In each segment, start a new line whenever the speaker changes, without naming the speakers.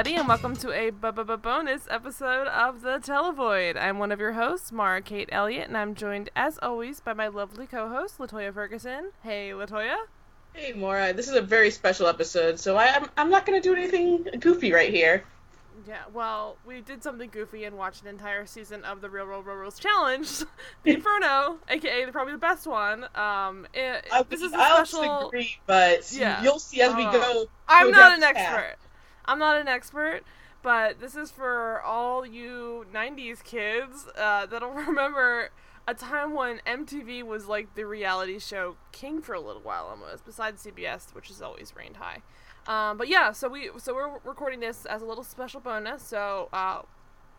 everybody, and welcome to a bonus episode of The Televoid. I'm one of your hosts, Mara Kate Elliott, and I'm joined, as always, by my lovely co-host, Latoya Ferguson. Hey, Latoya.
Hey, Mara. This is a very special episode, so I, am I'm, I'm not going to do anything goofy right here.
Yeah, well, we did something goofy and watched an entire season of the Real World Rules Challenge, the Inferno, aka probably the best one. Um, it,
I,
this is a special.
Agree, but
Yeah.
you'll see as we
Oh.
go.
I'm not an
expert. path.
I'm not an expert, but this is for all you '90s kids uh, that'll remember a time when MTV was like the reality show king for a little while almost. Besides CBS, which has always reigned high. Um, but yeah, so we so we're recording this as a little special bonus. So uh,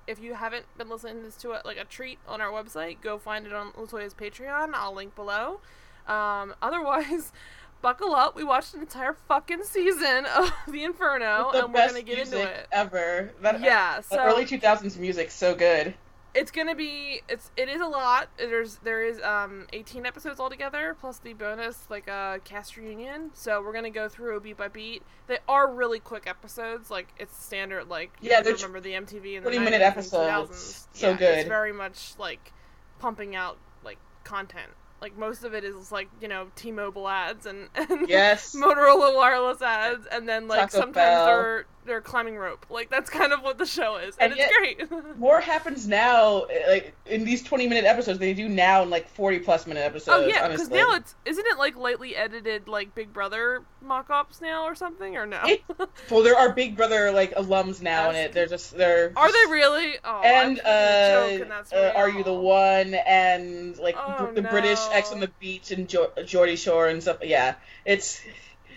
if you haven't been listening to this to it like a treat on our website, go find it on Latoya's Patreon. I'll link below. Um, otherwise, buckle up. We watched an entire fucking season of The Inferno,
the
and we're gonna get into it.
ever. That,
Yeah,
the
so
early 2000s music so good.
it's gonna be it's it is a lot. There's there is um 18 episodes altogether plus the bonus like uh cast reunion. So we're gonna go through a beat by beat. They are really quick episodes. Like it's standard like you
Yeah,
remember the MTV and the
20 minute
90s and
episodes.
2000s.
So
yeah,
good.
It's very much like pumping out like content. Like most of it is like you know T-Mobile ads and, and
Yes.
Motorola wireless ads, and then like
Taco
sometimes
Bell.
they're they're climbing rope. Like that's kind of what the show is, and,
And
it's great.
More happens now, like in these 20 minute episodes, they do now in like 40 plus minute episodes.
oh yeah, because now it's isn't it like lightly edited like Big Brother mock-ups now or something or no?
It- Well, there are Big Brother like alums now in it. They're just they're
Are they really? Oh,
and
I'm thinking a joke
uh,
and
uh, are you the one and like
Oh,
br- the British. Ex on the Beach and jo- Geordie Shore and stuff. Yeah, it's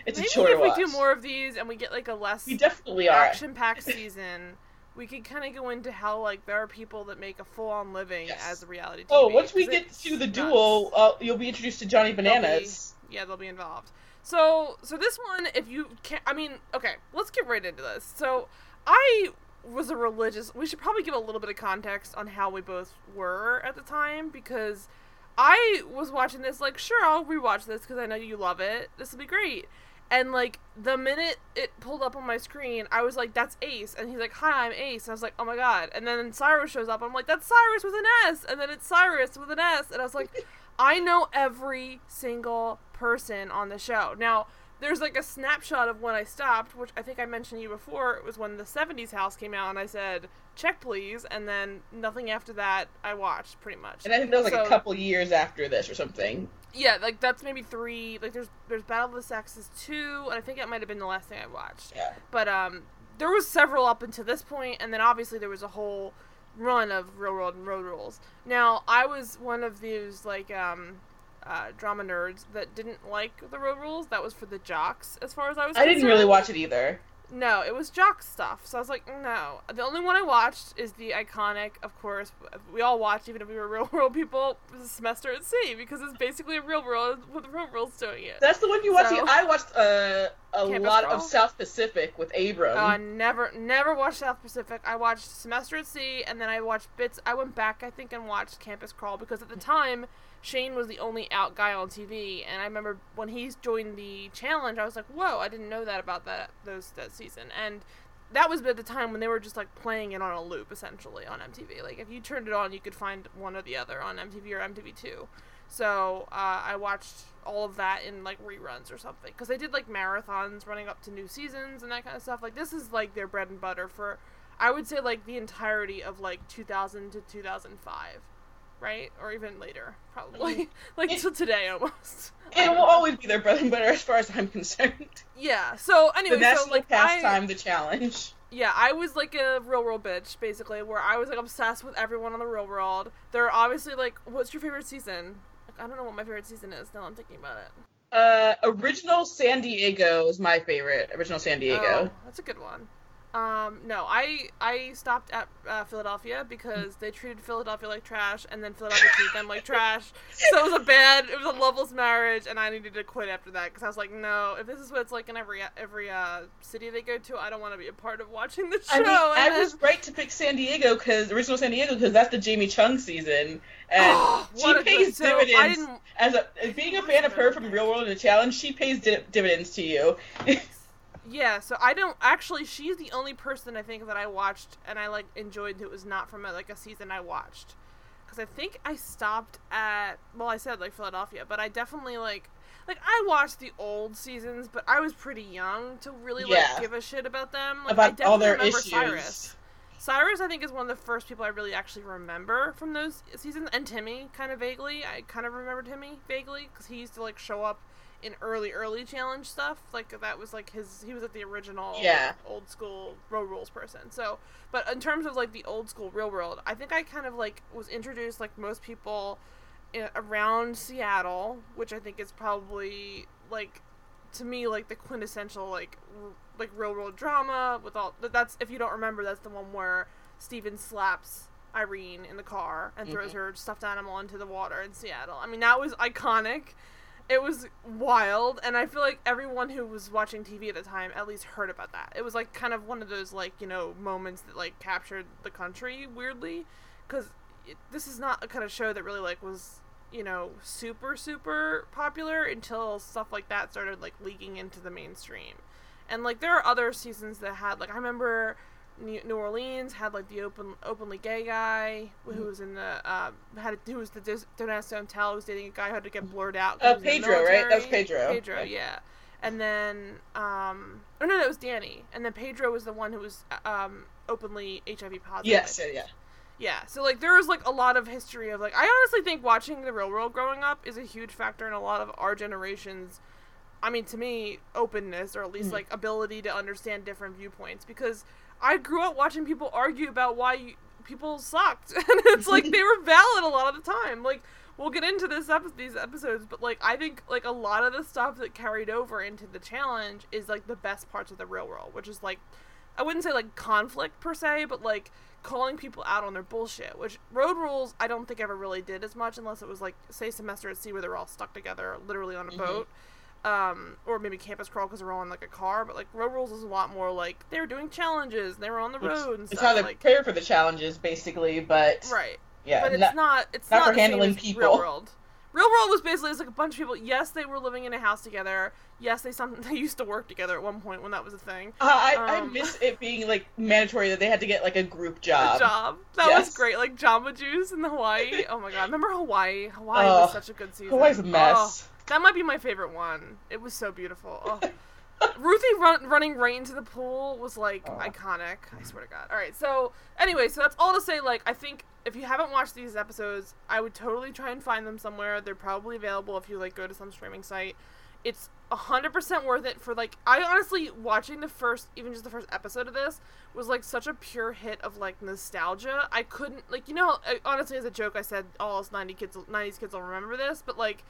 it's
Maybe
a chore
if we
watch.
do more of these and we get like a less
we definitely
action-packed season, we could kind of go into how like there are people that make a full-on living
Yes.
as a reality. TV,
Oh, once we get to the
nuts.
duel, uh, you'll be introduced to Johnny
They'll be-
Bananas.
yeah, they'll be involved. So, so this one, if you can't, I mean, okay, let's get right into this. So, I was a religious. We should probably give a little bit of context on how we both were at the time because I was watching this like, sure, I'll rewatch this because I know you love it. This will be great. And like the minute it pulled up on my screen, I was like, "That's Ace," and he's like, "Hi, I'm Ace." And I was like, "Oh my god!" And then Cyrus shows up. I'm like, "That's Cyrus with an S," and then it's Cyrus with an S, and I was like, I know every single person on the show. Now, there's like a snapshot of when I stopped, which I think I mentioned to you before. It was when the 70s house came out, and I said, check please. And then nothing after that I watched, pretty much.
And I think that was like
So-
a couple years after this or something.
Yeah, like that's maybe three. Like there's there's Battle of the Sexes 2, and I think that might have been the last thing I watched.
Yeah.
But um, there was several up until this point, and then obviously there was a whole run of Real World and Road Rules. Now I was one of those like um, uh, drama nerds that didn't like the Road Rules. That was for the jocks, as far as I was.
I didn't really watch it either.
No, it was jock stuff. So I was like, no. The only one I watched is the iconic, of course. We all watched, even if we were real world people. Was a semester at sea because it's basically a real world with real worlds doing it.
That's the one you watched.
So-
I watched uh, a
Campus
lot
Brawl?
of South Pacific with Abram.
Uh, never, never watched South Pacific. I watched Semester at Sea, and then I watched bits. I went back, I think, and watched Campus Crawl because at the time, Shane was the only out guy on TV, and I remember when he joined the challenge, I was like, "Whoa, I didn't know that about that those that season." And that was at the time when they were just like playing it on a loop, essentially on MTV. Like if you turned it on, you could find one or the other on MTV or MTV Two. So uh, I watched all of that in like reruns or something because they did like marathons running up to new seasons and that kind of stuff. Like this is like their bread and butter for, I would say like the entirety of like 2000 to 2005, right? Or even later, probably like
It-
to today almost.
it will always be their bread and butter as far as I'm concerned.
Yeah. So anyway,
the national
so like I,
pastime, the challenge.
yeah, I was like a real world bitch, basically, where I was like obsessed with everyone on the real world. They're obviously like, what's your favorite season? Like, I don't know what my favorite season is. Now I'm thinking about it.
Uh, original San Diego is my favorite. Original San Diego.
Oh, that's a good one. Um, no, I I stopped at uh, Philadelphia because they treated Philadelphia like trash, and then Philadelphia treated them like trash. So it was a bad, it was a loveless marriage, and I needed to quit after that because I was like, no, if this is what it's like in every every uh, city they go to, I don't want to be a part of watching the show.
I mean, I
And
was right to pick San Diego because original San Diego because that's the Jamie Chung season, and
Oh,
she
what a good-
pays
so I
dividends.
didn't-
As a as being a fan of her from Real World and the Challenge, she pays di- dividends to you.
Yeah, so I don't actually. She's the only person I think that I watched and I like enjoyed that was not from a, like a season I watched. Because I think I stopped at well, I said like Philadelphia, but I definitely like like I watched the old seasons, but I was pretty young to really like give a shit about them. Like, I
About
definitely
all their
remember
issues.
Cyrus. Cyrus, I think, is one of the first people I really actually remember from those seasons, and Timmy, kind of vaguely. I kind of remember Timmy vaguely because he used to like show up in early, early challenge stuff. Like that was like his. He was at the original,
Yeah.
like, old school road rules person. So, but in terms of like the old school real world, I think I kind of like was introduced like most people i- around Seattle, which I think is probably like to me like the quintessential like r- like real world drama with all that's if you don't remember that's the one where Stephen slaps Irene in the car and throws
Mhm.
her stuffed animal into the water in Seattle. I mean that was iconic. It was wild and I feel like everyone who was watching TV at the time at least heard about that. It was like kind of one of those like, you know, moments that like captured the country weirdly cuz this is not a kind of show that really like was you know super super popular until stuff like that started like leaking into the mainstream and like there are other seasons that had like i remember new orleans had like the open openly gay guy who
Mhm.
was in the uh, had who was the Dis- don't ask don't tell who was dating a guy who had to get blurred out 'cause
Uh,
he was in the
Pedro, right? That was. Pedro.
pedro yeah and then um oh no that was danny and then pedro was the one who was uh, um openly hiv positive
Yes, yeah, yeah.
yeah, so like there was like a lot of history of like I honestly think watching the real world growing up is a huge factor in a lot of our generation's I mean to me openness or at least
Mhm.
like ability to understand different viewpoints because I grew up watching people argue about why you, people sucked and it's like they were valid a lot of the time. Like we'll get into this epi- these episodes but like I think like a lot of the stuff that carried over into the challenge is like the best parts of the real world, which is like I wouldn't say like conflict per se, but like calling people out on their bullshit. Which road rules, I don't think ever really did as much, unless it was like say semester at sea where they're all stuck together, literally on a
Mhm.
boat, um, or maybe campus crawl because they're all in like a car. But like road rules is a lot more like they were doing challenges, and they were on the road and
It's
stuff.
how they
like
prepare for the challenges, basically, but
right,
yeah,
but it's
not-
not. It's
not
not,
for handling people.
Real world. Real world was basically it's like a bunch of people. Yes, they were living in a house together. Yes, they some they used to work together at one point when that was a thing.
Uh, I, I
Um,
miss it being like mandatory that they had to get like a group job.
job. That
yes.
was great. Like Jamba Juice in Hawaii. Oh my god. Remember Hawaii? Hawaii
Oh,
was such a good season.
Hawaii's a mess.
Oh, that might be my favorite one. It was so beautiful. Oh. Ruthie run, running right into the pool was like
Oh.
iconic. I swear to God. All right. So anyway, so that's all to say. Like, I think if you haven't watched these episodes, I would totally try and find them somewhere. They're probably available if you like go to some streaming site. It's hundred percent worth it for like. I honestly watching the first, even just the first episode of this was like such a pure hit of like nostalgia. I couldn't like you know I, honestly as a joke I said oh, all us ninety kids nineties kids will remember this, but like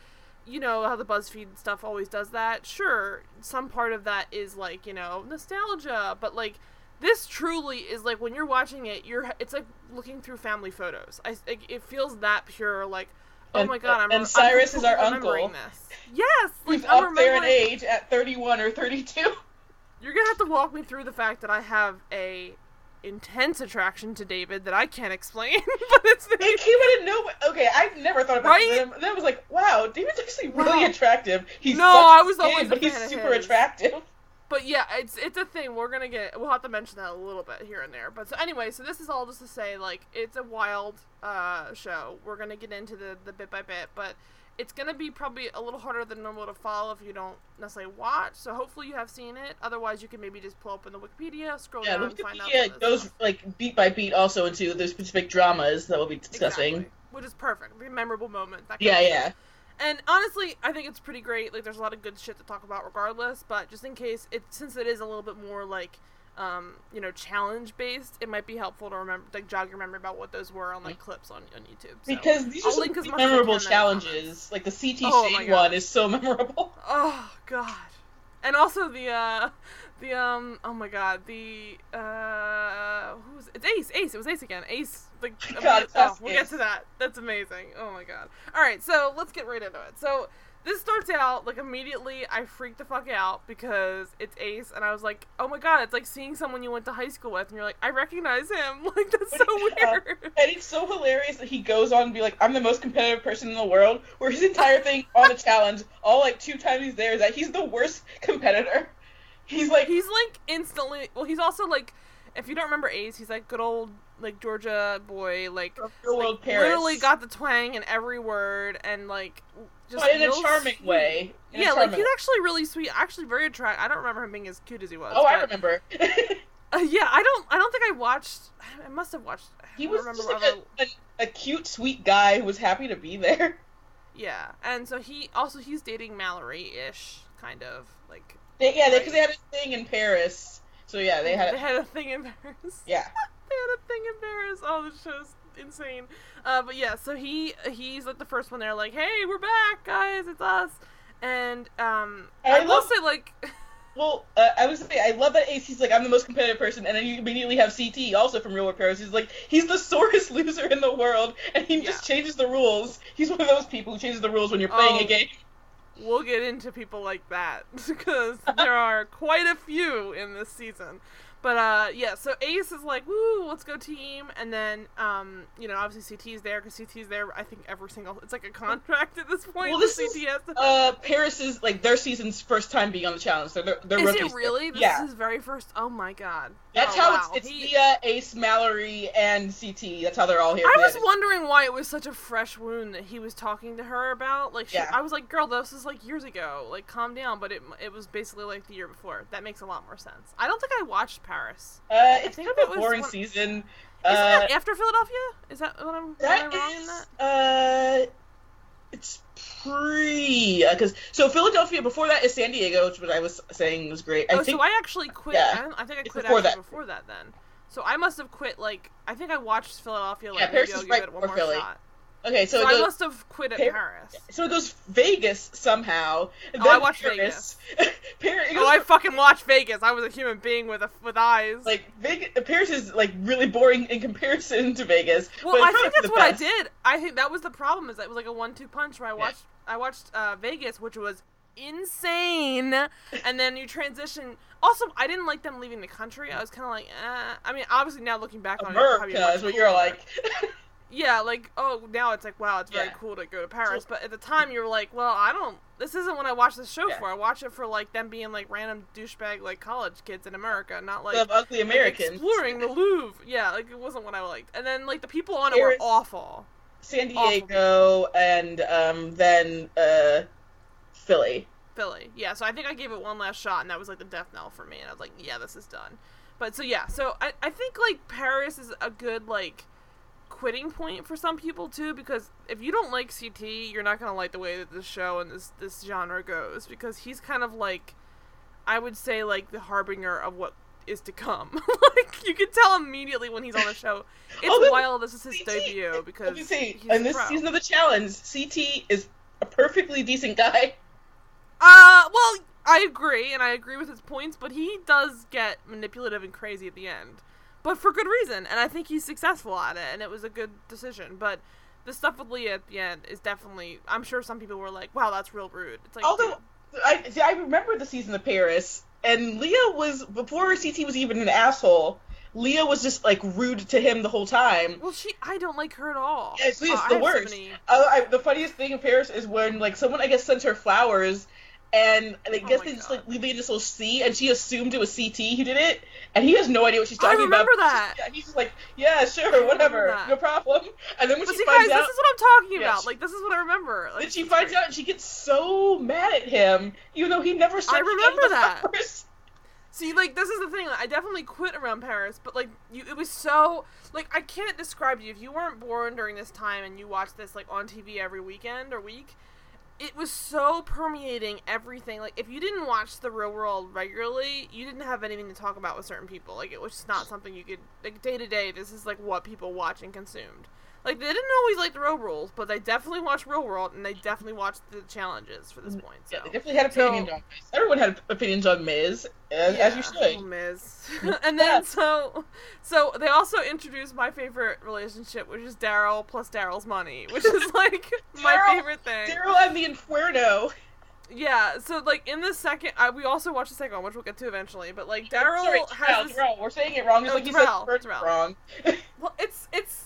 you know how the BuzzFeed stuff always does that. Sure, some part of that is like you know nostalgia, but like this truly is like when you're watching it, you're it's like looking through family photos. I like, it feels that pure. Like oh
And-
my god, I'm
and
I'm
Cyrus is our uncle.
This. Yes, like
He's
I'm
up there in age at 31 or 32.
You're gonna have to walk me through the fact that I have a intense attraction to David that I can't explain, but it's
It he out of nowhere. Okay, I've never thought about
Right?
And then I was like, wow, David's actually really
Wow.
attractive. He's
No, I was
in,
always a
but he's super
his.
attractive.
But yeah, it's it's a thing. We're gonna get. We'll have to mention that a little bit here and there. But so anyway, so this is all just to say, like, it's a wild uh, show. We're gonna get into the the bit by bit, but it's gonna be probably a little harder than normal to follow if you don't necessarily watch. So hopefully you have seen it. Otherwise, you can maybe just pull up in the Wikipedia, scroll
Yeah,
down, and find out.
Yeah, Wikipedia
some of this
goes
stuff.
like beat by beat also into the specific dramas that we'll be discussing.
Exactly. Which is perfect. Be a memorable moment. That
Yeah, yeah.
And honestly, I think it's pretty great. Like, there's a lot of good shit to talk about, regardless. But just in case, it since it is a little bit more like, um, you know, challenge based, it might be helpful to remember, like, jog your memory about what those were on like clips on on YouTube. So.
Because these are
I'll
some
link as much
memorable
can in the
challenges. Like the CT
Oh
one is so memorable.
Oh God. And also the uh the um oh my god the uh who's it's Ace Ace it was Ace again Ace
Like, God,
oh we'll get to that that's amazing oh my god all right so let's get right into it so this starts out like immediately I freaked the fuck out because it's Ace and I was like oh my god it's like seeing someone you went to high school with and you're like I recognize him like that's so
Yeah.
weird
And it's so hilarious that he goes on and be like, I'm the most competitive person in the world, where his entire thing on the challenge, all like two times he's there, is that he's the worst competitor. He's like
he's like instantly. Well, he's also like, if you don't remember Ace, he's like good old like Georgia boy, like, like literally got the twang in every word, and like just
but in a charming
sweet.
way. In
Yeah, like he's actually really sweet. Actually, very attractive. I don't remember him being as cute as he was.
Oh, I
but-
remember.
Uh, yeah, I don't. I don't think I watched. I must have watched. I
he
don't
was
remember
just like
other-
a, a, a cute, sweet guy who was happy to be there.
Yeah, and so he also he's dating Mallory ish, kind of like
They, yeah, because they, had a thing in Paris. So yeah, they had.
they had a thing in Paris.
yeah.
they had a thing in Paris. Oh, the show's insane. Uh, but yeah, so he he's like the first one there, like, hey, we're back, guys, it's us. And um, I,
I
will say like,
Well, uh, I was saying, I love that Ace. He's like, I'm the most competitive person, and then you immediately have CT, also from Real World Paris. He's like, he's the sorest loser in the world, and he just changes the rules. He's one of those people who changes the rules when you're playing
Oh.
a game.
we'll get into people like that because there are quite a few in this season. But uh, yeah, so Ace is like, "Woo, let's go team!" And then, um, you know, obviously CT's there because CT's there. I think every single it's like a contract at this point.
Well, this is,
CT has to-
Uh, Paris is like their season's first time being on the challenge. So they're, they're
is it really? This
yeah.
is his very first. Oh my god.
That's
Oh,
how
wow.
it's, it's
He-
Ace, Mallory, and CT. That's how they're all here.
I was wondering why it was such a fresh wound that he was talking to her about. Like, she,
Yeah.
I was like, "Girl, this is like years ago. Like, calm down." But it it was basically like the year before. That makes a lot more sense. I don't think I watched Paris.
Uh, it's kind of a boring
one-
season.
Isn't
Uh,
that after Philadelphia? Is that what I'm, am I
That
wrong in that?
uh, it's pre because so Philadelphia before that is San Diego, which what I was saying was great. I
oh,
think
so I actually quit.
yeah.
I, I think I quit
before that.
before that then. So I must have quit like I think I watched Philadelphia. Like
Yeah, Paris
maybe I'll
is
give
right
it one more
Philly.
shot.
Okay, so,
So,
it
I must have quit at
Par-
Paris.
so it goes Vegas somehow.
Oh, I watched
Paris. Paris, it
Oh, I fucking watched Vegas. I was a human being with a, with eyes.
like Vegas. Paris is like really boring in comparison to Vegas.
Well,
but
I think that's what I did. I think that was the problem. Is that it was like a one-two punch where I
Yeah.
watched I watched uh, Vegas, which was insane, and then you transition. Also, I didn't like them leaving the country. I was kind of like, eh. I mean, obviously now looking back on it, probably be
America is what you're like.
Yeah, like oh, now it's like wow, it's very
Yeah.
cool to go to Paris. But at the time, you were like, well, I don't. This isn't what I watched the show
Yeah.
for. I watch it for like them being like random douchebag like college kids in America, not like
of ugly
like,
Americans.
exploring the Louvre. Yeah, like it wasn't what I liked. And then like the people on it were awful.
San Diego and um, then uh, Philly.
Philly. Yeah, so I think I gave it one last shot, and that was like the death knell for me. And I was like, yeah, this is done. But so yeah, so I, I think like Paris is a good like quitting point for some people too, because if you don't like CT, you're not gonna like the way that this show and this this genre goes, because he's kind of like, I would say like the harbinger of what is to come. like you can tell immediately when he's on the show. It's
Oh,
wild. This is his
CT
debut because
Let me see.
he's
In this
pro.
season of the challenge, CT is a perfectly decent guy.
Uh, well, I agree, and I agree with his points, but he does get manipulative and crazy at the end. But for good reason, and I think he's successful at it, and it was a good decision. But the stuff with Leah at the end is definitely. I'm sure some people were like, wow, that's real rude. It's like.
Although I see, I remember the season of Paris, and Leah was before CT was even an asshole. Leah was just like rude to him the whole time.
well, she. I don't like her at all.
Yeah,
Uh, I
the
have so
worst.
many-
Uh, I, the funniest thing in Paris is when like someone I guess sent her flowers, and I
Oh
guess
my
they just
God.
like in this little C, and she assumed it was CT who did it, and he has no idea what she's talking about.
I remember that.
Yeah, he's just like, yeah, sure, whatever, no problem. And then when
But
she
see, guys,
finds
this is what I'm talking
Yeah,
about.
she-
Like, this is what I remember. Like,
then she finds
great.
out, and she gets so mad at him, even though he never said
I remember that. See, like this is the thing. I definitely quit around Paris, but like you, it was so like I can't describe to you if you weren't born during this time and you watched this like on TV every weekend or week. It was so permeating everything. Like if you didn't watch the real world regularly, you didn't have anything to talk about with certain people. Like it was just not something you could like day to day. This is like what people watch and consumed. Like they didn't always like the real rules, but they definitely watched Real World and they definitely watched the challenges for this mm, point. So.
Yeah, they definitely had opinions
So-
on Miz. Everyone had opinions on Miz, as, as you should.
oh, Miz. and then so so they also introduced my favorite relationship, which is Darrell plus Darrell's money, which is like my
Darrell-
favorite thing.
Darrell and the Inferno.
Yeah, so like in the second, I, we also watched the second one, which we'll get to eventually. But like
Darrell
has
Terrell,
this.
We're saying it wrong, It's
Oh,
like you said wrong.
well, it's it's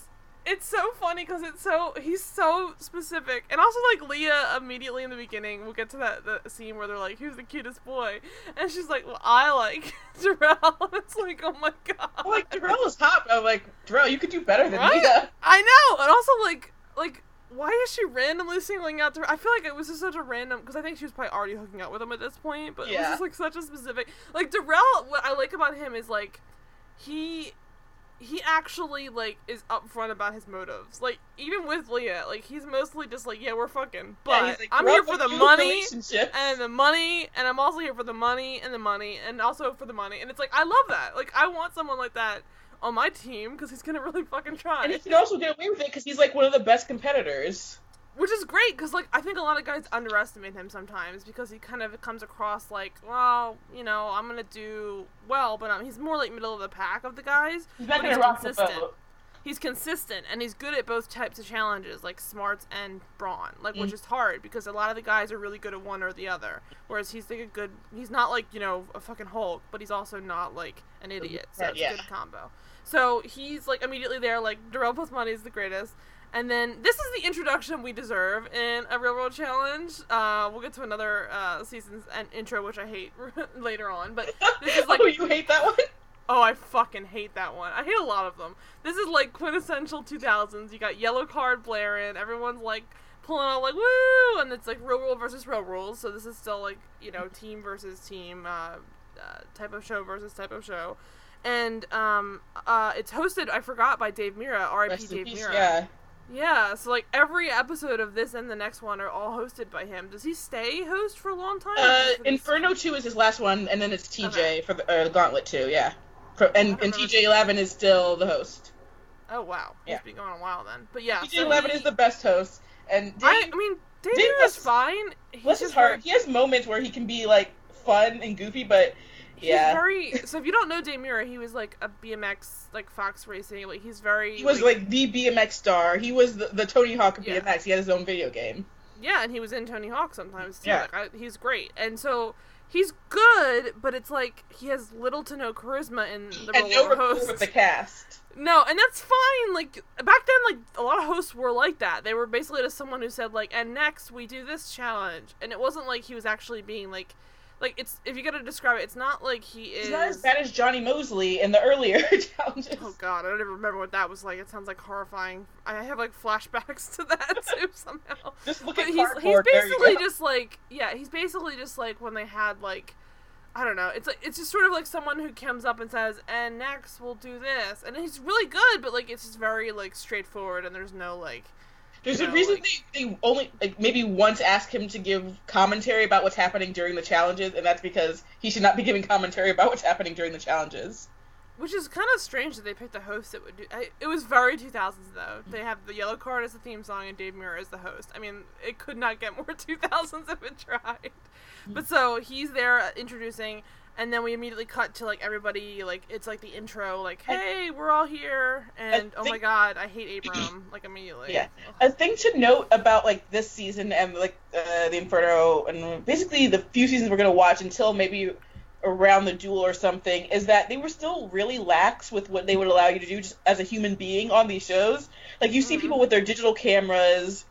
it's so funny because it's so he's so specific, and also like Leah immediately in the beginning. We'll get to that the scene where they're like, "Who's the cutest boy?" And she's like, "Well, I like Darrell." it's like, oh my god.
Well, like Darrell is hot. I'm like Darrell, you could do better than
Right?
Leah.
I know, and also like like why is she randomly singling out to? I feel like it was just such a random because I think she was probably already hooking up with him at this point, but it was just like such a specific. Like Darrell, what I like about him is like he he actually like is upfront about his motives. Like even with Leah, like he's mostly just like, yeah, we're fucking, but
Yeah, like,
I'm here for the money and the money, and I'm also here for the money and the money, and also for the money. And it's like I love that. Like I want someone like that on my team because he's gonna really fucking try.
And he can also get away with it because he's like one of the best competitors.
Which is great because, like, I think a lot of guys underestimate him sometimes because he kind of comes across like, well, you know, I'm gonna do well, but um, he's more like middle of the pack of the guys.
He's not
but
gonna
he's
rock the
consistent.
boat.
He's consistent and he's good at both types of challenges, like smarts and brawn, like which
Mm.
is hard because a lot of the guys are really good at one or the other. Whereas he's like a good, he's not like you know a fucking Hulk, but he's also not like an idiot. So it's
Yeah.
a good combo. So he's like immediately there, like Darrell plus money is the greatest. And then this is the introduction we deserve in a real world challenge. Uh, we'll get to another uh, season's and intro, which I hate later on. But this is like
oh, you hate that one?
Oh, I fucking hate that one. I hate a lot of them. This is like quintessential 2000s. You got Yellowcard blaring. Everyone's like pulling out like woo, and it's like real world versus real rules. So this is still like you know team versus team, uh, uh, type of show versus type of show, and um, uh, it's hosted. I forgot by Dave Mirra. R.I.P. Dave Mirra.
yeah.
Yeah, so like every episode of this and the next one are all hosted by him. Does he stay host for a long time?
Uh, Inferno 2 is his last one, and then it's TJ
Okay.
for the uh, Gauntlet 2, yeah. For, and and TJ Lavin is still the host.
Oh wow,
Yeah.
he's been going a while then. But yeah,
TJ
so
11
he-
is the best host, and Dave,
I, I mean, Dave,
Dave
is fine. He's
bless his
just
heart, he has moments where he can be like fun and goofy, but
He's
yeah,
very. So if you don't know Dave Mirra, he was like a BMX like Fox Racing. Like he's very.
he was like the BMX star. He was the, the Tony Hawk of
Yeah.
BMX. He had his own video game.
yeah, and he was in Tony Hawk sometimes too.
Yeah.
Like I, he's great, and so he's good, but it's like he has little to no charisma in the
and
role
no
of host.
with the cast.
No, and that's fine. Like back then, like a lot of hosts were like that. They were basically just someone who said like, "And next we do this challenge," and it wasn't like he was actually being like, like it's if you gotta describe it, it's not like he is.
He's not as bad as Jonny Moseley in the earlier challenges.
Oh god, I don't even remember what that was like. It sounds like horrifying. I have like flashbacks to that too somehow.
Just look
But
at
he's he's
cardboard. there you
basically just like yeah, he's basically just like when they had like I don't know. It's like it's just sort of like someone who comes up and says, "And next we'll do this," and he's really good, but like it's just very like straightforward, and there's no like
There's
you
a reason
like-
they, they only like maybe once ask him to give commentary about what's happening during the challenges, and that's because he should not be giving commentary about what's happening during the challenges.
Which is kind of strange that they picked a host that would do. I, it was very 2000s though. They have the Yellowcard as the theme song and Dave Mirra as the host. I mean, it could not get more 2000s if it tried. Hmm. But so he's there introducing, and then we immediately cut to like everybody like it's like the intro like hey we're all here and oh my god I hate Abram like immediately.
Yeah. A thing to note about like this season and like uh, the Inferno and basically the few seasons we're gonna watch until maybe around the duel or something is that they were still really lax with what they would allow you to do just as a human being on these shows. Like you see
Mhm.
people with their digital cameras,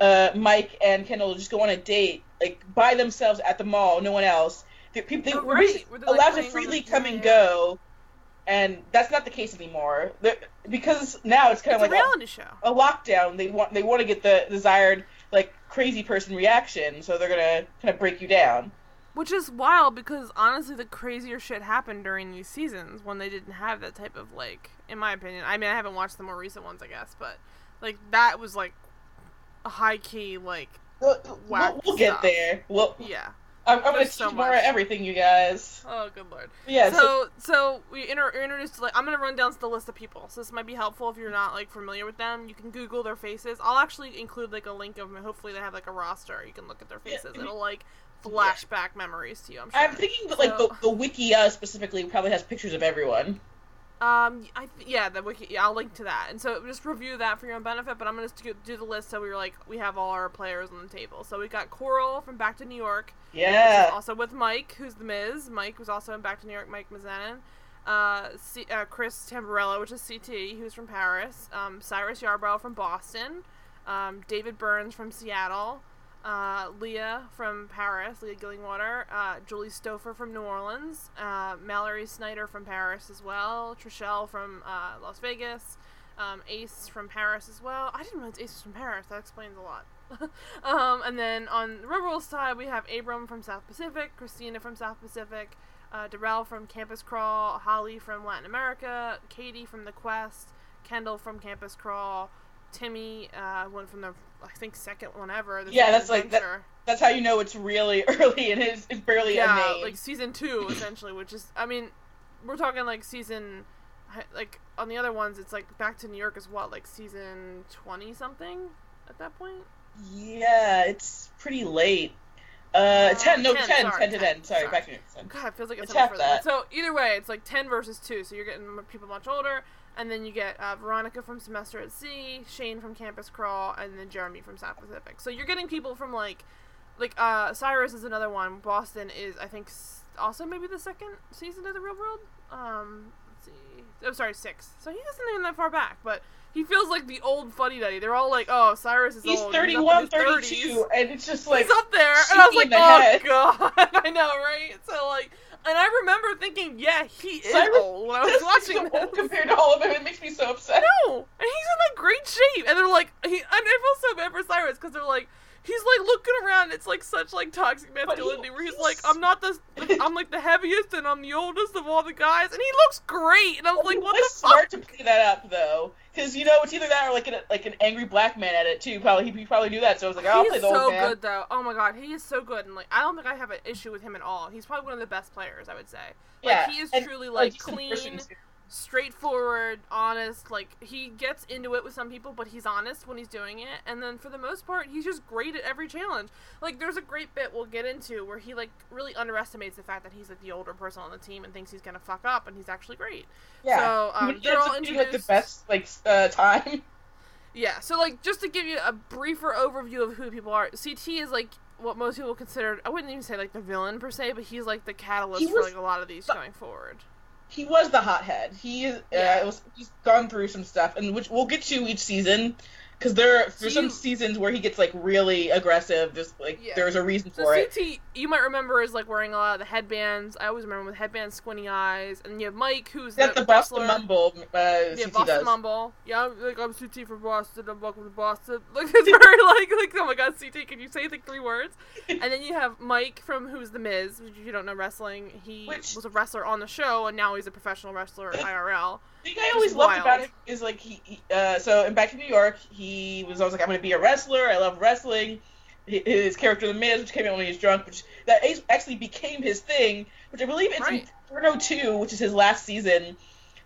uh, Mike and Kendall just go on a date like by themselves at the mall, no one else. They, people, they were
right, they're, like,
allowed to freely come and go, and that's not the case anymore. They're, because now it's kind of like a- a lockdown. They want they want to get the desired like crazy person reaction, so they're gonna kind of break you down.
Which is wild because honestly, the crazier shit happened during these seasons when they didn't have that type of like, in my opinion. I mean, I haven't watched the more recent ones, I guess, but like that was like a high key like,
We'll, we'll, we'll get there. Well,
yeah.
I'm, I'm gonna teach
so
everything, you guys.
Oh, good lord.
Yeah. So,
so so we inter- introduced like I'm gonna run down the list of people. So this might be helpful if you're not like familiar with them. You can Google their faces. I'll actually include like a link of them. Hopefully they have like a roster. You can look at their faces.
Mean-
It'll like flashback memories to you. I'm sure.
I'm thinking that like
So-
the, the wiki uh, specifically probably has pictures of everyone.
Um, I th- yeah, the wiki. Yeah, I'll link to that, and so just review that for your own benefit. But I'm gonna do, do the list so we were like we have all our players on the table. So we got Coral from Back to New York,
Yeah.
also with Mike, who's the Miz. Mike was also in Back to New York. Mike Mizanin. uh, C- uh, Chris Tamburello, which is CT, who's from Paris, um, Cyrus Yarbrough from Boston, um, David Burns from Seattle, uh, Leah from Paris, Leah Gillingwater, uh, Julie Stouffer from New Orleans, uh, Mallory Snyder from Paris as well, Trishelle from uh, Las Vegas, um, Ace from Paris as well. I didn't realize Ace was from Paris. That explains a lot. um, and then on the Rebels side, we have Abram from South Pacific, Christina from South Pacific, uh, Darrell from Campus Crawl, Holly from Latin America, Katie from The Quest, Kendall from Campus Crawl, Timmy, uh, one from the I think second one ever.
Yeah, that's like that, that's how you know it's really early and it's, it's barely a
yeah,
name.
like season two essentially, which is I mean, we're talking like season, like on the other ones, it's like Back to New York is what like season twenty something at that point.
yeah, it's pretty late. Uh, ten, no,
10,
10,
sorry,
10 to
10,
10. Sorry,
sorry.
back to you. 10.
God, it feels like it's,
It's
so much
half that.
So either way, it's like ten versus two. So you're getting people much older, and then you get uh, Veronica from Semester at Sea, Shane from Campus Crawl, and then Jeremy from South Pacific. So you're getting people from like, like uh, Cyrus is another one. Boston is I think also maybe the second season of the Real World. Um, let's see. Oh, sorry, six. So he isn't even that far back, but. He feels like the old funny daddy. They're all like, "Oh, Cyrus is
He's
old.
31,
He's up in his
32,
30s.
and it's just like.
He's up there, and I was like, "Oh
head.
god!" I know, right? So like, and I remember thinking, "Yeah, he is
Cyrus-
old." When I was watching
so
this,
compared to all of them. It makes me so upset.
no, and he's in like great shape, and they're like, he, and I feel so bad for Cyrus because they're like, he's like looking around. It's like such like toxic
he-
masculinity where he's like, "I'm not the, I'm like the heaviest, and I'm the oldest of all the guys," and he looks great, and I was like, "What
was
the
smart
fuck?"
to play that up though, because you know it's either that or like an like an angry black man at it too. Probably he probably knew that, so I was like, I'll
He's
play the
so
old man.
so good though. Oh my god, he is so good, and like I don't think I have an issue with him at all. He's probably one of the best players, I would say. Like
Yeah,
he is
and
truly
a
like clean. Straightforward, honest. Like he gets into it with some people, but he's honest when he's doing it. And then for the most part, he's just great at every challenge. Like there's a great bit we'll get into where he like really underestimates the fact that he's like the older person on the team and thinks he's gonna fuck up, and he's actually great.
Yeah.
So um, they're all
being, like the best like uh, time.
Yeah, so like just to give you a briefer overview of who people are, CT is like what most people consider I wouldn't even say like the villain per se, but he's like the catalyst for like a lot of these
but-
going forward.
He was the hothead. He uh,
Yeah.
was he's gone through some stuff, and which we'll get to each season. Because there, there's
So
some
you-
seasons where he gets like really aggressive. Just like
Yeah.
there's a reason
So
for it.
CT you might remember is like wearing a lot of the headbands. I always remember with headbands, squinty eyes, and you have Mike who's the,
the Boston
wrestler.
Mumble. Uh,
Yeah,
CT
Boston
does.
Mumble. Yeah, I'm, like I'm CT from Boston. I'm welcome to Boston. Like it's very like like oh my god, CT, can you say like three words? And then you have Mike from Who's the Miz. Which if you don't know wrestling, he
Which-
was a wrestler on the show, and now he's a professional wrestler IRL.
The thing I always loved
wild.
about him is like he, he uh, so in Back in New York, he was always like, I'm gonna be a wrestler. I love wrestling. His character, The Miz, which came out when he was drunk, which that actually became his thing, which I believe it's
Right.
Inferno 2, which is his last season,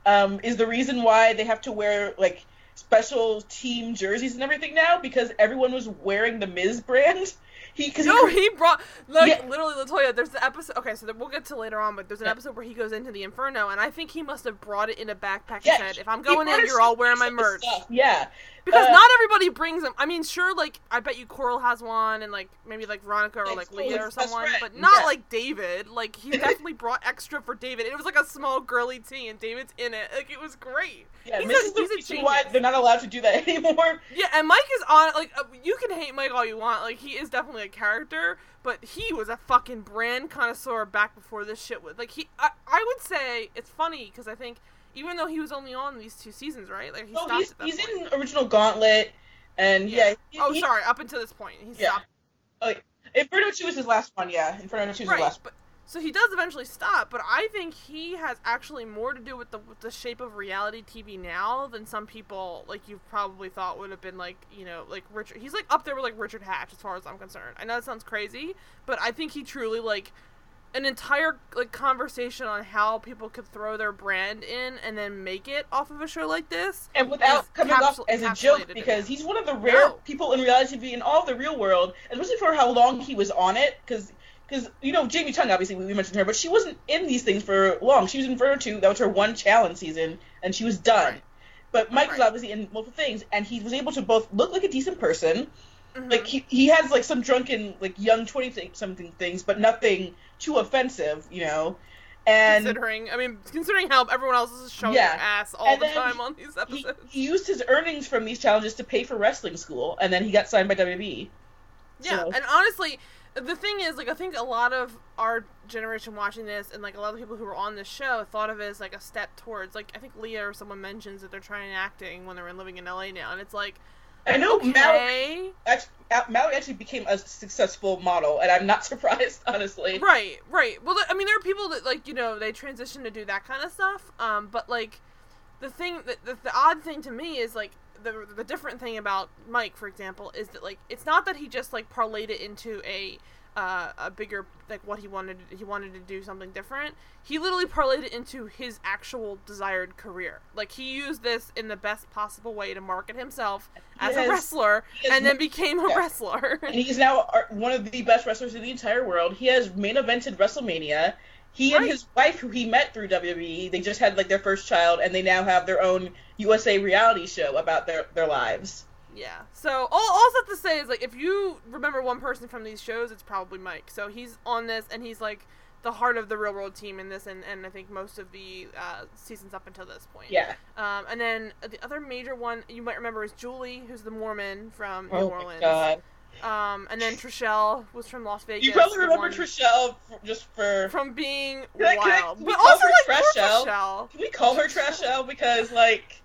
um, is the reason why they have to wear like special team jerseys and everything now because everyone was wearing the Miz brand. He because
No, he brought like
Yeah.
literally Latoya. There's the episode. Okay, so we'll get to later on, but there's an
Yeah.
episode where he goes into the Inferno, and I think he must have brought it in a backpack.
Yeah,
and said, "If I'm going in, you're all wearing my merch."
stuff. Yeah,
Because
Uh,
not everybody brings them. I mean, sure, like I bet you Coral has one, and like maybe like Veronica or like Leah or someone,
friend,
but not
yeah.
like David. Like he definitely brought extra for David. It was like a small girly tee, and David's in it. Like it was great.
yeah.
He's
this
a- he's a
reason why they're not allowed to do that anymore.
Yeah, and Mike is on. Like uh, you can hate Mike all you want. Like he is definitely a character, but he was a fucking brand connoisseur back before this shit was. Like he, I, I would say it's funny because I think even though he was only on these two seasons, right? Like he
Oh,
stopped
he's, he's in original Gauntlet, and yeah. he-
oh,
he-
sorry. Up until this point, he
Yeah.
stopped.
Oh, Inferno Two is his last one. Yeah, Inferno Two is
right,
his last.
but so he does eventually stop. But I think he has actually more to do with the with the shape of reality TV now than some people like you probably thought would have been like you know like Richard. He's like up there with like Richard Hatch as far as I'm concerned. I know that sounds crazy, but I think he truly like an entire like conversation on how people could throw their brand in and then make it off of a show like this.
And without coming off as a joke, because he's one of the rare
No.
people in reality TV in all the real world, especially for how long he was on it. Because, because you know, Jamie Chung, obviously we mentioned her, but she wasn't in these things for long. She was in Inferno Two. That was her one challenge season, and she was done.
Right.
But Mike was obviously in multiple things, and he was able to both look like a decent person,
Mhm.
like he he has like some drunken like young twenty something things, but nothing too offensive, you know. And
considering, I mean, considering how everyone else is showing
Yeah.
their ass all
And
the time on these episodes.
he used his earnings from these challenges to pay for wrestling school, and then he got signed by. WWE.
Yeah,
So-
and honestly, the thing is, like, I think a lot of our generation watching this, and like a lot of people who were on this show, thought of it as like a step towards, like, I think Leah or someone mentions that they're trying acting when they're in living in LA now, and it's like,
I know Mallory, actually, Mallory actually became a successful model, and I'm not surprised, honestly.
right, right. Well, I mean, there are people that like you know they transition to do that kind of stuff, um, but like the thing that the, the odd thing to me is like the the different thing about Mike, for example, is that like it's not that he just like parlayed it into a uh, a bigger like what he wanted he wanted to do something different. He literally parlayed it into his actual desired career. Like he used this in the best possible way to market himself as
Yes.
a wrestler, and then became a
yeah.
wrestler.
And he's now one of the best wrestlers in the entire world. He has main evented WrestleMania. He and his wife, who he met through WWE, they just had like their first child, and they now have their own USA reality show about their their lives.
Yeah. So all all I have to say is like if you remember one person from these shows, it's probably Mike. So he's on this and he's like the heart of the real world team in this and, and I think most of the uh, seasons up until this point.
Yeah.
Um, and then the other major one you might remember is Julie, who's the Mormon from New
oh
Orleans.
my god.
Um, and then Trishelle was from Las Vegas.
You probably remember
one
Trishelle just for.
from being
Can I- can
wild,
we
but
call
also
her
like
Trishelle?
Trishelle.
Can we call her Trishelle because like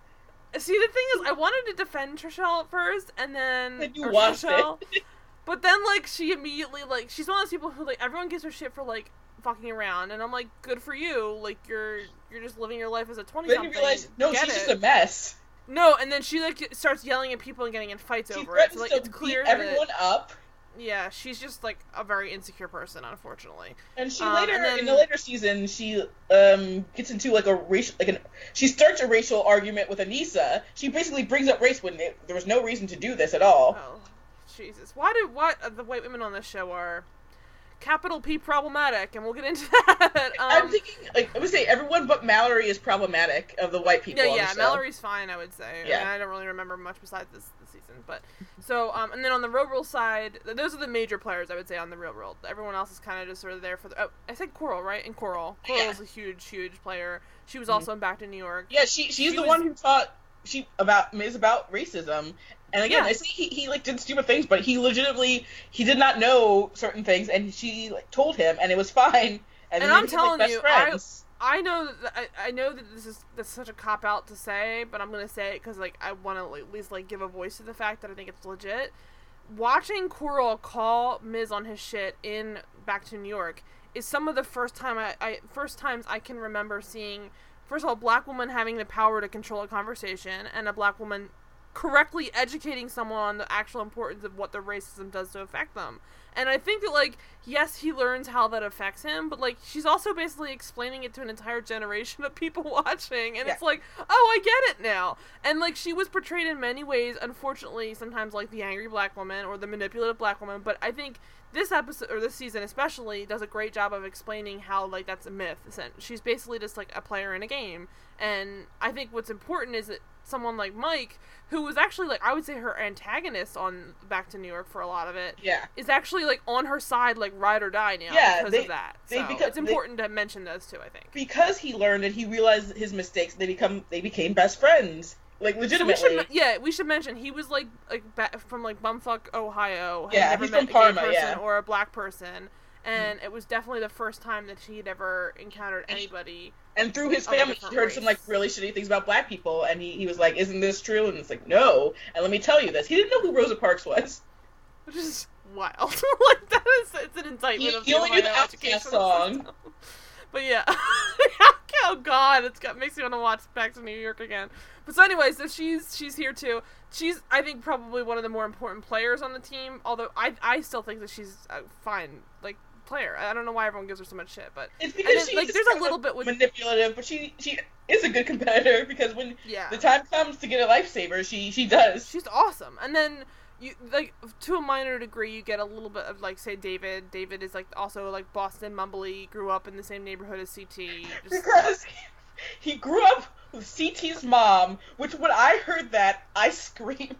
See, the thing is, I wanted to defend Trishelle at first, and then
Then you watched it.
But then like she immediately like she's one of those people who like everyone gives her shit for like fucking around, and I'm like, good for you, like you're you're just living your life as a twenty
then you realize no,
Get
she's
it.
just a mess.
No, and then she like starts yelling at people and getting in fights
She
over it. So like it's clear
everyone
that
up.
Yeah, she's just like a very insecure person, unfortunately.
And she
Um,
later
and then-
in the later season she um gets into like a racial like an she starts a racial argument with Aneesa. She basically brings up race when it, there was no reason to do this at all.
Oh, Jesus! Why do what uh, the white women on this show are capital P problematic, and we'll get into that. Um,
I'm thinking like I would say everyone but Mallory is problematic of the white people.
Yeah, yeah. Mallory's fine, I would say. I,
Yeah.
mean, I don't really remember much besides this, this season, but so um, and then on the real world side, those are the major players I would say on the real world. Everyone else is kind of just sort of there for the. Oh, I said Coral, right? And Coral, Coral
Yeah.
is a huge, huge player. She was
Mhm.
also in Back to New York.
Yeah, she she's
She
the
was-
one who taught she about is about racism. And again,
Yeah.
I see he, he like did stupid things, but he legitimately he did not know certain things, and she like told him, and it was fine. And,
And I'm telling
like,
you, I-
friends.
I know that I, I know that this is that's such a cop out to say, but I'm gonna say it because like I want to at least like give a voice to the fact that I think it's legit. Watching Coral call Miz on his shit in Back to New York is some of the first time I, I first times I can remember seeing first of all a black woman having the power to control a conversation and a black woman correctly educating someone on the actual importance of what the racism does to affect them. And I think that like yes, he learns how that affects him, but like she's also basically explaining it to an entire generation of people watching and it's like, "Oh, I get it now." And like she was portrayed in many ways, unfortunately, sometimes like the angry black woman or the manipulative black woman, but I think this episode or this season especially does a great job of explaining how like that's a myth. She's basically just like a player in a game. And I think what's important is that someone like Mike, who was actually like I would say her antagonist on Back to New York for a lot of it,
Yeah.
is actually like on her side, like ride or die now
Yeah,
because
they-
of that.
they
so
become-
it's important to mention those two. I think.
because he learned and he realized his mistakes, they become they became best friends, like
So we
legitimately.
should, yeah, we should mention he was like like ba- from like bumfuck Ohio.
Yeah,
never
he's
met
from
a
Parma,
person
yeah.
or a black person, and mm-hmm. it was definitely the first time that she had ever encountered anybody.
And through his
oh, a
family, he heard some like really shitty things about black people, and he, he was like, "Isn't this true?" And it's like, "No." And let me tell you this: he didn't know who Rosa Parks was.
which is wild. like that is it's an indictment
He-
of
he
the
only knew the
Ohio OutKast
song.
system. But yeah, oh god, it's got makes me want to watch Back to New York again. But so anyway, so she's she's here too. She's I think probably one of the more important players on the team. Although I I still think that she's a fine like player. I don't know why everyone gives her so much shit, but
It's because
then,
she's
like, there's a little bit with-
manipulative, but she she is a good competitor because when
yeah,
the time comes to get a lifesaver, she she does.
she's awesome. And then you like to a minor degree, you get a little bit of like say David. David is like also like Boston mumbly, grew up in the same neighborhood as CT. Just,
because he, he grew up with CT's mom, which when I heard that, I screamed.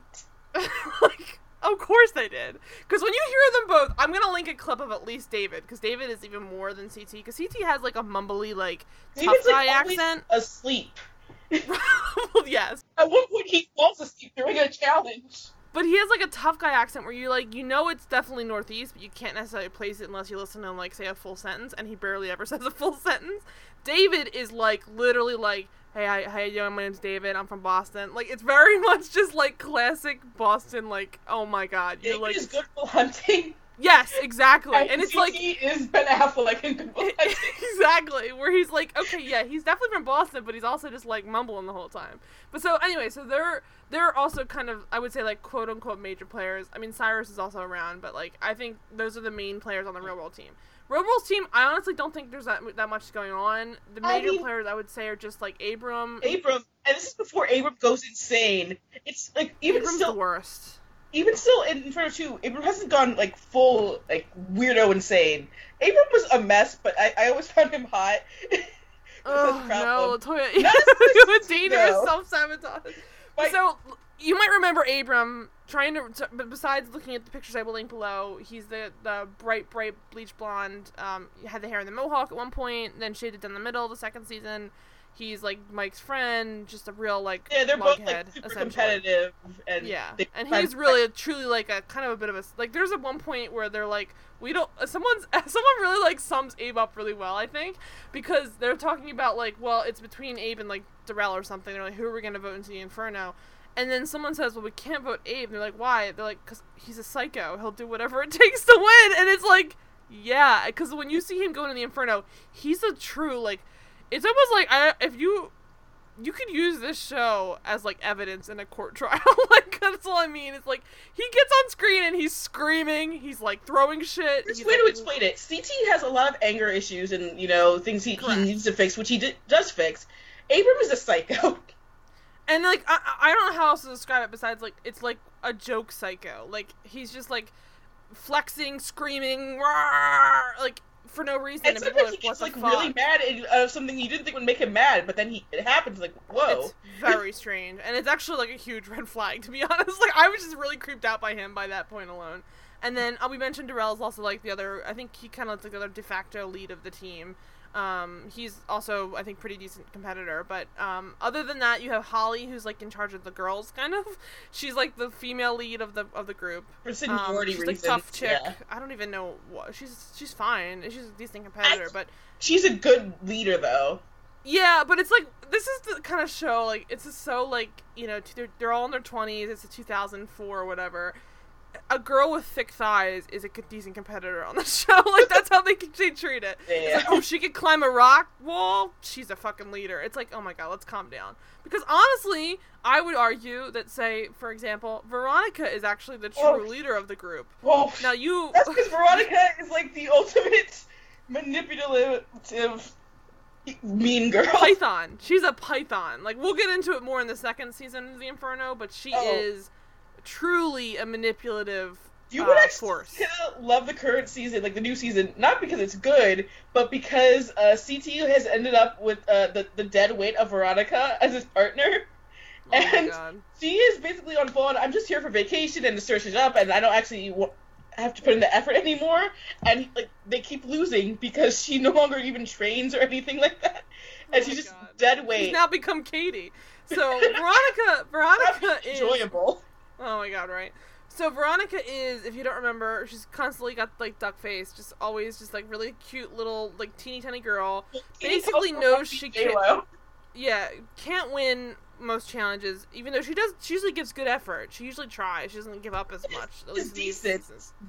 like Of course they did. Because when you hear them both, I'm gonna link a clip of at least David, because David is even more than CT. Because CT has like a mumbly, like tough
David's,
guy
like,
accent.
asleep.
well, yes,
At one point, he falls asleep during a challenge.
but he has like a tough guy accent where you like you know it's definitely Northeast, but you can't necessarily place it unless you listen to him like say a full sentence, and he barely ever says a full sentence. David is like literally like. Hey, hi, how you doing? My name's David. I'm from Boston. Like, it's very much just like classic Boston. Like, oh my god, you're like,
is good for hunting.
yes, exactly. And it's like he
is Ben Affleck in Good Will Hunting.
exactly where he's like okay yeah he's definitely from boston but he's also just like mumbling the whole time but so anyway so they're they're also kind of i would say like quote unquote major players i mean cyrus is also around but like i think those are the main players on the mm. real world team world's team i honestly don't think there's that, that much going on the
I
major
mean-
players i would say are just like abram
Abram, and this is before Abram goes insane. It's like even
abram's
still,
the worst
even still in Inferno 2, Abram hasn't gone like full like weirdo insane. Abram was a mess, but I, I always found him hot.
oh no. Latoya,
Not as
dangerous
no.
self-sabotage so you might remember Abram trying to, but besides looking at the pictures I will link below, he's the the bright, bright bleach blonde. Um, had the hair in the mohawk at one point, then shaded down the middle the second season. He's like Mike's friend, just a real like
yeah, they're both
lughead,
like super competitive, and
Yeah, and he's really a, truly like a kind of a bit of a like. There's at one point where they're like, we don't. uh, Someone's someone really like sums Abe up really well, I think, because they're talking about like, well, it's between Abe and like Darrell or something. They're like, who are we gonna vote into the Inferno? And then someone says, well, we can't vote Abe. And they're like, why? They're like, because he's a psycho. He'll do whatever it takes to win. And it's like, yeah, because when you see him going into the Inferno, he's a true like. It's almost like I, if you you could use this show as like evidence in a court trial. like that's all I mean. It's like he gets on screen and he's screaming, he's like throwing shit. He's,
way
like,
to explain it, CT has a lot of anger issues and you know things he, he needs to fix, which he d- does fix. Abram is a psycho.
And like I, I don't know how else to describe it besides like it's like a joke psycho. Like he's just like flexing, screaming, "Rawr!" like for no reason.
And
And people are
sometimes he
like, what
gets like really mad at uh, something you didn't think would make him mad, but then he it happens. Like whoa,
It's very strange, and it's actually like a huge red flag to be honest. Like I was just really creeped out by him by that point alone. And then uh, we mentioned Darrell is also like the other. I think he kind of like the other de facto lead of the team. Um, he's also I think pretty decent competitor. But um, other than that, you have Holly who's like in charge of the girls, kind of. She's like the female lead of the of the group.
for
Um, she's
reasons.
like tough chick.
yeah.
I don't even know what she's. She's fine. She's a decent competitor, but
She's a good leader though.
yeah, but it's like this is the kind of show like it's just so like you know they're, they're all in their twenties. It's a 2004 or whatever. A girl with thick thighs is a decent competitor on the show. like that's how they they treat it.
Yeah.
like oh she could climb a rock wall. She's a fucking leader. It's like oh my god, let's calm down. Because honestly, I would argue that say for example, Veronica is actually the true
Oh.
leader of the group.
Well,
Now you
that's because Veronica is like the ultimate manipulative mean girl.
python. She's a python. Like we'll get into it more in the second season of the Inferno, but she
Oh.
is truly a manipulative
You
uh,
would actually
force.
kinda love the current season, like the new season, not because it's good, but because uh, CT has ended up with uh, the the dead weight of Veronica as his partner.
Oh
and she is basically on full I'm just here for vacation and to search it up, and I don't actually have to put in the effort anymore. And like they keep losing because she no longer even trains or anything like that, and
Oh
she's just
God.
dead weight.
She's now become Katie. So Veronica Veronica is
enjoyable.
Oh my god, right. So Veronica is, if you don't remember, she's constantly got like duck face, just always just like really cute little like teeny tiny girl. Basically knows she can't- Yeah, can't win most challenges, even though she does. She usually gives good effort. She usually tries. She doesn't give up as much. At least
decent.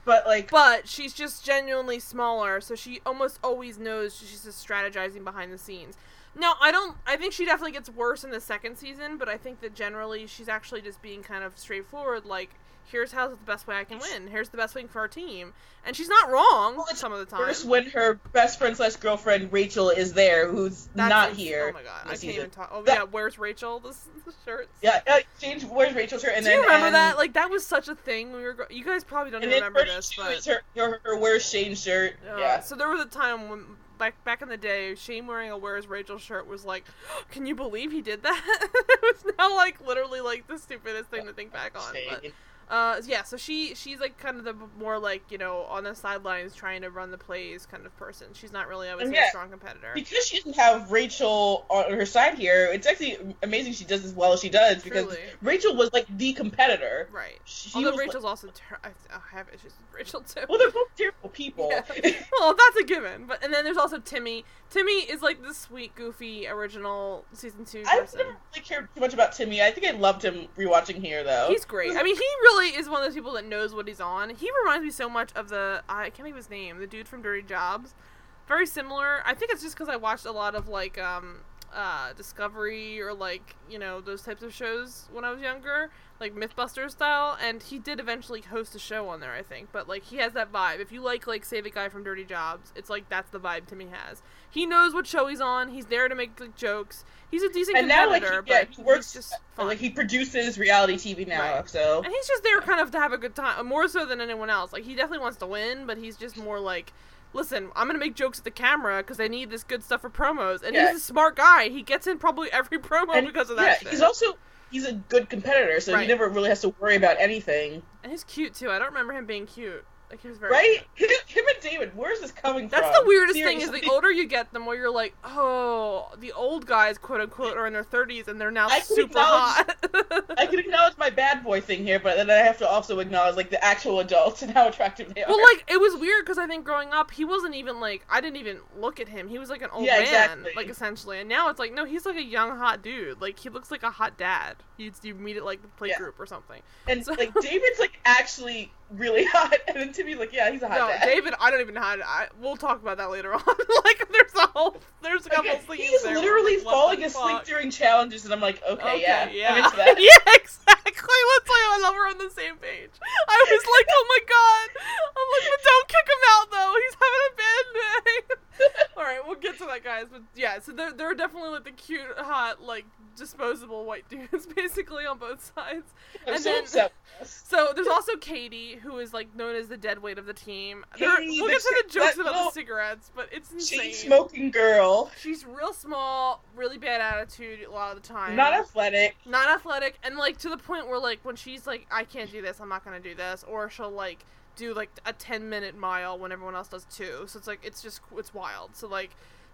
but like
But she's just genuinely smaller, so she almost always knows she's just strategizing behind the scenes. Now, I don't. I think she definitely gets worse in the second season, but I think that generally she's actually just being kind of straightforward. Like, here's how the best way I can win. Here's the best thing for our team, and she's not wrong
Well,
some of the time.
First, when her best friend slash girlfriend Rachel is there, who's
That's
not
ins-
here.
Oh my god, I can't
season.
even talk. Oh
That-
yeah, where's Rachel? This the shirts.
Yeah, uh, change. Where's Rachel's shirt? And
Do
then
you remember
and,
that? Like that was such a thing. when We were. You guys probably don't even remember this, but
her, her, her where's Shane's shirt.
Uh,
yeah.
So there was a time when back back in the day, Shane wearing a "Where's Rachel" shirt was like, "Can you believe he did that?" it was now like literally like the stupidest thing to think back on. But. Uh, yeah, so she she's like kind of the more like you know on the sidelines trying to run the plays kind of person. She's not really I would say
Yeah.
a strong competitor.
Because she doesn't have Rachel on her side here, it's actually amazing she does as well as she does because
Truly.
Rachel was like the competitor.
Right.
She
Although Rachel's also ter- I, I have issues with Rachel too.
Well, they're both terrible people.
Yeah. well, that's a given. But and then there's also Timmy. Timmy is like the sweet, goofy original season two
I
person.
never really cared too much about Timmy. I think I loved him rewatching here though.
He's great. I mean, he really is one of those people that knows what he's on. He reminds me so much of the I can't think of his name, the dude from Dirty Jobs. Very similar. I think it's just because I watched a lot of like um uh Discovery or like you know those types of shows when I was younger, like MythBusters style. And he did eventually host a show on there, I think. But like he has that vibe. If you like like say the guy from Dirty Jobs, it's like that's the vibe Timmy has. He knows what show he's on. He's there to make like, jokes. He's a decent
and now, like, he, yeah,
but
he works.
just fun.
Like he produces reality TV now,
Right.
so
And he's just there kind of to have a good time, more so than anyone else. Like he definitely wants to win, but he's just more like, listen, I'm gonna make jokes at the camera because I need this good stuff for promos. And
Yeah.
he's a smart guy. He gets in probably every promo
and,
because of
yeah,
that. shit.
he's also he's a good competitor, so
Right.
he never really has to worry about anything.
and he's cute too. I don't remember him being cute. Like he was very
Right?
cute.
Him, him and David, where's this coming
That's
from?
That's the weirdest thing is the older you get, the more you're like, oh, the old guys, quote unquote, are in their 30s and they're now
I
super hot.
I can acknowledge my bad boy thing here, but then I have to also acknowledge like the actual adults and how attractive they are.
Well, like it was weird because I think growing up, he wasn't even like I didn't even look at him. He was like an old
Yeah,
man,
exactly.
like essentially. And now it's like no, he's like a young hot dude. Like he looks like a hot dad. You you meet at like the play
Yeah.
group or something.
and
so-
like David's like actually really hot, and then Timmy's like, yeah, he's a hot
no,
dad.
David, I don't even know how to. I, we'll talk about that later on. like there's a whole there's a couple
Like,
scenes
he's
there
literally
like,
falling asleep
fuck?
during challenges, and I'm like, okay,
Okay,
yeah,
yeah,
I'm into that.
yeah, exactly. Let's say I love we're on the same page. I was like, oh my god. I'm like, but don't kick him out though. He's having a bad day. All right, we'll get to that, guys. But yeah, so they're they're definitely like the cute, hot, like disposable white dudes, basically on both sides.
I'm
And
so
then-
upset.
So there's also Katie, who is like known as the dead weight of the team. There-
Katie,
we'll get to the jokes
that
about the cigarettes, but it's insane.
Chain smoking girl,
She's real small, really bad attitude a lot of the time
not athletic.
not athletic and like to the point where like when she's like i can't do this i'm not gonna do this or she'll like do like a 10 minute mile when everyone else does two so it's like it's just it's wild so like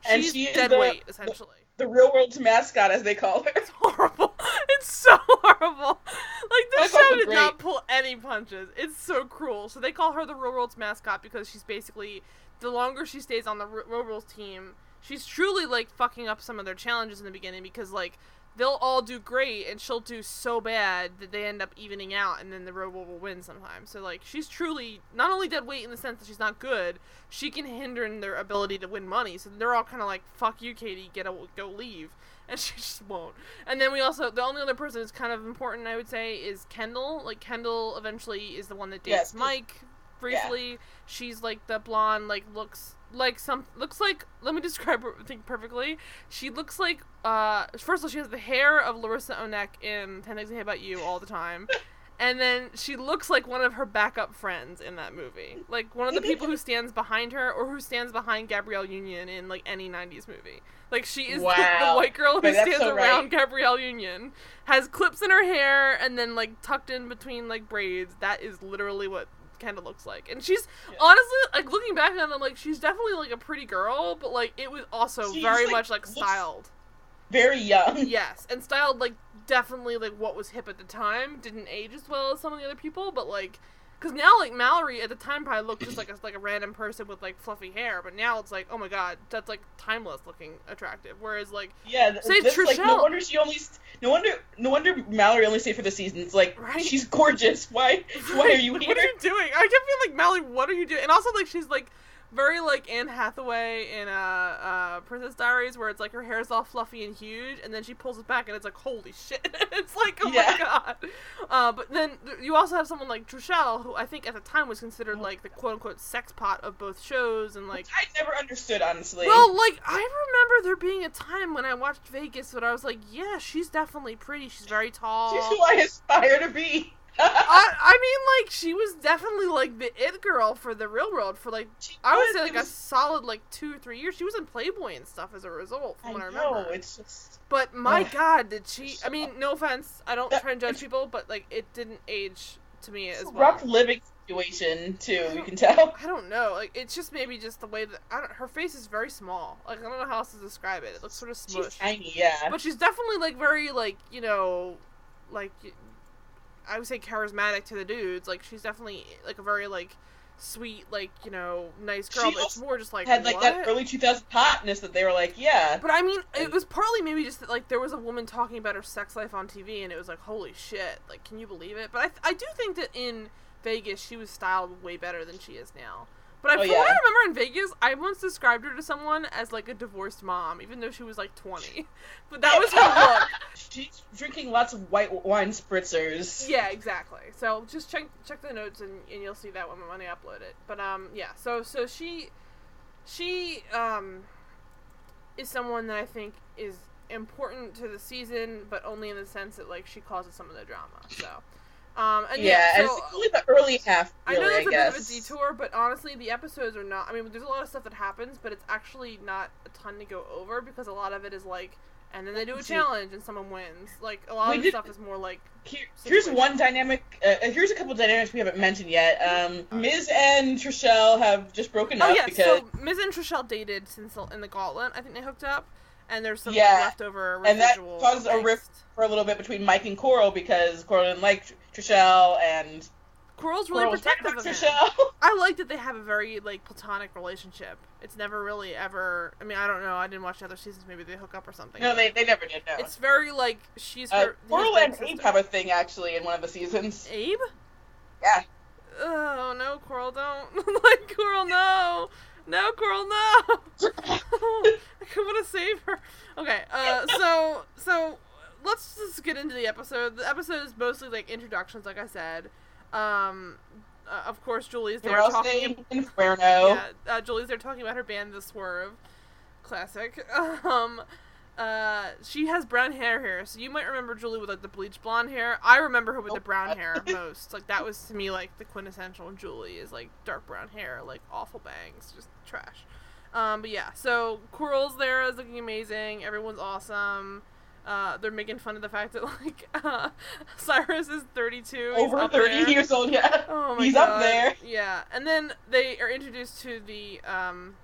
And
she's
she
dead
the-
weight essentially.
The real world's mascot, as they call her.
it's horrible. It's so horrible. Like this show did not pull any punches. It's so cruel. So they call her the real world's mascot because she's basically the longer she stays on the real world's team she's truly like fucking up some of their challenges in the beginning because like they'll all do great and she'll do so bad that they end up evening out and then the world will win sometimes. So like she's truly not only dead weight in the sense that she's not good she can hinder in their ability to win money. So they're all kind of like fuck you katie get a go leave. And she just won't. And then we also the only other person that's kind of important i would say is kendall. Like kendall eventually is the one that dates
Yes,
mike briefly. She's like the blonde like looks like some looks like let me describe her thing perfectly. She looks like uh first of all she has the hair of Larisa Oleynik in 10 things i hate about you all the time. And then she looks like one of her backup friends in that movie. Like one of the people who stands behind her or who stands behind gabrielle union in like any 90s movie. Like she is the, the white girl who
Wait,
stands
so
around
right.
gabrielle union. Has clips in her hair and then like tucked in between like braids. That is literally what Kendall looks like. And she's
Yeah.
honestly like looking back on them, like she's definitely like a pretty girl, but like it was also
She's,
very
like,
much like styled.
Very young.
yes, and styled like definitely like what was hip at the time. Didn't age as well as some of the other people, but like because now like Mallory at the time probably looked just like a, like a random person with like fluffy hair, but now it's like oh my god that's like timeless looking attractive. Whereas like
Yeah, th-
Say
this, like, no wonder she only, st- no wonder, no wonder Mallory only stayed for the season. It's like
Right?
she's gorgeous. Why, why are you here?
What are you doing? I kept feeling like Mallory, what are you doing? And also like she's like very like Anne Hathaway in uh, uh Princess Diaries, where it's like her hair's all fluffy and huge, and then she pulls it back, and it's like holy shit! it's like oh
Yeah.
my god. Uh, but then th- you also have someone like Trishelle, who I think at the time was considered
Oh
like the quote unquote sex pot of both shows, and like.
I never understood honestly.
Well, like I remember there being a time when I watched Vegas that I was like, yeah, she's definitely pretty. She's very tall.
she's who I aspire to be.
I, I mean, like she was definitely like the it girl for the real world for like
She
I would
was-
say like a solid like two or three years. She was in Playboy and stuff as a result, from
I
what I
know
remember.
it's just
But my God, did she? I mean, no offense, I don't
That-
try and judge people, but like it didn't age to me as well.
Rough living situation too. You can tell.
I don't know. Like it's just maybe just the way that I don't, her face is very small. Like I don't know how else to describe it. It looks sort of smushed.
She's tiny, yeah.
But she's definitely like very like you know, like I would say charismatic to the dudes. Like she's definitely like a very like sweet, like you know, nice girl.
She
but it's more just like
had like
what?
that early 2000 hotness that they were like, yeah.
But I mean, it was partly maybe just that, like there was a woman talking about her sex life on TV, and it was like, holy shit! Like, can you believe it? But I, I do think that in Vegas, she was styled way better than she is now. But I,
Oh,
what I remember in Vegas, I once described her to someone as like a divorced mom, even though she was like twenty. But that was her look.
She's drinking lots of white wine spritzers.
Yeah, exactly. So just check check the notes and, and you'll see that when when I upload it. But um yeah, so so she she um is someone that I think is important to the season, but only in the sense that like she causes some of the drama. So um and
Yeah,
yeah,
and
so,
it's only the early half,
I know
I,
that's a
guess.
bit of a detour, but honestly, the episodes are not. I mean, there's a lot of stuff that happens, but it's actually not a ton to go over because a lot of it is like, and then they do a challenge and someone wins. Like a lot
We
of the
did-
stuff is more like
Here, here's one dynamic. Uh, here's a couple dynamics we haven't mentioned yet. Um, Miz and Trishelle have just broken
Oh
up
yeah,
because,
so Miz and Trishelle dated since in the Gauntlet. I think they hooked up, and there's some
Yeah,
leftover
and that caused a rift for a little bit between Mike and Coral because Coral didn't like Trishelle and
Coral's really
Coral's
protective
about
of him. I like that they have a very like platonic relationship. It's never really ever. I mean, I don't know. I didn't watch the other seasons. Maybe they hook up or something.
no, they, they never did. No.
It's very like she's
uh,
her. his
Coral and
sister.
Abe have a thing actually in one of the seasons.
Abe?
Yeah.
Oh no, Coral, don't like Coral. No, no, Coral, no. I want to save her. Okay, uh, so so let's just get into the episode. The episode is mostly like introductions, like I said. Um, uh, of course, Julie's there
They're
talking.
Inferno.
Yeah, uh, Julie's there talking about her band, The Swerve. Classic. Um, uh, she has brown hair here, so you might remember Julie with like the bleached blonde hair. I remember her with the
Oh,
brown
God.
hair most. Like that was to me like the quintessential Julie is like dark brown hair, like awful bangs, just trash. Um, but yeah, so Coral's there is looking amazing. Everyone's awesome. Uh, they're making fun of the fact that like uh, Cyrus is 32. he's
Over
up
30
there.
years old, yeah.
Oh my
He's
god.
up there.
Yeah, and then they are introduced to the um,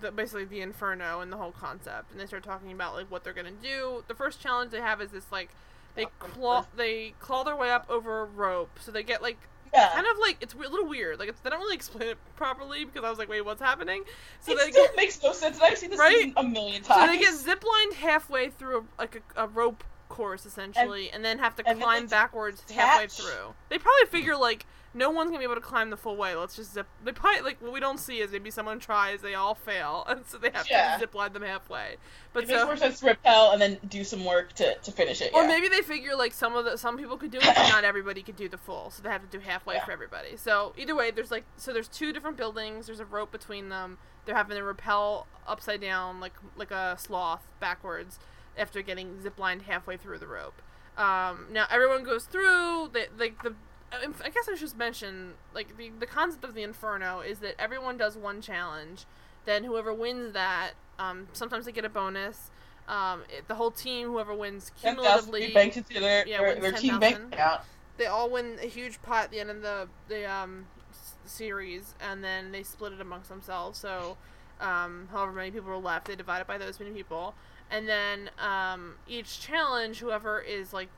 the basically the inferno and the whole concept, and they start talking about like what they're gonna do. The first challenge they have is this like they claw they claw their way up over a rope, so they get like
Yeah.
kind of like it's a little weird. Like it's, they don't really explain it properly because I was like, wait, what's happening? So
it
they
still
get
makes no sense, and I've seen this
Right?
a million times.
so they get ziplined halfway through a, like a, a rope course essentially, and, then have to climb backwards halfway through. They probably figure like no one's gonna be able to climb the full way. Let's just zip. They probably like what we don't see is maybe someone tries, they all fail, and so they have
Yeah.
to zip line them halfway. But
it makes
so.
more sense to repel and then do some work to, to finish it.
Or
yeah.
maybe they figure like some of the some people could do it, but not everybody could do the full, so they have to do halfway
Yeah.
for everybody. So either way, there's like so there's two different buildings. There's a rope between them. They're having to rappel upside down like like a sloth backwards after getting ziplined halfway through the rope. Um, now everyone goes through. Like the I guess I should mention like the the concept of the inferno is that everyone does one challenge, then whoever wins that, um, sometimes they get a bonus. Um, it, the whole team, whoever wins cumulatively,
into their,
yeah,
their,
wins
their team bank
10,000.
account.
they all win a huge pot at the end of the the um s- series, and then they split it amongst themselves. So, um, however many people are left, they divide it by those many people, and then um, each challenge, whoever is like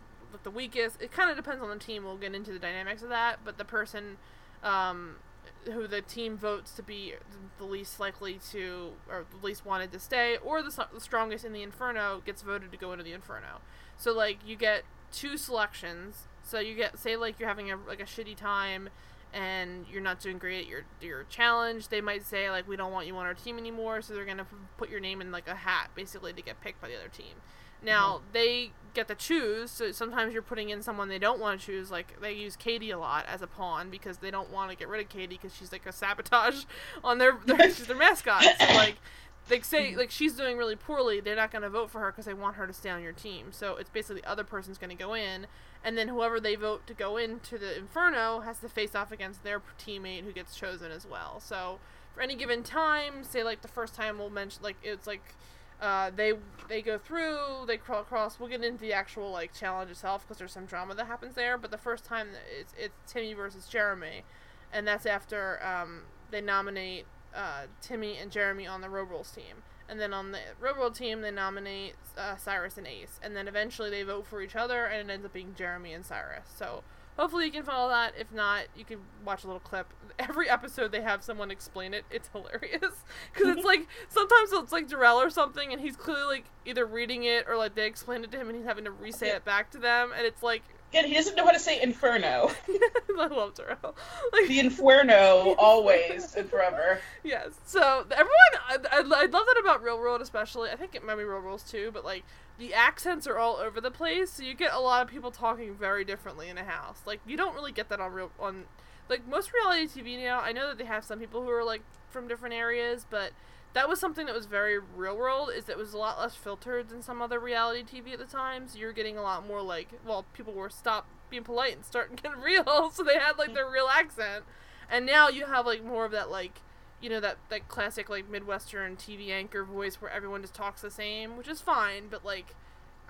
the weakest, it kind of depends on the team. We'll get into the dynamics of that, but the person. Um, who the team votes to be the least likely to, or the least wanted to stay, or the, the strongest in the inferno gets voted to go into the inferno. So like you get two selections. So you get say like you're having a like a shitty time and you're not doing great at your your challenge. They might say like we don't want you on our team anymore, so they're gonna p- put your name in like a hat basically to get picked by the other team. Now mm-hmm. they get to choose. So sometimes you're putting in someone they don't want to choose. Like they use Katie a lot as a pawn because they don't want to get rid of Katie because she's like a sabotage on their, their she's their mascot. So like they say mm-hmm. like she's doing really poorly, they're not going to vote for her because they want her to stay on your team. So it's basically the other person's going to go in, and then whoever they vote to go into the Inferno has to face off against their teammate who gets chosen as well. So for any given time, say like the first time we'll mention like it's like uh, they they go through, they crawl across. We'll get into the actual like challenge itself because there's some drama that happens there. But the first time it's it's Timmy versus Jeremy, and that's after um, they nominate uh, Timmy and Jeremy on the Road Rules team. And then on the World team, they nominate uh, Cyrus and Ace. And then eventually they vote for each other, and it ends up being Jeremy and Cyrus. So hopefully you can follow that. If not, you can watch a little clip. Every episode they have someone explain it. It's hilarious because it's like sometimes it's like Darrell or something, and he's clearly like either reading it or like they explain it to him, and he's having to re-say it back to them, and it's like
Again, he doesn't know how to say inferno.
I love Darrell.
Like, the inferno, always and forever.
Yes. So everyone, I, I, I love that about Real World, especially. I think it might be Real Rules too, but like the accents are all over the place, so you get a lot of people talking very differently in a house. Like you don't really get that on real on like most reality TV now. I know that they have some people who are like from different areas, but that was something that was very real world is it was a lot less filtered than some other reality TV at the time. So you're getting a lot more like well, people were stop being polite and starting getting real, so they had like their real accent. And now you have like more of that like you know that that classic like midwestern TV anchor voice where everyone just talks the same, which is fine, but like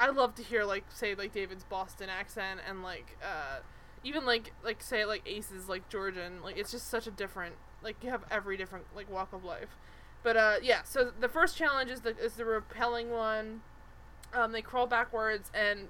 I love to hear like say like David's Boston accent and like uh even like like say like Ace's like Georgian, like it's just such a different like you have every different like walk of life. But uh, yeah, so the first challenge is the is the repelling one. Um, they crawl backwards, and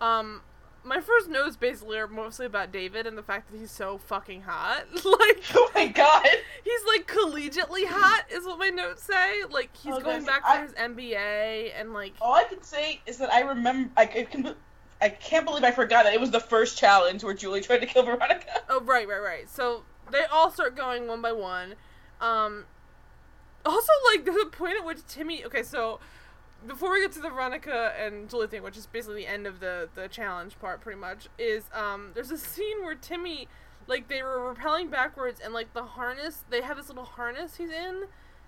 um, my first notes basically are mostly about David and the fact that he's so fucking hot. like,
oh my god,
he's like collegiately hot, is what my notes say. Like he's oh, going back I, for his MBA, and like
all I can say is that I remember I, I can. I can't believe I forgot that it was the first challenge where Julie tried to kill Veronica.
Oh right, right, right. So they all start going one by one. Um, also, like, there's a point at which Timmy. Okay, so before we get to the Veronica and Julie thing, which is basically the end of the the challenge part, pretty much, is um, there's a scene where Timmy, like, they were repelling backwards, and like the harness, they have this little harness he's in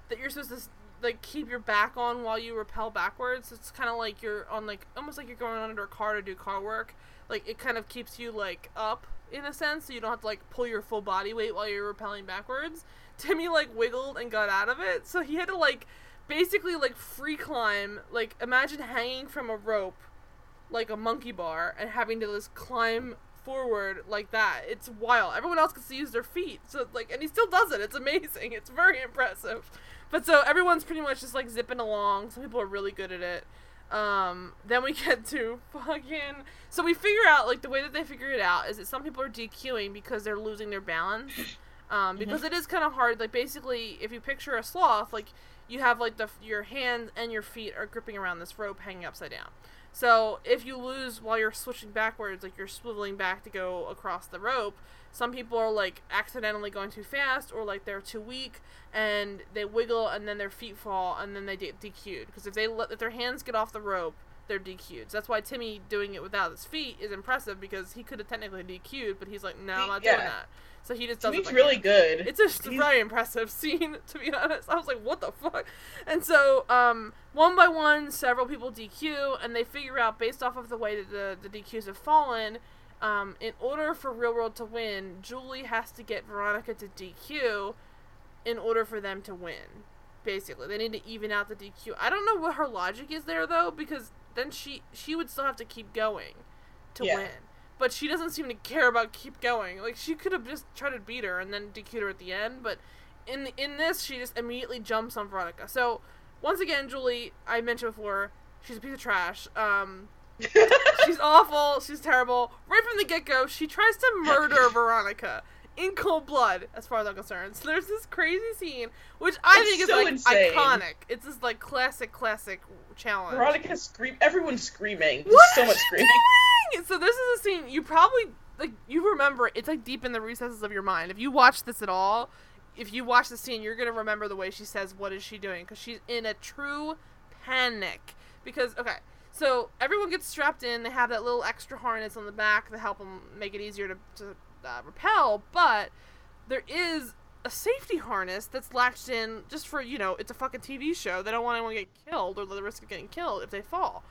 that you're supposed to like keep your back on while you repel backwards. It's kind of like you're on like almost like you're going under a car to do car work. Like it kind of keeps you like up in a sense, so you don't have to like pull your full body weight while you're repelling backwards. Timmy like wiggled and got out of it, so he had to like basically like free climb. Like imagine hanging from a rope, like a monkey bar, and having to just climb forward like that. It's wild. Everyone else gets to use their feet, so like, and he still does it. It's amazing. It's very impressive. But so everyone's pretty much just like zipping along. Some people are really good at it. Um, then we get to fucking. So we figure out like the way that they figure it out is that some people are DQing because they're losing their balance. Um, mm-hmm. because mm-hmm. it is kind of hard. Like basically, if you picture a sloth, like you have like the your hands and your feet are gripping around this rope hanging upside down. So if you lose while you're switching backwards, like you're swiveling back to go across the rope, some people are like accidentally going too fast or like they're too weak and they wiggle and then their feet fall and then they get DQ'd because if they let if their hands get off the rope, they're DQ'd. So that's why Timmy doing it without his feet is impressive because he could have technically DQ'd, but he's like, no, I'm not yeah. doing that. So he just does
He's
like
really good.
It's a He's... very impressive scene, to be honest. I was like, what the fuck? And so, um, one by one, several people DQ, and they figure out based off of the way that the, the DQs have fallen, um, in order for Real World to win, Julie has to get Veronica to DQ in order for them to win. Basically, they need to even out the DQ. I don't know what her logic is there though, because then she she would still have to keep going to yeah. win but she doesn't seem to care about keep going. Like she could have just tried to beat her and then DQ'd her at the end, but in in this she just immediately jumps on Veronica. So once again, Julie, I mentioned before, she's a piece of trash. Um, she's awful. She's terrible. Right from the get go, she tries to murder Veronica in cold blood, as far as I'm concerned. So there's this crazy scene, which I
it's
think is
so
like insane. iconic. It's this like classic, classic challenge.
Veronica scream. Everyone's screaming. There's what so much screaming. Doing?
So this is a scene you probably like. You remember it's like deep in the recesses of your mind. If you watch this at all, if you watch the scene, you're gonna remember the way she says, "What is she doing?" Because she's in a true panic. Because okay, so everyone gets strapped in. They have that little extra harness on the back to help them make it easier to, to uh, repel. But there is a safety harness that's latched in just for you know it's a fucking TV show. They don't want anyone to get killed or the risk of getting killed if they fall.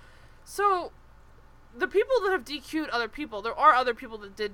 So the people that have DQ'd other people, there are other people that did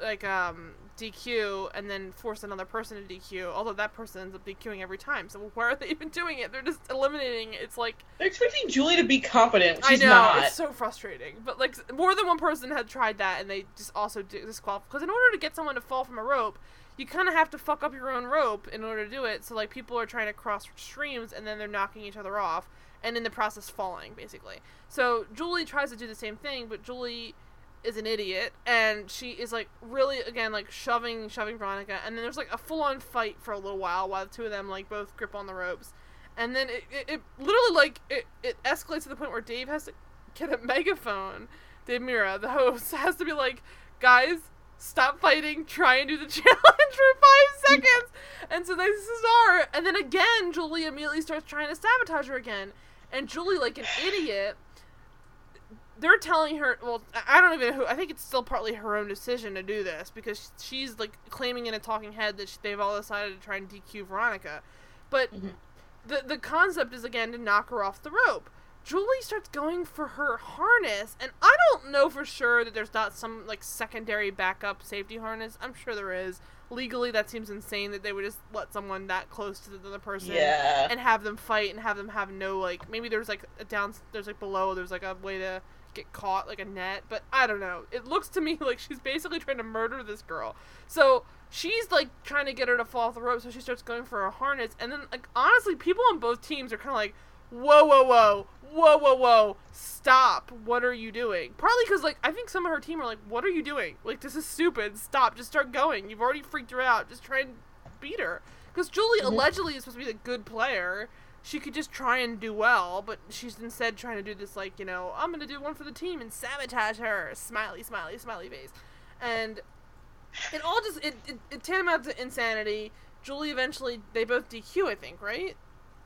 like um DQ and then force another person to DQ. Although that person ends up DQing every time. So why are they even doing it? They're just eliminating. It's like
they're expecting Julie to be competent. She's
I know
not.
it's so frustrating. But like more than one person had tried that, and they just also disqualified. Because in order to get someone to fall from a rope, you kind of have to fuck up your own rope in order to do it. So like people are trying to cross streams, and then they're knocking each other off, and in the process falling basically. So Julie tries to do the same thing, but Julie is an idiot and she is like really again like shoving shoving Veronica and then there's like a full on fight for a little while while the two of them like both grip on the ropes. And then it, it, it literally like it, it escalates to the point where Dave has to get a megaphone. Dave Mirra the host has to be like guys stop fighting. Try and do the challenge for five seconds. And so they start and then again Julie immediately starts trying to sabotage her again. And Julie like an idiot they're telling her well i don't even know who i think it's still partly her own decision to do this because she's like claiming in a talking head that she, they've all decided to try and dq veronica but mm-hmm. the the concept is again to knock her off the rope julie starts going for her harness and i don't know for sure that there's not some like secondary backup safety harness i'm sure there is legally that seems insane that they would just let someone that close to the other person
yeah.
and have them fight and have them have no like maybe there's like a down there's like below there's like a way to get caught like a net, but I don't know. It looks to me like she's basically trying to murder this girl. So she's like trying to get her to fall off the rope, so she starts going for a harness. And then, like, honestly, people on both teams are kind of like, whoa, whoa, whoa, whoa, whoa, whoa, stop. What are you doing? Partly because, like, I think some of her team are like, what are you doing? Like, this is stupid. Stop. Just start going. You've already freaked her out. Just try and beat her. Because Julie mm-hmm. allegedly is supposed to be the good player she could just try and do well, but she's instead trying to do this like, you know, I'm gonna do one for the team and sabotage her. Smiley, smiley, smiley face. And it all just it, it, it tantamount to insanity. Julie eventually they both DQ, I think, right?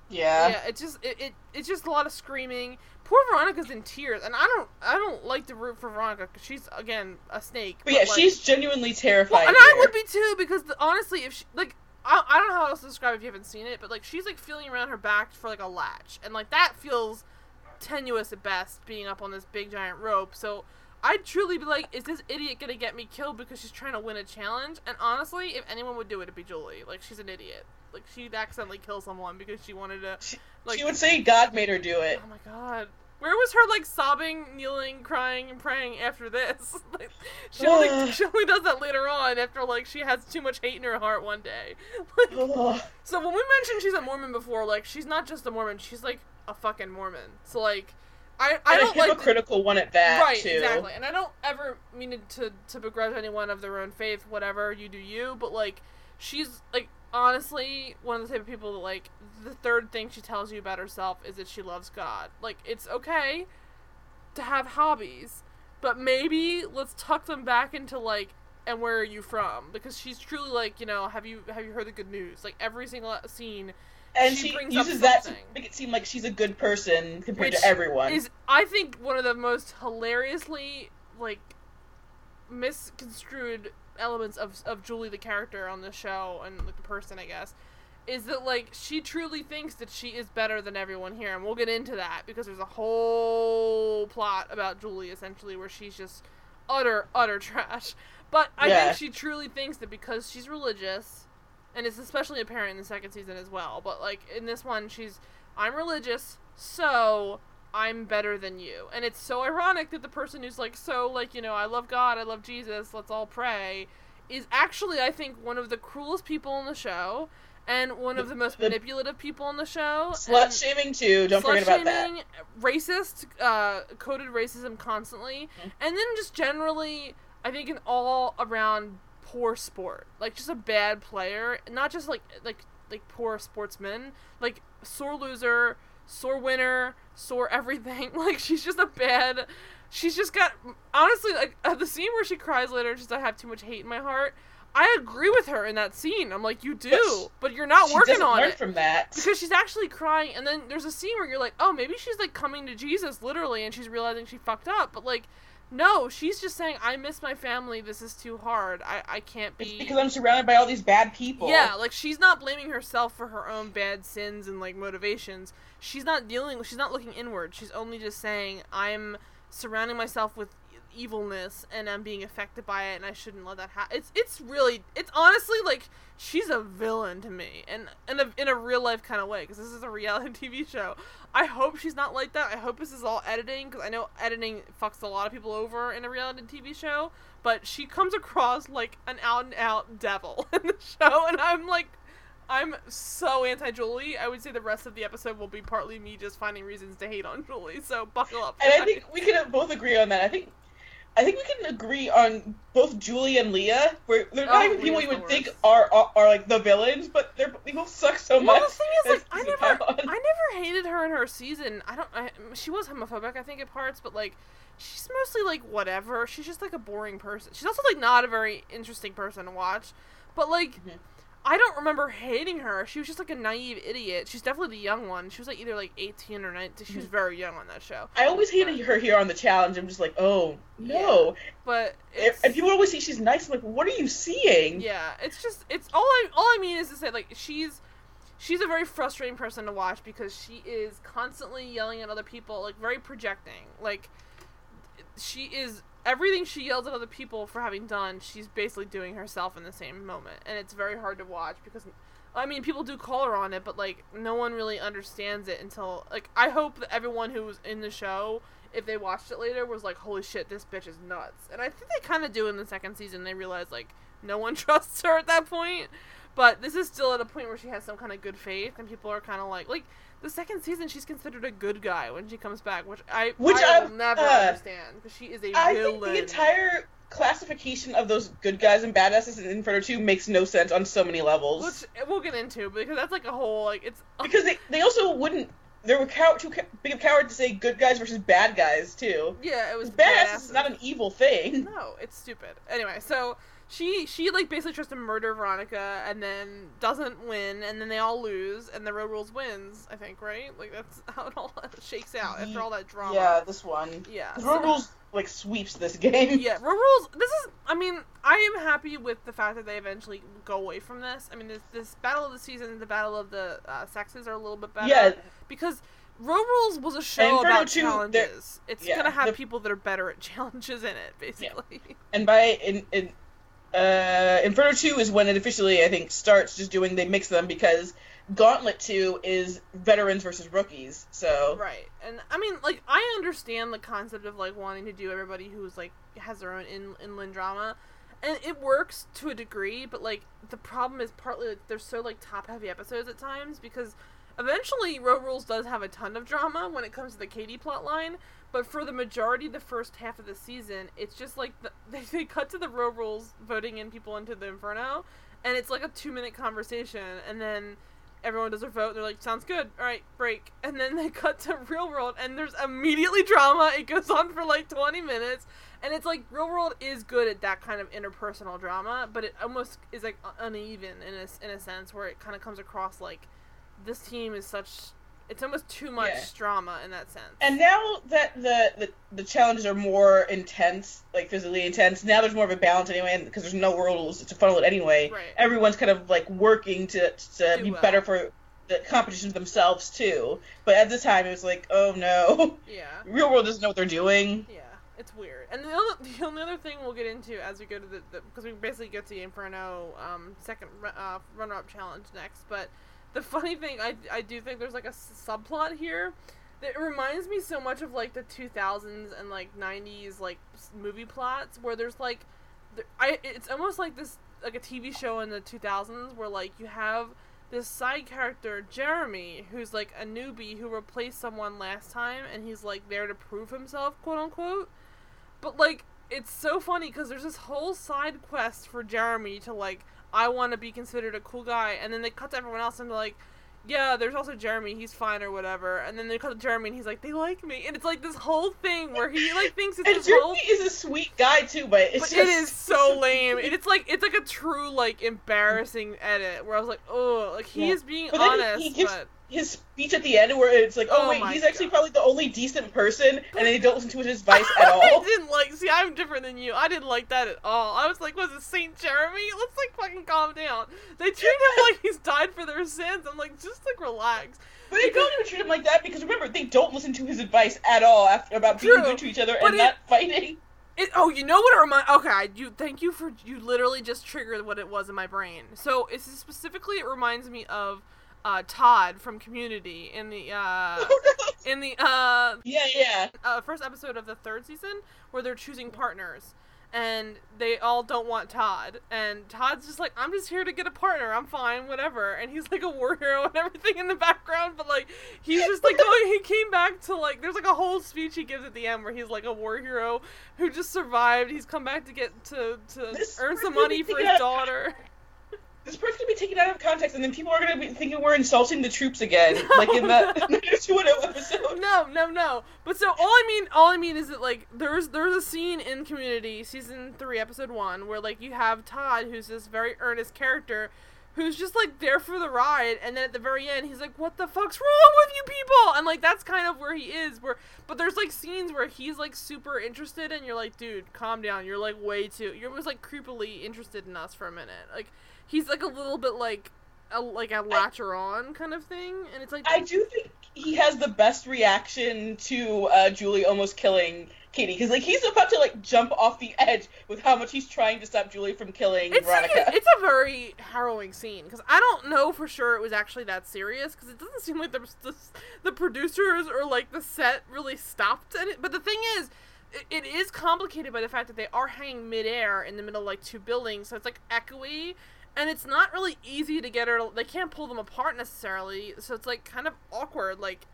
Yeah.
Yeah, it just it, it it's just a lot of screaming. Poor Veronica's in tears, and I don't I don't like to root for Veronica because she's again a snake.
But, but yeah, like, she's genuinely terrified. Well,
and here. I would be too because the, honestly, if she like I, I don't know how else to describe it if you haven't seen it, but like she's like feeling around her back for like a latch, and like that feels tenuous at best, being up on this big giant rope. So I'd truly be like, is this idiot gonna get me killed because she's trying to win a challenge? And honestly, if anyone would do it, it'd be Julie. Like she's an idiot. Like she'd accidentally kill someone because she wanted to.
Like she would say God made her do it.
Oh my god. Where was her like sobbing, kneeling, crying, and praying after this? like, she only she only does that later on after like she has too much hate in her heart one day. Like, so when we mentioned she's a Mormon before, like she's not just a Mormon, she's like a fucking Mormon. So like. I, I don't
like a critical one at that
right
too.
exactly and I don't ever mean to to begrudge anyone of their own faith whatever you do you but like she's like honestly one of the type of people that like the third thing she tells you about herself is that she loves God. Like it's okay to have hobbies, but maybe let's tuck them back into like and where are you from? Because she's truly like, you know, have you have you heard the good news? Like every single scene
and she, she uses that to make it seem like she's a good person compared Which to everyone.
Is I think one of the most hilariously like misconstrued elements of of Julie the character on the show and like the person, I guess, is that like she truly thinks that she is better than everyone here, and we'll get into that because there's a whole plot about Julie essentially where she's just utter utter trash. But I yeah. think she truly thinks that because she's religious, and it's especially apparent in the second season as well. But like in this one, she's I'm religious, so I'm better than you. And it's so ironic that the person who's like, so, like, you know, I love God, I love Jesus, let's all pray, is actually, I think, one of the cruelest people on the show and one of the most manipulative people on the show.
Slut shaming, too, don't forget about that.
Racist, uh, coded racism constantly. Mm-hmm. And then just generally, I think, an all around poor sport. Like, just a bad player. Not just, like, like, like poor sportsman. Like, sore loser sore winner, sore everything. Like she's just a bad. She's just got honestly like at the scene where she cries later, just I have too much hate in my heart. I agree with her in that scene. I'm like, you do, but you're not working on
learn
it
from that
because she's actually crying. And then there's a scene where you're like, oh, maybe she's like coming to Jesus literally, and she's realizing she fucked up. But like, no, she's just saying, I miss my family. This is too hard. I, I can't be.
It's because I'm surrounded by all these bad people.
Yeah, like she's not blaming herself for her own bad sins and like motivations. She's not dealing. She's not looking inward. She's only just saying, I'm surrounding myself with evilness and I'm being affected by it and I shouldn't let that happen. It's it's really it's honestly like she's a villain to me and in a in a real life kind of way because this is a reality TV show. I hope she's not like that. I hope this is all editing because I know editing fucks a lot of people over in a reality TV show. But she comes across like an out and out devil in the show, and I'm like, I'm so anti Julie. I would say the rest of the episode will be partly me just finding reasons to hate on Julie. So buckle up.
And I think we can both agree on that. I think I think we can agree on both Julie and Leah. Where they're not
Oh,
even people you
the
would think are, are are like the villains, but they're they both suck so
Well,
much.
the thing is, like, I never. I never hated her in her season. I don't. I, she was homophobic, I think, at parts, but like, she's mostly like whatever. She's just like a boring person. She's also like not a very interesting person to watch. But like,
Mhm.
I don't remember hating her. She was just like a naive idiot. She's definitely the young one. She was like either like eighteen or nineteen. She was mm-hmm. very young on that show.
I always hated her here on the challenge. I'm just like, oh no.
But
And
it's,
and people always say she's nice. I'm like, what are you seeing?
Yeah, it's just it's all I all I mean is to say like she's she's a very frustrating person to watch because she is constantly yelling at other people, like very projecting. Like she is everything she yells at other people for having done, she's basically doing herself in the same moment. And it's very hard to watch because I mean, people do call her on it, but like no one really understands it until like I hope that everyone who was in the show if they watched it later was like, "Holy shit, this bitch is nuts." And I think they kind of do in the second season. They realize like no one trusts her at that point. But this is still at a point where she has some kind of good faith, and people are kind of like, like the second season, she's considered a good guy when she comes back, which I
Which
I will never
uh,
understand because she is a
I
villain.
think the entire classification of those good guys and badasses in Inferno 2 makes no sense on so many levels.
which we'll get into because that's like a whole like it's
because they, they also wouldn't. They were cow- too big of cowards to say good guys versus bad guys too.
yeah, it was
Badass is
badasses.
not an evil thing.
No, it's stupid. Anyway, so she she like basically tries to murder Veronica and then doesn't win and then they all lose and the Road Rules wins, I think, right? Like that's how it all shakes out after all that drama.
Yeah, this one.
Yeah.
The
so-
Rules like sweeps this game.
yeah, Road Rules this is I mean, I am happy with the fact that they eventually go away from this. I mean this this battle of the season, and the battle of the uh, sexes are a little bit better.
Yeah.
Because Road Rules was a show about
2,
challenges. It's
yeah,
gonna have
the-
people that are better at challenges in it, basically.
And by in, in uh, Inferno 2 is when it officially I think starts just doing they mix them because Gauntlet 2 is veterans versus rookies. So
Right. And I mean, like, I understand the concept of like wanting to do everybody who's like has their own in- inland drama. And it works to a degree, but like the problem is partly like they're so like top heavy episodes at times because eventually Road Rules does have a ton of drama when it comes to the Katie plot line, but for the majority of the first half of the season, it's just like the, they, they cut to the Road Rules voting in people into the Inferno, and it's like a two minute conversation, and then everyone does their vote. And they're like, "Sounds good. All right, break." And then they cut to real world, and there's immediately drama. It goes on for like 20 minutes, and it's like real world is good at that kind of interpersonal drama, but it almost is like uneven in a in a sense where it kind of comes across like this team is such. It's almost too much
Yeah.
drama in that sense.
And now that the, the the challenges are more intense, like physically intense, now there's more of a balance anyway, because there's no rules to funnel it anyway.
Right.
Everyone's kind of like working to to
Do
be
well.
better for the competition themselves too. But at this time, it was like, oh no,
yeah.
real world doesn't know what they're doing.
Yeah, it's weird. And the other, the only other thing we'll get into as we go to the because we basically get to the Inferno um, second uh, runner-up challenge next. But the funny thing, I, I do think there's like a subplot here that reminds me so much of like the 2000s and like 90s like movie plots where there's like, I it's almost like this like a TV show in the 2000s where like you have this side character Jeremy who's like a newbie who replaced someone last time and he's like there to prove himself quote unquote. But like it's so funny because there's this whole side quest for Jeremy to like I want to be considered a cool guy and then they cut to everyone else and they're like yeah there's also Jeremy he's fine or whatever and then they cut to Jeremy and he's like they like me and it's like this whole thing where he like thinks it's
And
this
Jeremy
whole
is a sweet guy too, but it's
but
just
it is so lame. And it's like it's like a true like embarrassing edit where I was like, oh, like he
Yeah.
is being
But then he-
honest,
he gives-
but
his speech at the end where it's like, oh,
Oh
wait, he's actually probably the only decent person, and they don't listen to his advice at all.
I didn't like. See, I'm different than you. I didn't like that at all. I was like, was it Saint Jeremy? Let's like fucking calm down. They treat him like he's died for their sins. I'm like, just like relax.
But they don't even treat him like that because remember they don't listen to his advice at all after about being
True,
good to each other
but
and
it-
not fighting.
It, oh, you know what it reminds? Okay, you thank you for you literally just triggered what it was in my brain. So it's specifically it reminds me of uh, Todd from Community in the uh, in the uh,
yeah yeah
uh, first episode of the third season where they're choosing partners and they all don't want Todd. And Todd's just like, I'm just here to get a partner. I'm fine, whatever. And he's like a war hero and everything in the background, but like he's just like going. He came back to like there's like a whole speech he gives at the end where he's like a war hero who just survived. He's come back to get to to
This
earn some money for his daughter.
This part's gonna be taken out of context, and then people are gonna be thinking we're insulting the troops again, like in that 90210 episode.
No, no, no. But so all I mean, all I mean is that like there's there's a scene in Community season three, episode one, where like you have Todd, who's this very earnest character, who's just like there for the ride, and then at the very end, he's like, "What the fuck's wrong with you people?" And like that's kind of where he is. Where but there's like scenes where he's like super interested, and you're like, "Dude, calm down. You're like way too. You're almost like creepily interested in us for a minute." Like he's like a little bit like. A, like a latcher on kind of thing, and it's like
I do think he has the best reaction to uh, Julie almost killing Katie, because like he's about to like jump off the edge with how much he's trying to stop Julie from killing
It's
Veronica.
a, it's a very harrowing scene because I don't know for sure it was actually that serious because it doesn't seem like the, the the producers or like the set really stopped it. But the thing is, it, it is complicated by the fact that they are hanging midair in the middle of like two buildings, so it's like echoey. And it's not really easy to get her. They can't pull them apart necessarily, so it's like kind of awkward. Like,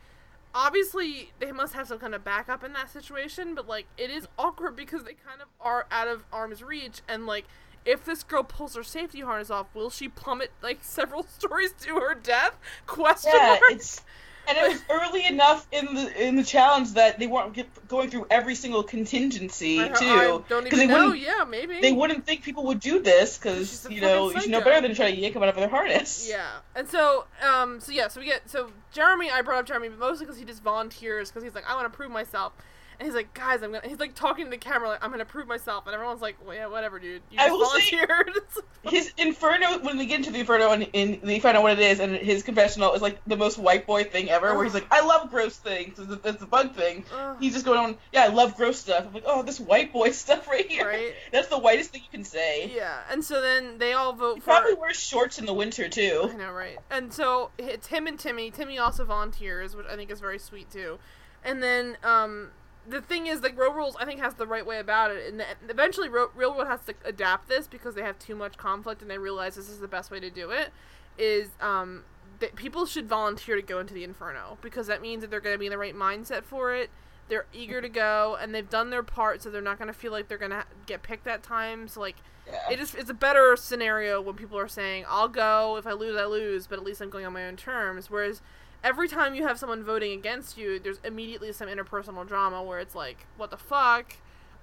obviously they must have some kind of backup in that situation, but like it is awkward because they kind of are out of arm's reach and like if this girl pulls her safety harness off, will she plummet like several stories to her death? Question
yeah,
mark.
it's and it was early enough in the in the challenge that they weren't get, going through every single contingency
I,
too.
I don't
'Cause
even
they
know.
wouldn't-
Yeah, maybe.
They wouldn't think people would do this because you know you should know better than to try to yank them out of their harness.
Yeah, and so, um, so yeah, so we get so Jeremy. I brought up Jeremy, but mostly because he just volunteers because he's like, I want to prove myself, and he's like, guys, I'm gonna. He's like talking to the camera, like, I'm gonna prove myself, and everyone's like, well, yeah, whatever, dude. You
I
just volunteered.
His inferno when we get into the inferno and, and they find out what it is and his confessional is like the most white boy thing ever where he's like I love gross things it's, a- it's a bug thing he's just going on yeah I love gross stuff I'm like oh this white boy stuff right here
right.
that's the whitest thing you can say
Yeah, and so then they all vote
he
for.
probably wears shorts in the winter too.
I know, right? And so it's him and Timmy. Timmy also volunteers, which I think is very sweet too. And then um, the thing is, like Road Rules, I think has the right way about it, and eventually Ro- Real World has to adapt this because they have too much conflict, and they realize this is the best way to do it. Is um, that people should volunteer to go into the Inferno because that means that they're going to be in the right mindset for it. They're eager to go, and they've done their part, so they're not going to feel like they're going to get picked that time. So like
yeah.
it is it's a better scenario when people are saying i'll go if i lose i lose but at least i'm going on my own terms whereas every time you have someone voting against you there's immediately some interpersonal drama where it's like what the fuck?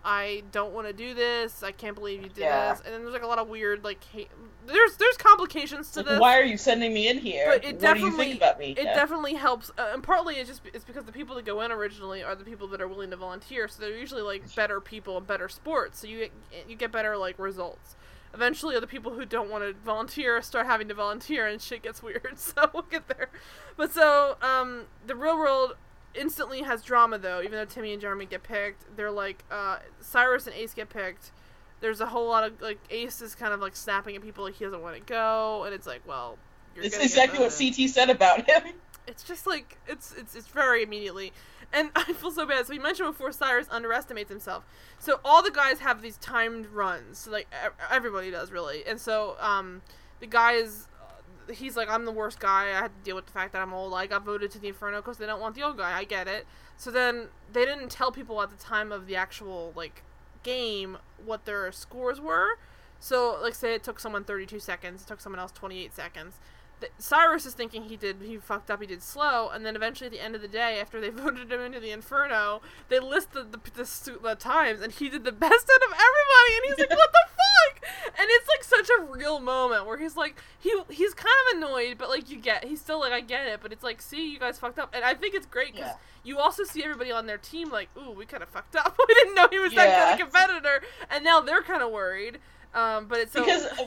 I don't want to do this. I can't believe you did
Yeah.
this. And then there's like a lot of weird like hate there's there's complications to this.
Why are you sending me in here?
But it
what do you
definitely-
think about me?
it
Yeah.
definitely helps uh, and partly it's just it's because the people that go in originally are the people that are willing to volunteer. So they're usually like better people and better sports. So you get you get better like results eventually the people who don't want to volunteer start having to volunteer and shit gets weird so we'll get there. But so um the real world instantly has drama though even though timmy and jeremy get picked. They're like uh syrus and ace get picked. There's a whole lot of like ace is kind of like snapping at people like he doesn't want to go and it's like well you're
it's exactly what. CT said about him.
It's just like it's it's it's very immediately, and I feel so bad. So you mentioned before Syrus underestimates himself. So all the guys have these timed runs. So like everybody does really, and so um the guy is. uh, He's like, I'm the worst guy. I had to deal with the fact that I'm old. I got voted to the Inferno because they don't want the old guy. I get it. So then they didn't tell people at the time of the actual like game what their scores were. So like, say it took someone 32 seconds, it took someone else 28 seconds th- Syrus is thinking he did he fucked up he did slow and then eventually at the end of the day after they voted him into the inferno they listed the, the, the times and he did the best out of everybody and he's like what the fuck? And it's like such a real moment where he's like he he's kind of annoyed but like you get he's still like I get it but it's like see you guys fucked up and I think it's great because
Yeah.
you also see everybody on their team like ooh we kind of fucked up. We didn't know he was that good a competitor and now they're kind of worried um, but it's so
because uh,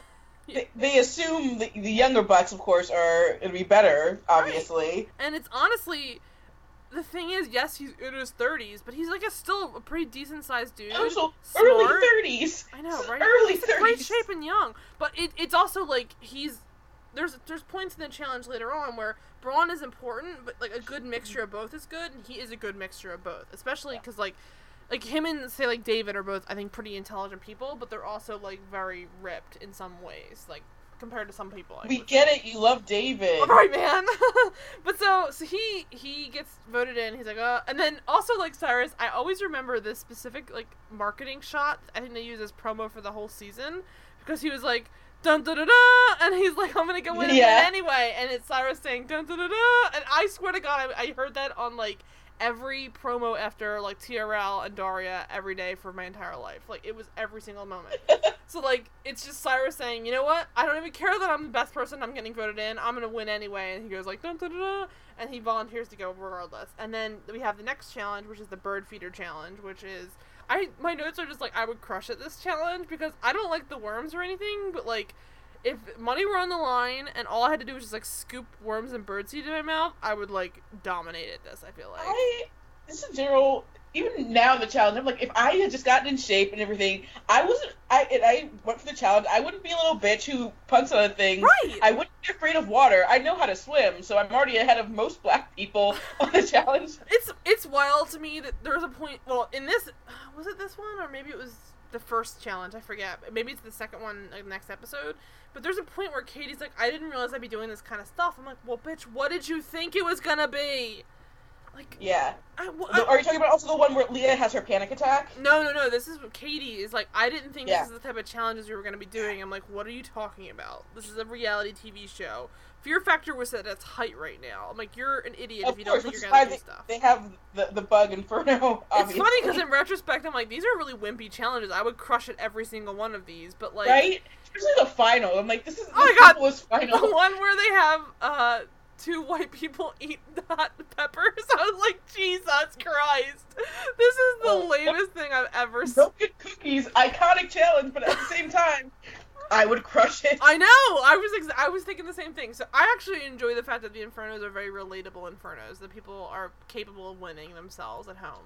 they, they assume the, the younger bucks of course are gonna be better obviously
and it's honestly the thing is, yes, he's in his thirties, but he's like a still a pretty decent sized dude.
Oh,
also,
early thirties.
I know, right?
Early
in great shape and young, but it, it's also like he's there's there's points in the challenge later on where brawn is important, but like a good mixture of both is good, and he is a good mixture of both, especially because like like him and say like David are both I think pretty intelligent people, but they're also like very ripped in some ways, like compared to some people. I
We get it. You love David.
all right, man. but so so he he gets voted in. He's like, oh, and then also like Syrus, I always remember this specific like marketing shot. I think they use as promo for the whole season because he was like. Dun da da da, and he's like, "I'm gonna go in
Yeah.
anyway," and it's Syrus saying "dun da da da," and I swear to God, I, I heard that on like every promo after like TRL and Daria every day for my entire life. Like it was every single moment. So like it's just Syrus saying, you know what? I don't even care that I'm the best person. I'm getting voted in. I'm gonna win anyway. And he goes like dun dun dun, dun and he volunteers to go regardless. And then we have the next challenge, which is the bird feeder challenge, which is I my notes are just like I would crush at this challenge because I don't like the worms or anything, but like. If money were on the line and all I had to do was just like scoop worms and birdseed in my mouth, I would like dominate at this. I feel like.
I this is general. Even now, the challenge. I'm like, if I had just gotten in shape and everything, I wasn't. I and I went for the challenge. I wouldn't be a little bitch who punts on things.
Right.
I wouldn't be afraid of water. I know how to swim, so I'm already ahead of most black people on the challenge.
It's it's wild to me that there was a point. Well, in this, was it this one or maybe it was the first challenge? I forget. Maybe it's the second one, like next episode. But there's a point where Katie's like, "I didn't realize I'd be doing this kind of stuff." I'm like, "Well, bitch, what did you think it was gonna be?" Like,
Yeah.
I,
The-
I-
are you talking about also the one where Leah has her panic attack?
no, no, no. This is what Katie is like. I didn't think
Yeah.
this is the type of challenges we were gonna be doing. I'm like, "What are you talking about? This is a reality TV show." Fear Factor was at its height right now. I'm like, "You're an idiot
Of
if you
course,
don't think you're gonna do stuff."
they have the, the bug inferno.
It's funny because in retrospect, I'm like, these are really wimpy challenges. I would crush at every single one of these, but like,
right? Especially the final. I'm like, this is
Oh my
the
God.
simplest
the
final.
one where they have uh two white people eat hot peppers. I was like, Jesus Christ, this is the
Oh,
lamest thing I've ever seen.
Don't get cookies. Iconic challenge, but at the same time, I would crush it.
I know. I was ex- I was thinking the same thing. So I actually enjoy the fact that the infernos are very relatable infernos. That people are capable of winning themselves at home.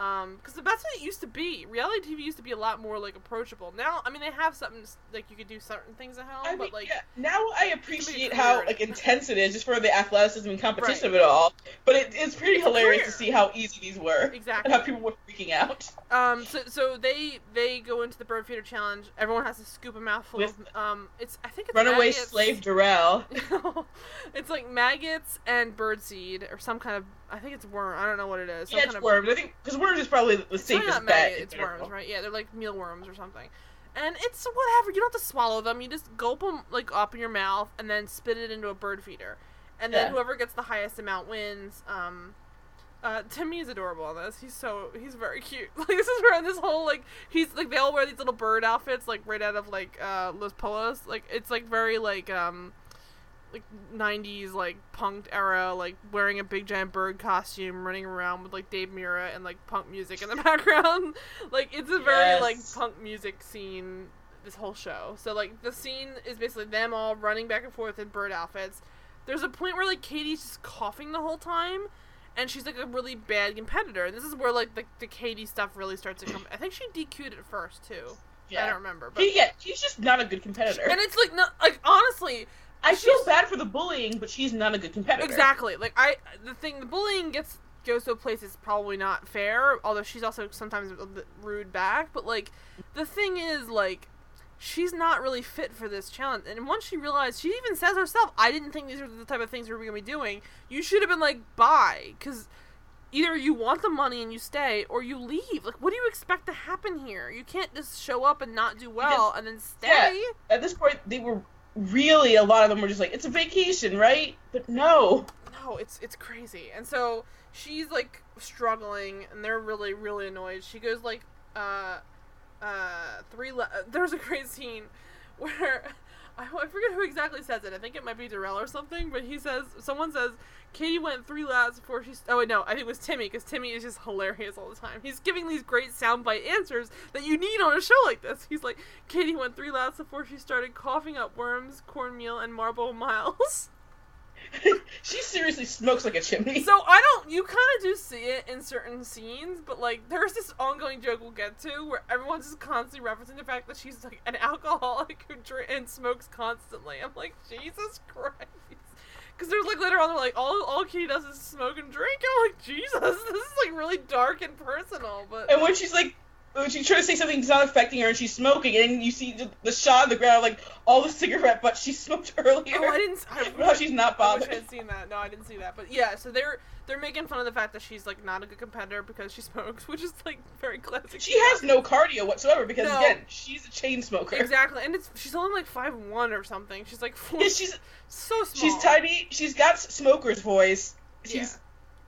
Um, because that's what it used to be. Reality TV used to be a lot more like approachable. Now, I mean, they have something like you could do certain things at home,
I
but like
yeah, now I appreciate how like intense it is just for the athleticism and competition
Right.
of it all. But it, it's pretty
It's
hilarious
career.
to see how easy these were
exactly.
and how people were freaking out.
Um, so so they they go into the bird feeder challenge. Everyone has to scoop a mouthful
With
of um. It's I think it's
Runaway
maggots.
slave Darrell.
it's like maggots and birdseed or some kind of I think it's worm. I don't know what it is. Some
Yeah,
kind
it's
of,
worms. I think because worms is probably the
It's
safest
not
bet.
It's worms, right? Yeah, they're like mealworms or something. And it's whatever. You don't have to swallow them. You just gulp them like up in your mouth and then spit it into a bird feeder. And then
Yeah.
whoever gets the highest amount wins. Um, uh, Timmy is adorable on this. He's so he's very cute. Like this is where this whole like he's like they all wear these little bird outfits like right out of like uh Los Polos. Like it's like very like um like 90s like punk era like wearing a big giant bird costume running around with like Dave Mirra and like punk music in the background. Like it's a very like punk music scene this whole show. So like the scene is basically them all running back and forth in bird outfits. There's a point where like Katie's just coughing the whole time and she's like a really bad competitor. And this is where like the, the Katie stuff really starts to come. I think she DQ'd it first too.
Yeah.
I don't remember but
He, yeah, he's just not a good competitor.
and it's like not like honestly
I feel
she's-
bad for the bullying, but she's not a good competitor.
Exactly. Like I, the thing, the bullying gets goes to a place it's probably not fair. Although she's also sometimes a bit rude back. But like, the thing is, like, she's not really fit for this challenge. And once she realized, she even says herself, "I didn't think these were the type of things we were gonna be doing. You should have been like, bye, because." Either you want the money and you stay, or you leave. Like, what do you expect to happen here? You can't just show up and not do well and then stay.
At this point, they were really a lot of them were just like, "It's a vacation, right?" But no.
No, it's it's crazy. And so she's like struggling, and they're really really annoyed. She goes like, uh, uh, three. Le- There's a great scene where I, I forget who exactly says it. I think it might be Darrell or something. But he says someone says Katie went three laps before she. Oh wait, no, I think it was Timmy because Timmy is just hilarious all the time. He's giving these great soundbite answers that you need on a show like this. He's like, Katie went three laps before she started coughing up worms, cornmeal, and marble miles.
she seriously smokes like a chimney.
So I don't. You kind of do see it in certain scenes, but like there's this ongoing joke we'll get to where everyone's just constantly referencing the fact that she's like an alcoholic who drinks and smokes constantly. I'm like, Jesus Christ. Because there's like later on, they're like, all all Kitty does is smoke and drink. I'm like, Jesus, this is like really dark and personal. But
and when she's like, when she tries to say something's not affecting her and she's smoking, and you see the, the shot on the ground, like all the cigarette butts she smoked earlier.
Oh, I didn't. I,
no, she's not
I
bothered.
wish I had seen that. No, I didn't see that. But yeah, so they're they're making fun of the fact that she's like not a good competitor because she smokes, which is like very classic.
She has no cardio whatsoever because
No.
again, she's a chain smoker.
exactly, and it's she's only like five one or something. She's like four,
Yeah, she's
so small.
she's tiny. She's got smoker's voice. She's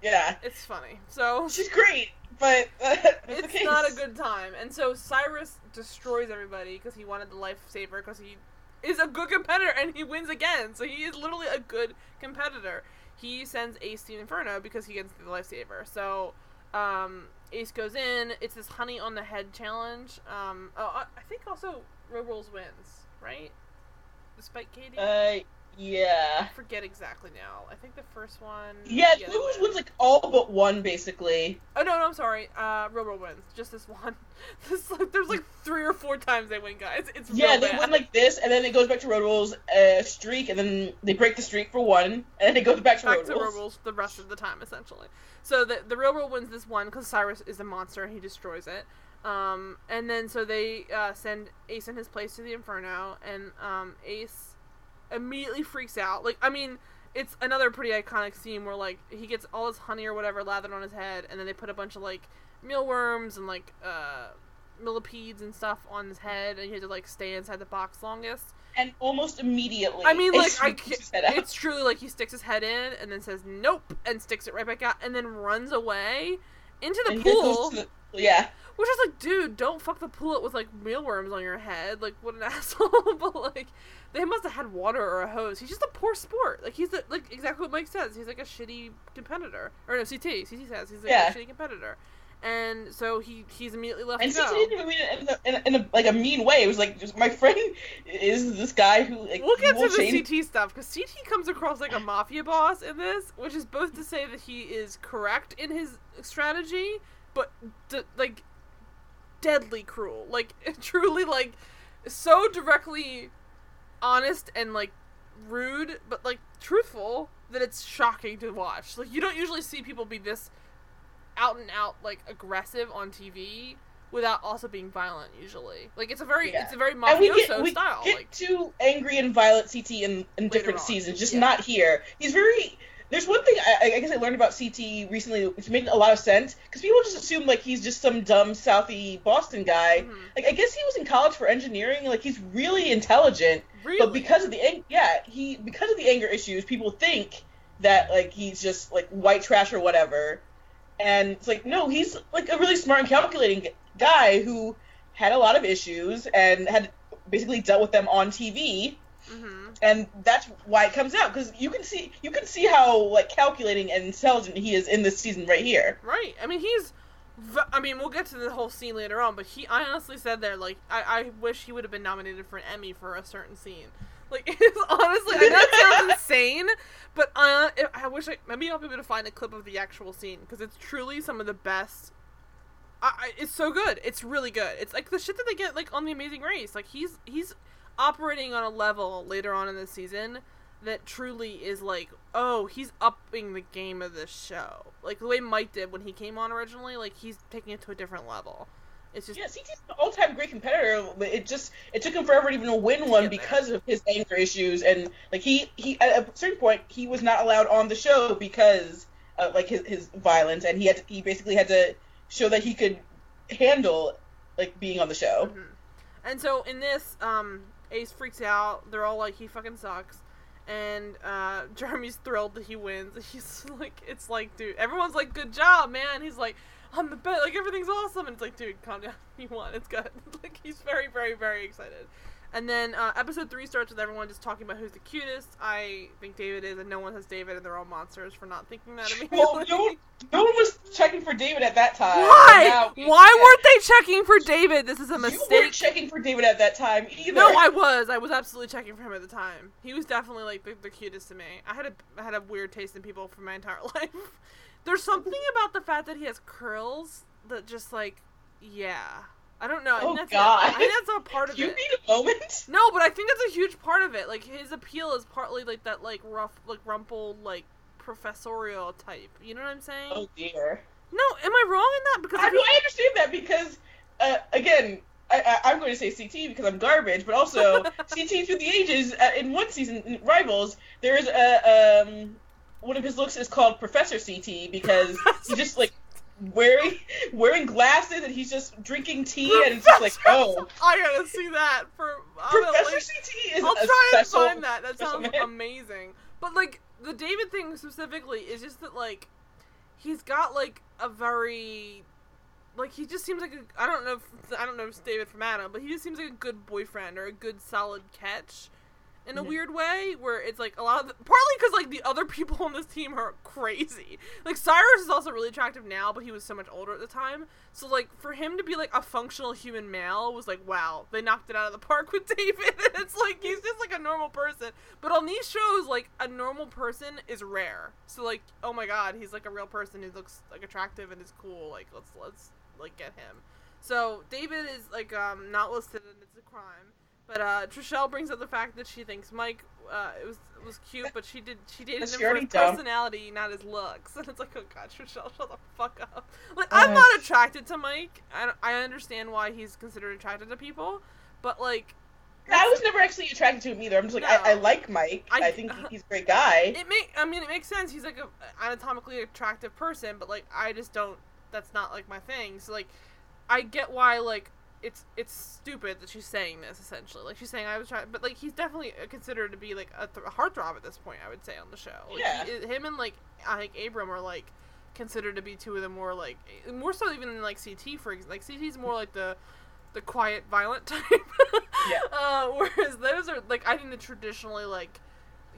yeah.
It's funny. So
She's great, but
it's not a good time. And so Syrus destroys everybody because he wanted the lifesaver because he is a good competitor and he wins again. So he is literally a good competitor. He sends Ace to Inferno because he gets the lifesaver. So um, Ace goes in. It's this honey on the head challenge. Um, oh, I I think also Road Rules wins, right? Despite Katie.
Uh, yeah.
I forget exactly now. I think the first one.
Yeah, Lulu's
win.
wins like all but one basically.
Oh no, no, I'm sorry. Uh, Robo wins. Just this one. This like there's like three or four times they win, guys. It's
Yeah, they
bad.
win like this, and then it goes back to Road Rules uh, streak, and then they break the streak for one, and then it goes back to
back
Road
to
Rules.
Rules the rest of the time essentially. So the the real world wins this one because Syrus is a monster and he destroys it. Um, and then so they uh, send Ace in his place to the Inferno, and um, Ace immediately freaks out. Like I mean. It's another pretty iconic scene where like he gets all his honey or whatever lathered on his head, and then they put a bunch of like mealworms and like uh, millipedes and stuff on his head, and he had to like stay inside the box longest.
And almost immediately,
I mean, like I,
rips
ca-
his head out.
it's truly like he sticks his head in and then says nope and sticks it right back out and then runs away into the
And
pool,
the- yeah,
which is like, dude, don't fuck the up with like mealworms on your head. Like, what an asshole! but like, they must have had water or a hose. He's just a poor sport. Like, he's the, like exactly what Mike says. He's like a shitty competitor, or no, CT. CT says he's like
Yeah.
a shitty competitor, and so he he's immediately left
and CT didn't even mean it in, a, in, a, in a, like a mean way. It was like, just, my friend is this guy who like
We'll get to the
change-
CT stuff because CT comes across like a mafia boss in this, which is both to say that he is correct in his strategy, but d- like deadly cruel, like truly like so directly honest and like rude, but like truthful that it's shocking to watch. Like you don't usually see people be this out and out like aggressive on TV without also being violent. Usually, like it's a very
Yeah.
it's a very
And we get, we
style.
get
like
to angry and violent CT in, in different
on,
seasons, just
yeah.
not here. He's very. There's one thing I, I guess I learned about CT recently, which made a lot of sense, because people just assume like he's just some dumb Southie Boston guy.
Mhm.
Like I guess he was in college for engineering. Like he's really intelligent,
Really?
but because of the ang- yeah he because of the anger issues, people think that like he's just like white trash or whatever. And it's like no, he's like a really smart and calculating guy who had a lot of issues and had basically dealt with them on TV
hmm
and that's why it comes out because you can see you can see how like calculating and intelligent he is in this season right here.
Right. I mean, he's. I mean, we'll get to the whole scene later on, but he. I honestly said there, like, I, I wish he would have been nominated for an Emmy for a certain scene. Like, it's honestly, I know it sounds insane, but I, I wish I maybe I'll be able to find a clip of the actual scene because it's truly some of the best. I, I, it's so good. It's really good. It's like the shit that they get like on the Amazing Race. Like he's he's operating on a level later on in the season that truly is like, oh, he's upping the game of this show. Like the way Mike did when he came on originally, like he's taking it to a different level. It's just
Yeah, CT's an all-time great competitor. But it just it took him forever to even win one because of his anger issues and like he he at a certain point he was not allowed on the show because of like his his violence and he had to, he basically had to show that he could handle like being on the show.
Mhm. And so in this, um, Ace freaks out. They're all like, he fucking sucks. And uh, Jeremy's thrilled that he wins. He's like, it's like, dude, everyone's like, good job, man. He's like, I'm the best. Like everything's awesome. And it's like, dude, calm down. You won. It's good. like he's very, very, very excited. And then uh, episode three starts with everyone just talking about who's the cutest. I think David is, and no one has David, and they're all monsters for not thinking that immediately.
Well, no, one- no one was checking for David at that time.
Why? Why weren't they checking for David? This is a mistake.
You weren't checking for David at that time either.
No, I was. I was absolutely checking for him at the time. He was definitely like the, the cutest to me. I had a I had a weird taste in people for my entire life. There's something about the fact that he has curls that just like, yeah. I don't know. I
Oh,
that's
God.
I think that's a part of
you
it.
You need a moment.
No, but I think that's a huge part of it. Like his appeal is partly like that like rough like rumpled, like professorial type. You know what I'm saying?
Oh dear.
No, am I wrong in that? Because
I,
if
no,
you-
I understand that because, uh, again, I, I, I'm going to say CT because I'm garbage, but also CT through the ages. Uh, in one season, in Rivals, there is a um, one of his looks is called Professor CT because he just like wearing wearing glasses and he's just drinking tea and it's just like oh
I gotta see that for.
Professor
link-
CT is
I'll
a
try and find that. That sounds
man.
amazing. But like the David thing specifically is just that like he's got like a very like he just seems like a I don't know if I don't know if it's David from Adam, but he just seems like a good boyfriend or a good solid catch in a
Mhm.
weird way where it's like a lot of the, partly because like the other people on this team are crazy. Like Syrus is also really attractive now, but he was so much older at the time. So like for him to be like a functional human male was like wow, they knocked it out of the park with David. it's like he's just like a normal person. But on these shows, like a normal person is rare. So like oh my god, he's like a real person who looks like attractive and is cool. Like let's let's like get him. So David is like um not listed and it's a crime. But uh Trishelle brings up the fact that she thinks Mike uh it was was cute, but she did she dated him for his
dumb?
personality, not his looks. And it's like, oh god, Trishelle, shut the fuck up. Like I'm not attracted to Mike. I I understand why he's considered attracted to people, but like
I was never actually attracted to him either. I'm just like I, I like Mike.
I-
I, think he- he's a great guy.
it make I mean it makes sense. He's like a anatomically attractive person, but like I just don't. That's not like my thing. So like, I get why like it's it's stupid that she's saying this essentially. Like she's saying I was trying, but like he's definitely considered to be like a, th- a heartthrob at this point. I would say on the show. Like,
Yeah.
he- him and like I think Abram are like considered to be two of the more like more so even than like CT for example. like CT's more like the the quiet violent type.
Yeah.
Uh, whereas those are like I think the traditionally like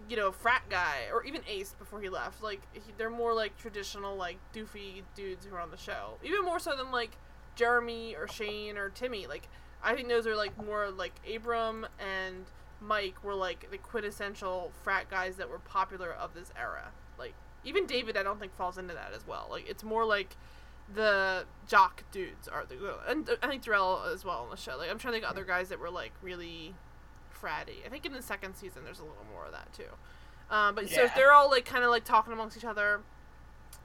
you know frat guy or even Ace before he left like he, they're more like traditional like doofy dudes who are on the show even more so than like Jeremy or Shane or Timmy like I think those are like more like Abram and Mike were like the quintessential frat guys that were popular of this era like even David I don't think falls into that as well like it's more like the jock dudes are the and I think Darrell as well on the show. Like I'm trying to think of other guys that were like really fratty. I think in the second season there's a little more of that too. Um, but so
Yeah.
they're all like kind of like talking amongst each other.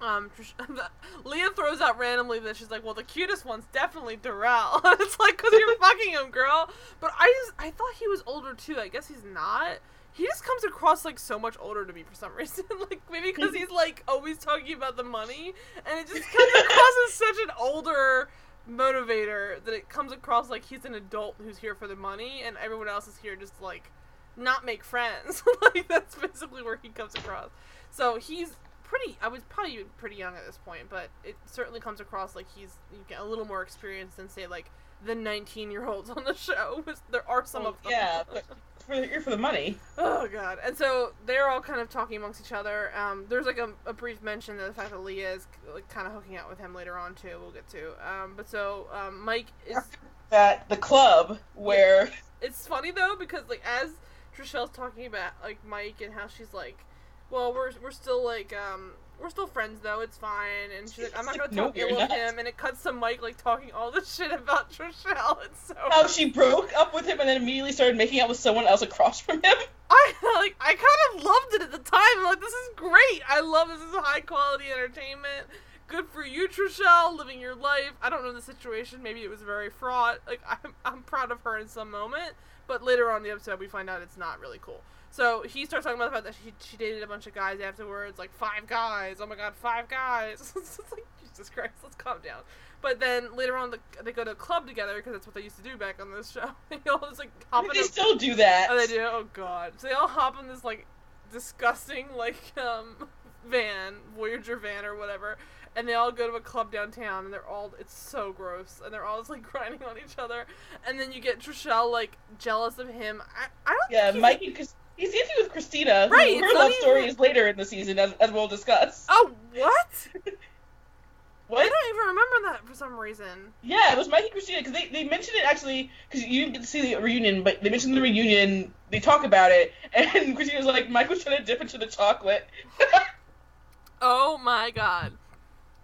Um, Leah throws out randomly that she's like, "Well, the cutest one's definitely Darrell." it's like, "Cause you're fucking him, girl." But I just I thought he was older too. I guess he's not. He just comes across like so much older to me for some reason. like maybe because he's like always talking about the money, and it just comes across as such an older motivator that it comes across like he's an adult who's here for the money, and everyone else is here just like not make friends. like that's basically where he comes across. So he's pretty. I was probably pretty young at this point, but it certainly comes across like he's you get a little more experienced than say like the 19 year olds on the show. there are some
Well,
of them.
yeah, but for you're for the money.
Oh god! And so they're all kind of talking amongst each other. Um, there's like a, a brief mention of the fact that Leah is like kind of hooking out with him later on too. We'll get to. Um, but so um, Mike is.
At the club where
It's funny though because like as Trishelle's talking about like Mike and how she's like, well we're we're still like um we're still friends though it's fine and she's like I'm not gonna
no,
talk ill of him and it cuts to Mike like talking all this shit about Trishelle. It's so.
how she broke up with him and then immediately started making out with someone else across from him.
I like I kind of loved it at the time. I'm like, this is great. I love this is high quality entertainment. Good for you, Trishelle, living your life. I don't know the situation. Maybe it was very fraught. Like I'm, I'm proud of her in some moment, but later on in the episode, we find out it's not really cool. So he starts talking about the fact that she, she dated a bunch of guys afterwards, like five guys. Oh my god, five guys! it's like Jesus Christ, let's calm down. But then later on, the, they go to a club together because that's what they used to do back on this show. they all just like hop in
they
a
still do that.
Oh, they do. Oh god. So they all hop in this like disgusting like um van, Voyager van or whatever, and they all go to a club downtown, and they're all it's so gross, and they're all just like grinding on each other, and then you get Trishelle like jealous of him. I, I don't.
Yeah,
think
Mikey, because he's dancing with Christina.
Right,
Her love story
even-
is later in the season, as, as we'll discuss.
Oh what?
What?
I don't even remember that for some reason.
Yeah, it was Mikey and Christina because they, they mentioned it actually because you didn't get to see the reunion, but they mentioned the reunion. They talk about it, and Christina's like, Mike was trying to dip into the chocolate.
Oh my god.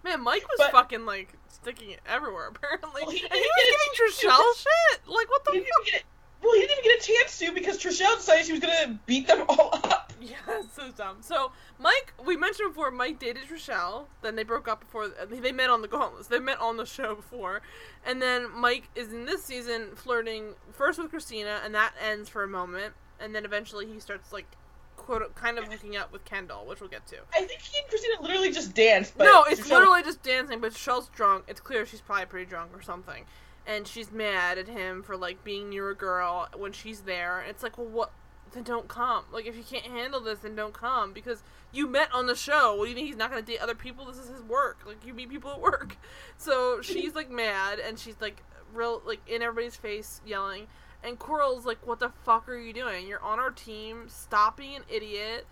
Man, Mike was
But-
fucking like sticking it everywhere apparently.
Well, he
and he
didn't
was giving Trishelle shit. Like what the
he
fuck?
Well, he didn't even get a chance to because Trishelle decided she was gonna beat them all up.
Yeah, so dumb. So Mike, we mentioned before, Mike dated Trishelle. Then they broke up before uh, they met on the Gauntlets. They met on the show before, and then Mike is in this season flirting first with Christina, and that ends for a moment, and then eventually he starts like, quote, kind of hooking up with Kendall, which we'll get to.
I think he and Christina literally just danced. But
no, it's
Trishelle-
literally just dancing, but Trishelle's drunk. It's clear she's probably pretty drunk or something. And she's mad at him for like being near a girl when she's there. It's like, well, what? Then don't come. Like, if you can't handle this, then don't come because you met on the show. What do you think he's not gonna date other people? This is his work. Like, you meet people at work. So she's like mad, and she's like real like in everybody's face yelling. And Coral's like, "What the fuck are you doing? You're on our team. Stop being an idiot.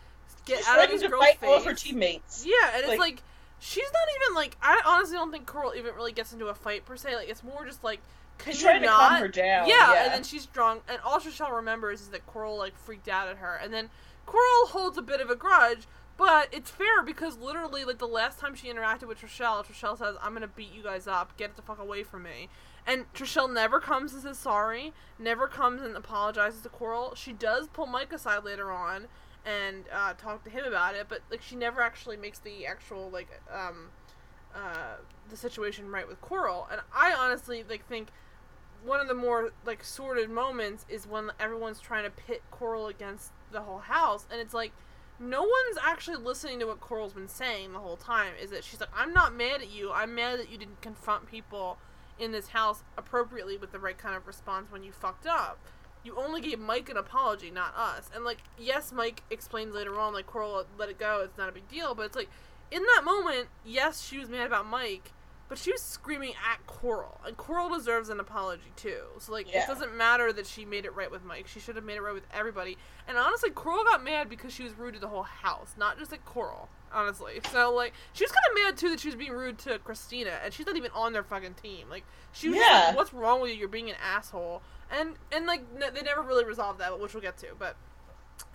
Get
She's
out of this
to
girl's
fight
face."
all her teammates.
Yeah, and it's
Like-
like she's not even like I honestly don't think Coral even really gets into a fight per se. Like it's more just like can
She's
you
trying to calm her down.
Yeah,
Yeah,
and then she's drunk, and all Trishelle remembers is that Coral like freaked out at her, and then Coral holds a bit of a grudge. But it's fair because literally, like the last time she interacted with Trishelle, Trishelle says, "I'm gonna beat you guys up. Get the fuck away from me." And Trishelle never comes and says sorry. Never comes and apologizes to Coral. She does pull Mike aside later on and uh, talk to him about it, but like she never actually makes the actual like um uh the situation right with Coral. And I honestly like think one of the more like sordid moments is when everyone's trying to pit Coral against the whole house, and it's like no one's actually listening to what Coral's been saying the whole time. Is that she's like, I'm not mad at you. I'm mad that you didn't confront people in this house appropriately with the right kind of response when you fucked up. You only gave Mike an apology, not us. And like, yes, Mike explains later on, like Coral let it go. It's not a big deal. But it's like, in that moment, yes, she was mad about Mike, but she was screaming at Coral, and Coral deserves an apology too. So like,
Yeah.
it doesn't matter that she made it right with Mike. She should have made it right with everybody. And honestly, Coral got mad because she was rude to the whole house, not just at Coral. Honestly, so like, she was kind of mad too that she was being rude to Christina, and she's not even on their fucking team. Like, she was
Yeah.
like, "What's wrong with you? You're being an asshole." And and like, n- they never really resolved that, which we'll get to. But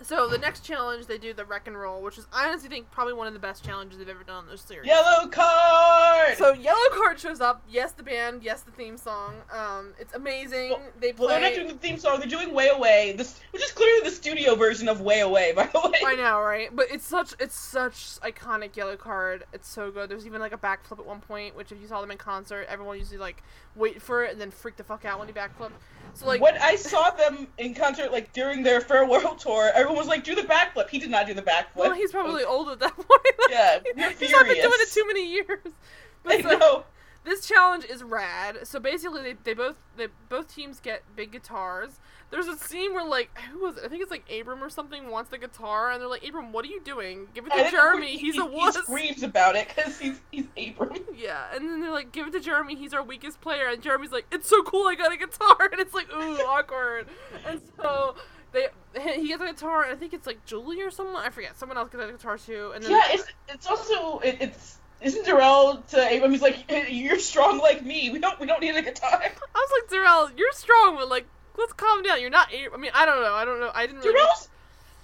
so the next challenge, they do the wreck and roll, which is I honestly think probably one of the best challenges they've ever done on this series.
Yellowcard.
So Yellow Card shows up. Yes, the band. Yes, the theme song. Um, it's amazing.
Well-
they
well, they're not
play.
doing the theme song. They're doing "Way Away," this, which is clearly the studio version of "Way Away." By the way,
I know, right? But it's such it's such iconic Yellowcard. It's so good. There's even like a backflip at one point, which if you saw them in concert, everyone usually like wait for it and then freak the fuck out when you backflip. So like,
when I saw them in concert, like during their farewell tour, everyone was like, "Do the backflip." He did not do the backflip.
well, he's probably old at that point.
Yeah, we're
he's not been doing it too many years.
I
so-
know.
this challenge is rad. So basically, they, they both they both teams get big guitars. There's a scene where like who was it? I think it's like Abram or something wants the guitar, and they're like, Abram, what are you doing? Give it to Jeremy.
he-
He's a wuss.
He screams about it because he's he's Abram.
Yeah, and then they're like, give it to Jeremy. He's our weakest player, and Jeremy's like, it's so cool. I got a guitar, and it's like, ooh, awkward. And so they he gets a guitar, and I think it's like Julie or someone. I forget. Someone else gets a guitar too, and then
Yeah, it's it's also it, it's isn't Darrell to Abram? He's like, "You're strong like me. We don't we don't need a guitar."
I was like, Darrell, you're strong, but like, let's calm down. You're not. I mean, I don't know. I don't know. I didn't really.
Darrell's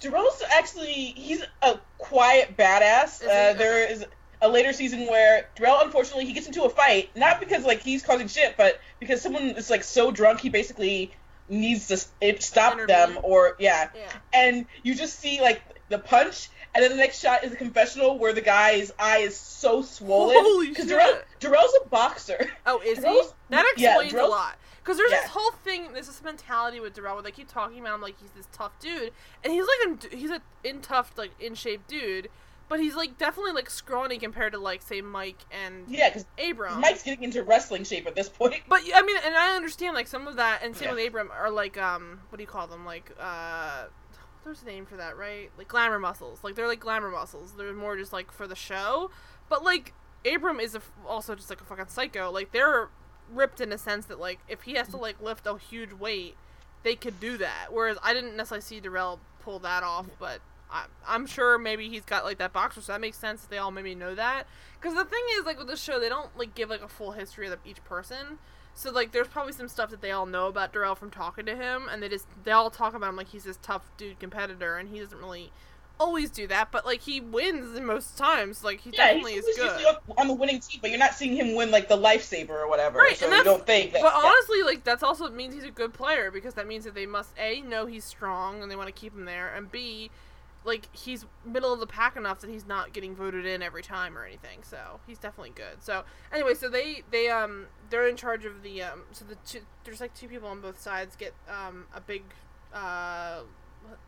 Darrell's actually he's a quiet badass. Uh, there is a later season where Darrell unfortunately he gets into a fight not because like he's causing shit, but because someone is like so drunk he basically needs to it- stop
Intervene.
them or yeah,
Yeah.
and you just see like the punch. And then the next shot is a confessional where the guy's eye is so swollen.
Holy
Because
shit.
Darrell, Darrell's a boxer.
Oh, is he?
Darrell's-
That
yeah,
explains a lot. Because there's
yeah.
this whole thing, there's this mentality with Darrell where they keep talking about him like he's this tough dude, and he's like a, he's a in tough like in shape dude, but he's like definitely like scrawny compared to like say Mike and
Yeah, because
Abram.
Mike's getting into wrestling shape at this point.
But I mean, and I understand like some of that, and same
Yeah.
with Abram are like um, what do you call them? Like uh, there's a name for that, right? Like glamour muscles. Like they're like glamour muscles. They're more just like for the show. But like Abram is a, also just like a fucking psycho. Like they're ripped in a sense that like if he has to like lift a huge weight, they could do that. Whereas I didn't necessarily see Darrell pull that off, but I, I'm sure maybe he's got like that boxer, so that makes sense. They all maybe know that. Because the thing is, like with the show, they don't like give like a full history of each person. So like, there's probably some stuff that they all know about Darrell from talking to him, and they just they all talk about him like he's this tough dude competitor, and he doesn't really always do that, but like he wins most times. Like he yeah, definitely
is
good
on the winning team, but you're not seeing him win like the lifesaver or whatever. Right, so you don't think. That,
but yeah. honestly, like that's also means he's a good player because that means that they must a know he's strong and they want to keep him there, and b like he's middle of the pack enough that he's not getting voted in every time or anything. So he's definitely good. So anyway, so they they um they're in charge of the um so the two, there's like two people on both sides get um a big uh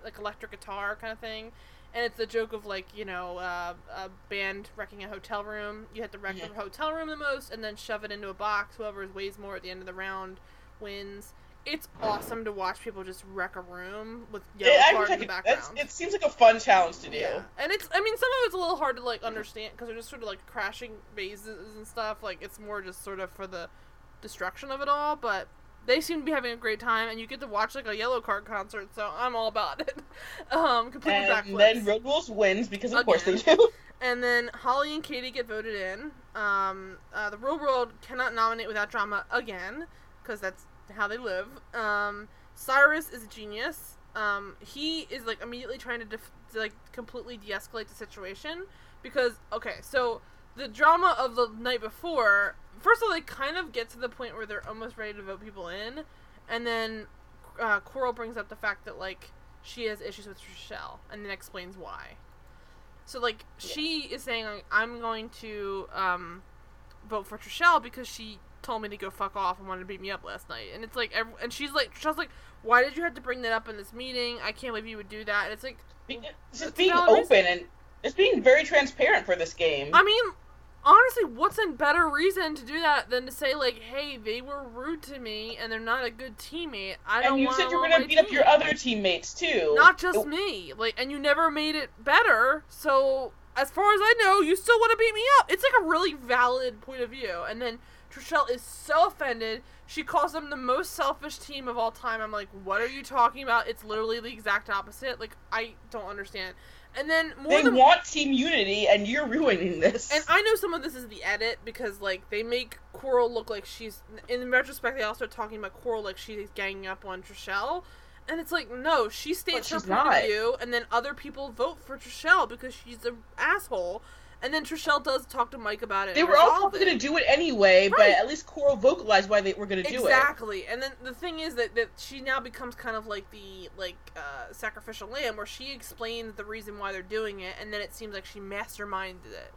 like electric guitar kind of thing. And it's the joke of like you know uh, a band wrecking a hotel room. You have to wreck yeah. the hotel room the most, and then shove it into a box. Whoever weighs more at the end of the round wins it's awesome to watch people just wreck a room with yellow yeah, card in the background.
It seems like a fun challenge to do.
Yeah, and it's I mean some of it's a little hard to like understand because they're just sort of like crashing vases and stuff. Like it's more just sort of for the destruction of it all, but they seem to be having a great time, and you get to watch like a Yellowcard concert. So I'm all about it. um, completely
and backflips. then Road Rules wins because of Again. course they do.
And then Holly and Katie get voted in. Um, uh, the Real World cannot nominate without drama again because that's how they live. Um, Syrus is a genius. Um, he is like immediately trying to, def- to like completely de-escalate the situation because okay, so the drama of the night before, first of all, they kind of get to the point where they're almost ready to vote people in, and then uh, Coral brings up the fact that like she has issues with Trishelle, and then explains why. So like yeah. she is saying like, I'm going to um, vote for Trishelle because she told me to go fuck off and wanted to beat me up last night. And it's like, every, and she's like, she was like, why did you have to bring that up in this meeting? I can't believe you would do that. And it's like,
it's just being open reason. and it's being very transparent for this game.
I mean, honestly, what's a better reason to do that than to say like, hey, they were rude to me and they're not a good teammate. I don't.
And you said you were gonna beat team. up your other teammates too.
Not just it... me. Like, and you never made it better. So as far as I know, you still want to beat me up. It's like a really valid point of view. And then Trishelle is so offended. She calls them the most selfish team of all time. I'm like, what are you talking about? It's literally the exact opposite. Like, I don't understand. And then
more they than, want team unity, and you're ruining this.
And I know some of this is the edit because like they make Coral look like she's. In retrospect, they all start talking about Coral like she's ganging up on Trishelle. And it's like, no, she states her point of view, and then other people vote for Trishelle because she's an asshole. And then Trishelle does talk to Mike about it.
They were all going to do it anyway, right. but at least Coral vocalized why they were going to do
it. Exactly. And then the thing is that, that she now becomes kind of like the like uh, sacrificial lamb, where she explains the reason why they're doing it, and then it seems like she masterminded it.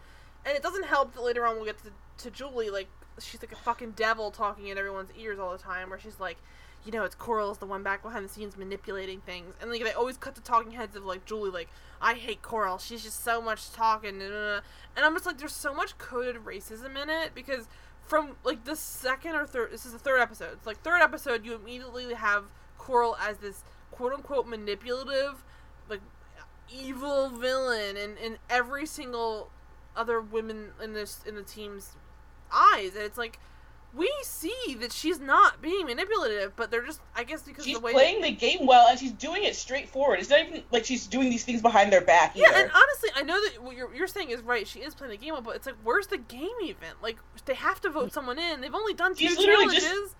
And it doesn't help that later on we'll get to, to Julie, like she's like a fucking devil talking in everyone's ears all the time, where she's like, you know, it's Coral's the one back behind the scenes manipulating things, and like they always cut the talking heads of like Julie, like I hate Coral, she's just so much talking, and I'm just like, there's so much coded racism in it because from like the second or third, this is the third episode, it's like third episode, you immediately have Coral as this quote unquote manipulative, like evil villain, and in every single other women in this in the team's eyes, and it's like we see that she's not being manipulative, but they're just, I guess, because
she's
the way
playing the game well, and she's doing it straightforward. It's not even like she's doing these things behind their back. Either.
Yeah, and honestly, I know that what you're, you're saying is right. She is playing the game well, but it's like, where's the game even? Like, they have to vote someone in. They've only done two she's challenges.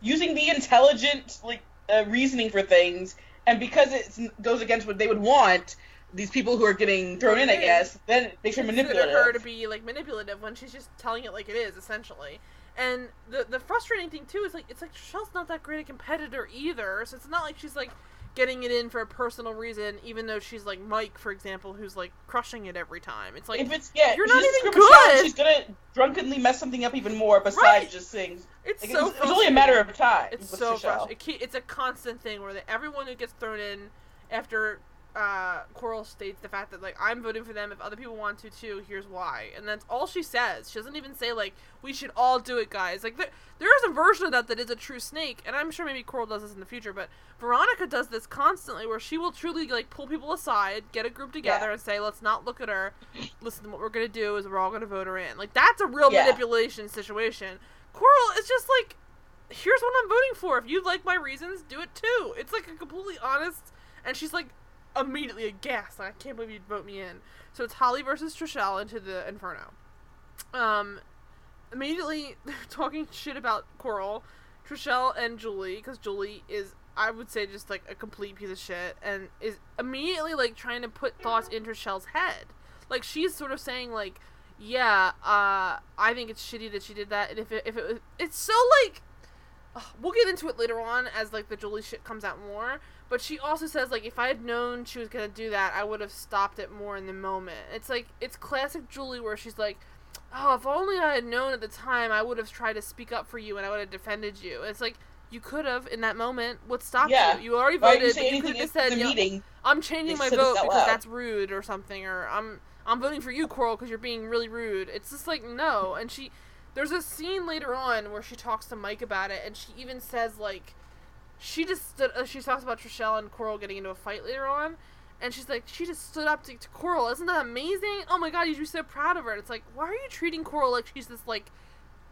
using the intelligent like uh, reasoning for things, and because it goes against what they would want, these people who are getting thrown in, I guess, then they should manipulate
her to be like manipulative when she's just telling it like it is, essentially. And the the frustrating thing too is like it's like Trishelle's not that great a competitor either, so it's not like she's like getting it in for a personal reason, even though she's like Mike, for example, who's like crushing it every time. It's like
if it's yeah, you're not even good. she's gonna drunkenly mess something up even more besides right. just things.
It's like, so
it's, it's, only a matter of time.
It's so frustrating. It, it's a constant thing where the, everyone who gets thrown in after uh, Coral states the fact that like I'm voting for them. If other people want to too, here's why. And that's all she says. She doesn't even say like we should all do it, guys. Like there, there is a version of that that is a true snake, and I'm sure maybe Coral does this in the future. But Veronica does this constantly, where she will truly like pull people aside, get a group together,
Yeah.
and say, let's not look at her. Listen, what we're gonna do is we're all gonna vote her in. Like that's a real
Yeah.
manipulation situation. Coral is just like here's what I'm voting for. If you like my reasons, do it too. It's like a completely honest, and she's like immediately aghast. Like, I can't believe you'd vote me in. So it's Holly versus Trishelle into the Inferno. Um, immediately they're talking shit about Coral, Trishelle, and Julie because Julie is. I would say just like a complete piece of shit and is immediately like trying to put thoughts in Trishelle's head. Like she's sort of saying like, yeah, uh, I think it's shitty that she did that, and if it, if it was, it's so like Ugh, we'll get into it later on as like the Julie shit comes out more. But she also says like if I had known she was gonna do that, I would have stopped it more in the moment. It's like it's classic Julie where she's like, oh, if only I had known at the time, I would have tried to speak up for you and I would have defended you. It's like you could have in that moment. What stopped
Yeah.
you? You already
Why
voted.
you
you could have said,
the meeting?
I'm changing my vote because
loud.
that's rude or something, or I'm I'm voting for you, Coral, because you're being really rude. It's just like no, and she there's a scene later on where she talks to Mike about it, and she even says like she just stood. Uh, she talks about Trishelle and Coral getting into a fight later on. And she's like, she just stood up to, to Coral. Isn't that amazing? Oh my god, you'd be so proud of her. And it's like, why are you treating Coral like she's this like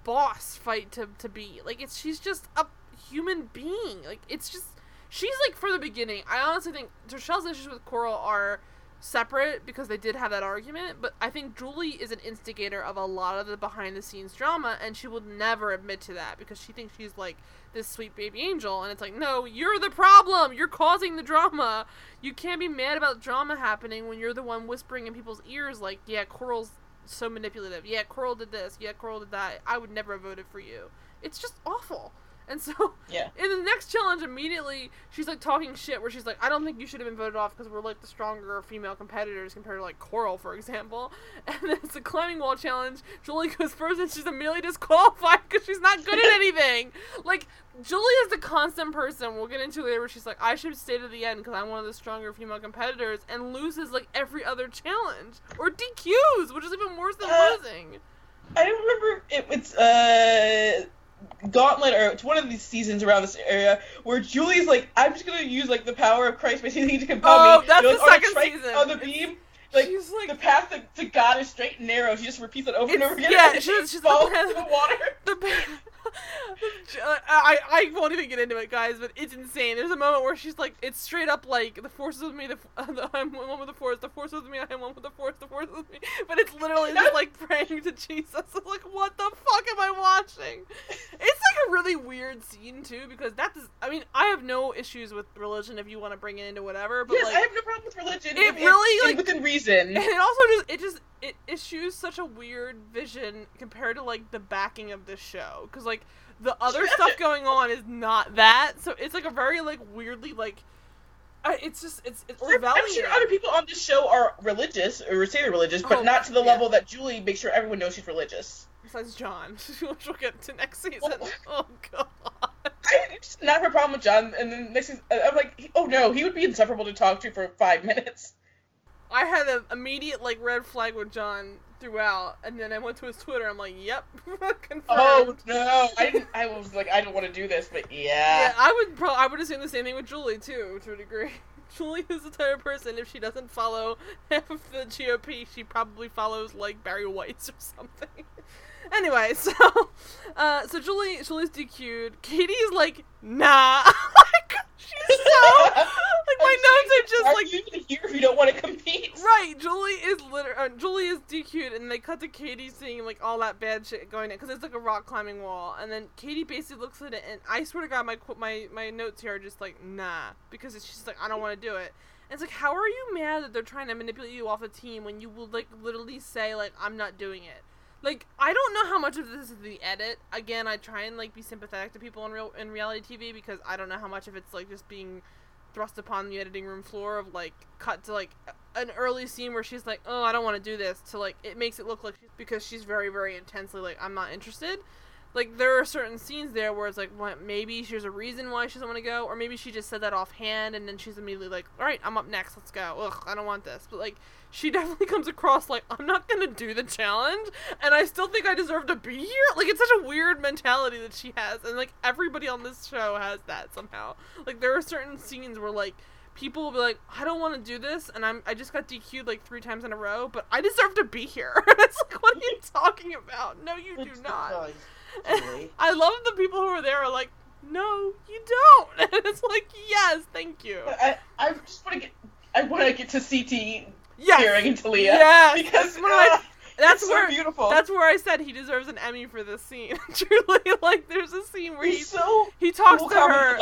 boss fight to to be? Like it's she's just a human being. Like it's just she's like for the beginning. I honestly think Trishelle's issues with Coral are separate because they did have that argument, but I think Julie is an instigator of a lot of the behind the scenes drama and she will never admit to that because she thinks she's like this sweet baby angel and it's like, "No, you're the problem. You're causing the drama. You can't be mad about drama happening when you're the one whispering in people's ears like, "Yeah, Coral's so manipulative. Yeah, Coral did this. Yeah, Coral did that. I would never have voted for you." It's just awful. And so
Yeah.
in the next challenge, immediately she's like talking shit where she's like, I don't think you should have been voted off because we're like the stronger female competitors compared to like Coral, for example. And then it's a climbing wall challenge. Julie goes first and she's immediately disqualified because she's not good at anything. like, Julie is the constant person we'll get into later where she's like, I should stay to the end because I'm one of the stronger female competitors and loses like every other challenge. Or DQs, which is even worse than
Uh,
losing.
I don't remember it, it's uh Gauntlet or it's one of these seasons around this area where Julie's like, I'm just gonna use like the power of Christ basically to compel
Oh,
me.
that's
You're,
the
like, on
second season.
On the beam, like
like
the path to, to God is straight and narrow. She just repeats it over and over again.
yeah,
and
she's-
she
she's the path-
into the water.
the uh, I I won't even get into it, guys, but it's insane. There's a moment where she's like, it's straight up like the force is with me, the, uh, the I'm one with the force, the force is with me, I am one with the force, the force is with me. But it's literally just like praying to Jesus. It's like, what the fuck am I watching? It's like a really weird scene too because that is. I mean, I have no issues with religion if you want to bring it into whatever, but
yes,
like
I have no problem with religion.
it really, like-
within reason.
and it also just it just it issues such a weird vision compared to like the backing of this show because like the other stuff going on is not that so it's like a very like weirdly like I it's just it's it's
I'm,
rebellion
I'm sure other people on this show are religious or say they're religious, but
Oh,
not to the
yeah.
level that Julie makes sure everyone knows she's religious.
besides John which we'll get to next season
Well-
oh god
I just not have a problem with John, and then next, thing- I'm like, oh no, he would be insufferable to talk to for five minutes.
I had an immediate like red flag with John throughout and then I went to his Twitter I'm like yep confirmed
Oh no, I didn't. I was like, I don't want to do this, but
Yeah,
yeah.
I would pro- I would assume the same thing with Julie too, to a degree. Julie is the type of person if she doesn't follow half of the GOP, she probably follows like Barry White's or something. anyway, so uh, so Julie Julie's DQ'd. Katie's like, nah. she's so like my notes are just
Are
like
you even here if you don't want to compete?
Right, Julie is liter- uh, Julie is DQ'd, and they cut to Katie seeing like all that bad shit going in because it's like a rock climbing wall, and then Katie basically looks at it, and I swear to God, my my my notes here are just like nah, because it's just like I don't want to do it. And it's like, how are you mad that they're trying to manipulate you off a team when you will like literally say like I'm not doing it? Like I don't know how much of this is the edit. Again, I try and like be sympathetic to people in real in reality TV because I don't know how much of it's like just being thrust upon the editing room floor of like cut to like an early scene where she's like, "Oh, I don't want to do this," to like it makes it look like she's, because she's very very intensely like I'm not interested. Like there are certain scenes there where it's like well, maybe there's a reason why she doesn't want to go, or maybe she just said that offhand and then she's immediately like, all right, I'm up next, let's go. Ugh, I don't want this. But like she definitely comes across like I'm not gonna do the challenge, and I still think I deserve to be here. Like it's such a weird mentality that she has, and like everybody on this show has that somehow. Like there are certain scenes where like people will be like, I don't want to do this, and I'm I just got DQ'd like three times in a row, but I deserve to be here. it's like, what are you talking about? No, you do not. I love the people who are there are like, no, you don't. And it's like, yes, thank you.
I, I just want to get, I want to get to CT yes. peering into Leah.
Yes,
because
uh, that's
it's
where
so beautiful.
That's where I said he deserves an Emmy for this scene. Truly, like there's a scene where
he's
he
so
he talks
cool,
to her.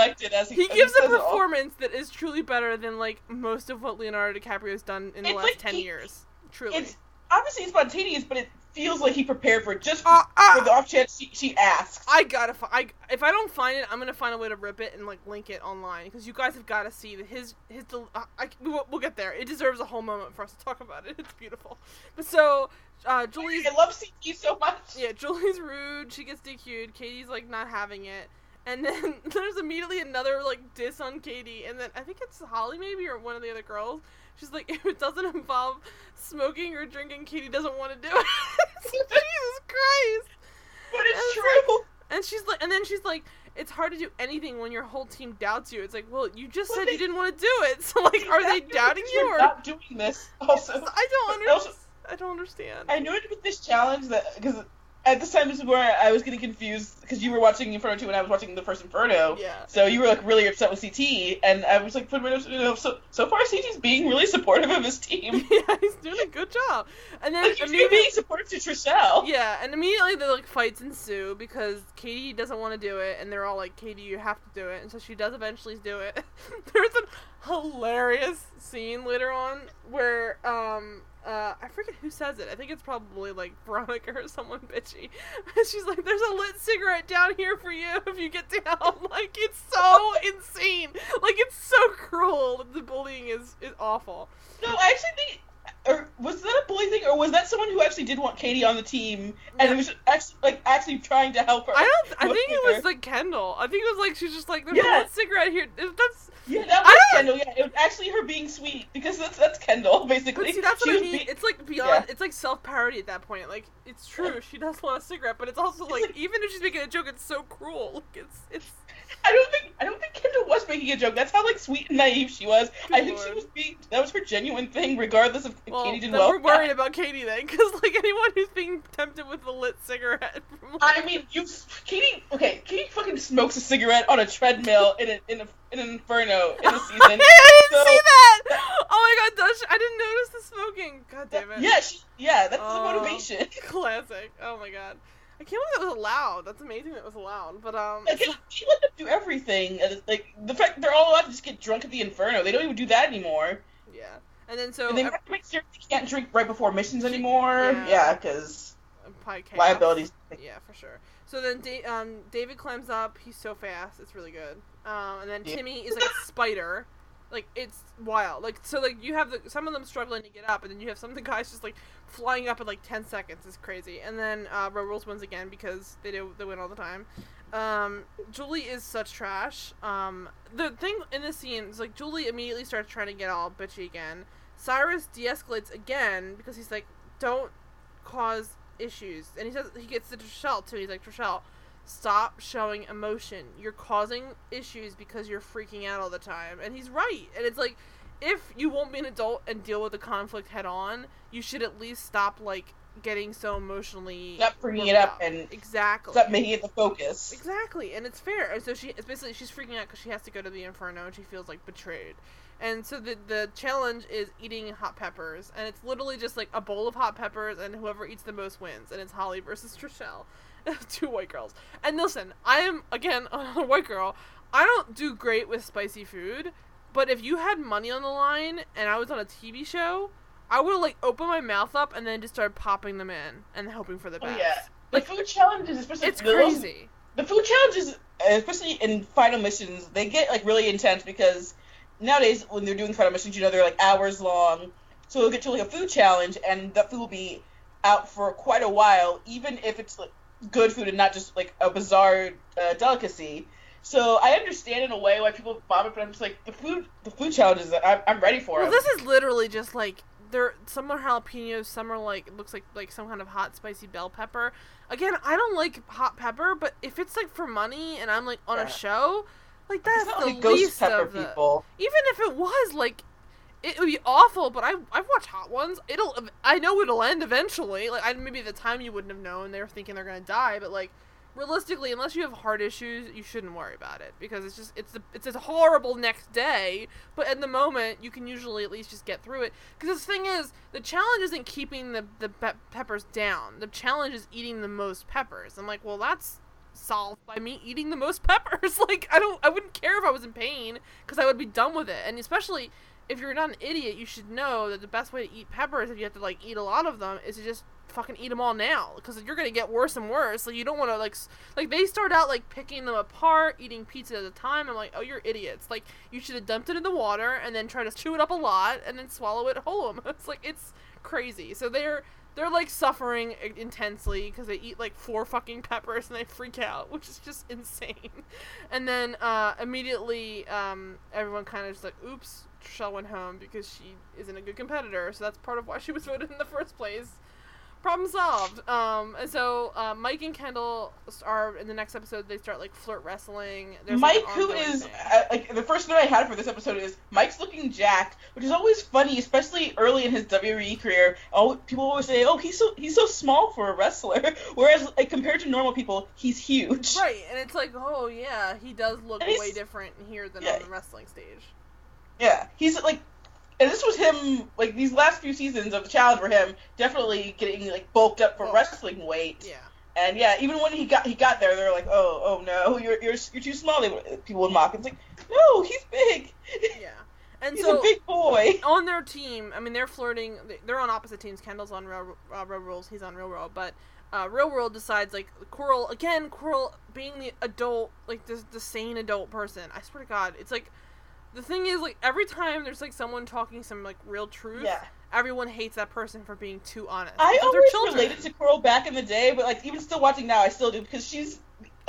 he,
He gives a
says all.
performance that is truly better than like most of what Leonardo DiCaprio's done in the last
like
ten
he-
years. Truly.
It's obviously spontaneous, but it feels like he prepared for it just
Uh, uh,
for the off chance she, she asks.
I gotta. Fi- I if I don't find it, I'm gonna find a way to rip it and like link it online because you guys have got to see that his his. Del- uh, I, we we'll get there. It deserves a whole moment for us to talk about it. It's beautiful. But so, uh, Julie's
I love CT so much.
yeah, Julie's rude. She gets DQ'd. Katie's like not having it. And then there's immediately another like diss on Katie, and then I think it's Holly maybe or one of the other girls. She's like, if it doesn't involve smoking or drinking, Katie doesn't want to do it. Jesus Christ!
But it's
It's
true.
And she's like, and then she's like, it's hard to do anything when your whole team doubts you. It's like, well, you just
Well,
said
they-
you didn't want to do it. So like, are they doubting you
you're
or?
not doing this? Also,
I don't
but also-
understand. I don't understand.
I noted with this challenge that because at this time this is where I was getting confused because you were watching Inferno 2 and I was watching the first Inferno.
Yeah.
So you were like really upset with CT, and I was like, put my notes- you know, so so far CT's being really supportive of his team.
yeah, he's doing a good job. And then
Like
immediately,
being supportive to Trishelle.
yeah, and immediately the like fights ensue because Katie doesn't want to do it, and they're all like, "Katie, you have to do it," and so she does eventually do it. There's a hilarious scene later on where um. Uh, I forget who says it. I think it's probably like Veronica or someone bitchy. She's like, "There's a lit cigarette down here for you if you get down." Like it's so insane. Like it's so cruel. The bullying is is awful.
No, I actually think. Or was that a bully thing, or was that someone who actually did want Katie on the team and
Yeah.
was actually like actually trying to help her?
I don't. I think it
her?
was like Kendall. I think it was like she's just like there's
Yeah.
a lit cigarette here. That's.
Yeah, that was Kendall. Yeah, it was actually her being sweet because that's that's Kendall basically.
But see, that's
She
what I mean. it's like beyond.
Yeah.
It's like self parody at that point. Like it's true. She does want a cigarette, but it's also
It's
like,
like-
even if she's making a joke, it's so cruel. Like it's it's.
I don't think I don't think Kendall was making a joke. That's how like sweet and naive she was.
Good
I think she was being that was her genuine thing, regardless of
Well,
Katie did well.
we're worried about Katie then, because like anyone who's being tempted with a lit cigarette. From, like,
I mean, you Katie. Okay, Katie fucking smokes a cigarette on a treadmill in a, in a, in an inferno in a season.
I didn't
So-
see that. Oh my god, does I didn't notice the smoking. God damn it.
yeah, she, yeah, that's
Oh.
the motivation.
Classic. Oh my god. I can't believe that was allowed. That's amazing that it was allowed. But um
Like, she let them do everything. Like the fact they're all allowed to just get drunk at the inferno. They don't even do that anymore.
yeah. And then so
and they have to make sure they can't drink right before missions anymore.
Yeah.
Yeah, because
chaos.
liabilities.
Yeah, for sure. So then da- um, David climbs up. He's so fast. It's really good. Um, and then
Yeah.
Timmy is like a spider. Like it's wild. Like so, like you have the some of them struggling to get up, and then you have some of the guys just like flying up in like ten seconds. It's crazy. And then uh, Road Rules wins again because they do they win all the time. Um, Julie is such trash. Um, the thing in this scene is like Julie immediately starts trying to get all bitchy again. Syrus de-escalates again because he's like, "Don't cause issues," and he says he gets to Trishelle too. He's like, "Trishelle, stop showing emotion. You're causing issues because you're freaking out all the time." And he's right. And it's like, if you won't be an adult and deal with the conflict head on, you should at least stop like getting so emotionally
Stop bringing it
worked
up and
exactly
stop making it the focus.
Exactly, and it's fair. And so she, it's basically, she's freaking out because she has to go to the inferno and she feels like betrayed. And so the the challenge is eating hot peppers, and it's literally just like a bowl of hot peppers, and whoever eats the most wins. And it's Holly versus Trishelle, two white girls. And listen, I am again a white girl. I don't do great with spicy food, but if you had money on the line and I was on a TV show, I would like open my mouth up and then just start popping them in and hoping for the
Oh
best.
yeah, the food challenges, especially
It's
the
crazy.
the food challenges, especially in final missions, they get like really intense because nowadays when they're doing final missions, you know they're like hours long. So they'll get to like a food challenge, and that food will be out for quite a while, even if it's like good food and not just like a bizarre uh, delicacy. So I understand in a way why people vomit, but I'm just like the food. The food challenges. I'm, I'm ready for
Well,
it.
this is literally just like they're some are jalapenos, some are like it looks like like some kind of hot spicy bell pepper. Again, I don't like hot pepper, but if it's like for money and I'm like on
Yeah.
a show, like that's
not
the
like ghost
least
pepper
of the.
people.
Even if it was like, it would be awful. But I I've watched hot ones. It'll I know it'll end eventually. Like I maybe at the time you wouldn't have known they were thinking they're gonna die, but like realistically, unless you have heart issues, you shouldn't worry about it because it's just it's a, it's a horrible next day. But in the moment, you can usually at least just get through it. Because the thing is, the challenge isn't keeping the the pe- peppers down. The challenge is eating the most peppers. I'm like, well, that's solved by me eating the most peppers. like I don't I wouldn't care if I was in pain because I would be done with it. And especially if you're not an idiot, you should know that the best way to eat peppers if you have to like eat a lot of them is to just fucking eat them all now because you're gonna get worse and worse. Like you don't want to like like they start out like picking them apart, eating pizza at a time. I'm like, oh, you're idiots. Like you should have dumped it in the water and then try to chew it up a lot and then swallow it whole. It's like it's crazy. So they're they're like suffering intensely because they eat like four fucking peppers and they freak out, which is just insane. And then uh, immediately, um, everyone kind of just like, oops, Trishelle went home because she isn't a good competitor. So that's part of why she was voted in the first place. Problem solved. Um, and so uh, Mike and Kendall are in the next episode. They start like flirt wrestling. There's, like,
Mike,
an
who is uh, like the first note I had for this episode is Mike's looking jacked, which is always funny, especially early in his WWE career. Oh, people always say, "Oh, he's so he's so small for a wrestler," whereas like compared to normal people, he's huge.
right, and it's like, oh yeah, he does look way different here than
Yeah.
on the wrestling stage.
Yeah, he's like, and this was him. Like these last few seasons of the challenge were him definitely getting like bulked up for
Oh.
wrestling weight.
Yeah.
And yeah, even when he got he got there, they were like, "Oh, oh no, you're you're you're too small." People would mock. It's like, no, he's big.
Yeah. And
he's
so
a big boy.
on their team, I mean, they're flirting. they- They're on opposite teams. Kendall's on Real, uh, Real Rules. He's on Real World. But uh, Real World decides like Coral again. Coral being the adult, like the the sane adult person. I swear to God, it's like the thing is like every time there's like someone talking some like real truth.
Yeah.
Everyone hates that person for being too honest.
I always related to Coral back in the day, but like even still watching now, I still do because she's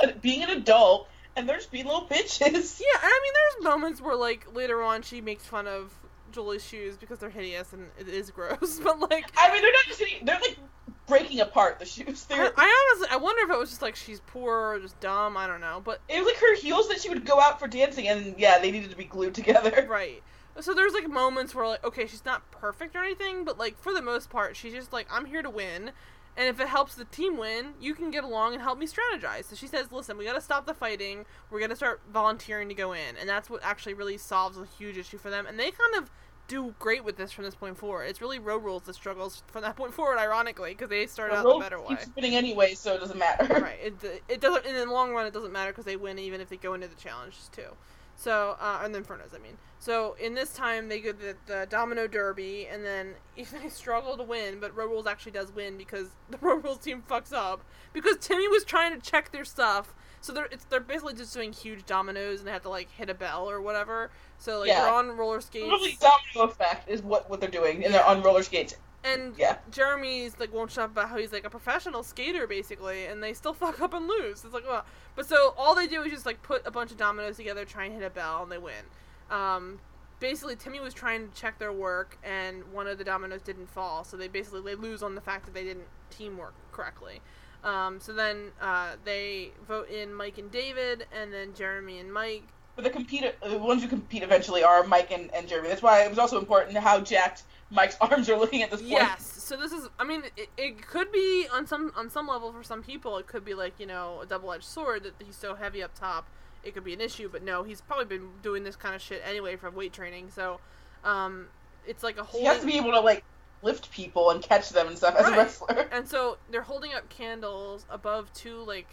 uh, being an adult and they're just being little bitches.
Yeah, I mean, there's moments where like later on she makes fun of Julie's shoes because they're hideous and it is gross. But like,
I mean, they're not just hitting, they're like breaking apart the shoes.
I,
They're,
I honestly, I wonder if it was just like she's poor or just dumb. I don't know, but
it was like her heels that she would go out for dancing, and yeah, they needed to be glued together.
right. So there's like moments where like, okay, she's not perfect or anything, but like for the most part, she's just like, I'm here to win. And if it helps the team win, you can get along and help me strategize. So she says, "Listen, we got to stop the fighting. We're gonna start volunteering to go in, and that's what actually really solves a huge issue for them." And they kind of do great with this from this point forward. It's really Road Rules that struggles from that point forward, ironically, because they start
The
out the better way.
keeps spinning anyway, so it doesn't matter.
right. It, it doesn't in the long run. It doesn't matter because they win even if they go into the challenges too. So uh, and then Infernos, I mean. So in this time they go the, the Domino Derby and then they struggle to win, but Road Rules actually does win because the Road Rules team fucks up because Timmy was trying to check their stuff. So they're it's they're basically just doing huge dominoes and they have to like hit a bell or whatever. So like
Yeah.
they're on roller skates.
Literally, domino effect is what, what they're doing, and they're on roller skates.
And
Yeah.
Jeremy's like won't shut up about how he's like a professional skater basically, and they still fuck up and lose. It's like, well, but so all they do is just like put a bunch of dominoes together, try and hit a bell, and they win. Um, basically, Timmy was trying to check their work, and one of the dominoes didn't fall, so they basically they lose on the fact that they didn't teamwork correctly. Um, so then uh, they vote in Mike and David, and then Jeremy and Mike.
But the compete, the ones who compete eventually are Mike and, and Jeremy. That's why it was also important how jacked Mike's arms are looking at this point.
Yes. So this is. I mean, it, it could be on some on some level for some people. It could be like you know a double edged sword that he's so heavy up top. It could be an issue, but no, he's probably been doing this kind of shit anyway from weight training. So, um, it's like a whole.
He has to be able to like lift people and catch them and stuff as
Right.
a wrestler.
And so they're holding up candles above two like,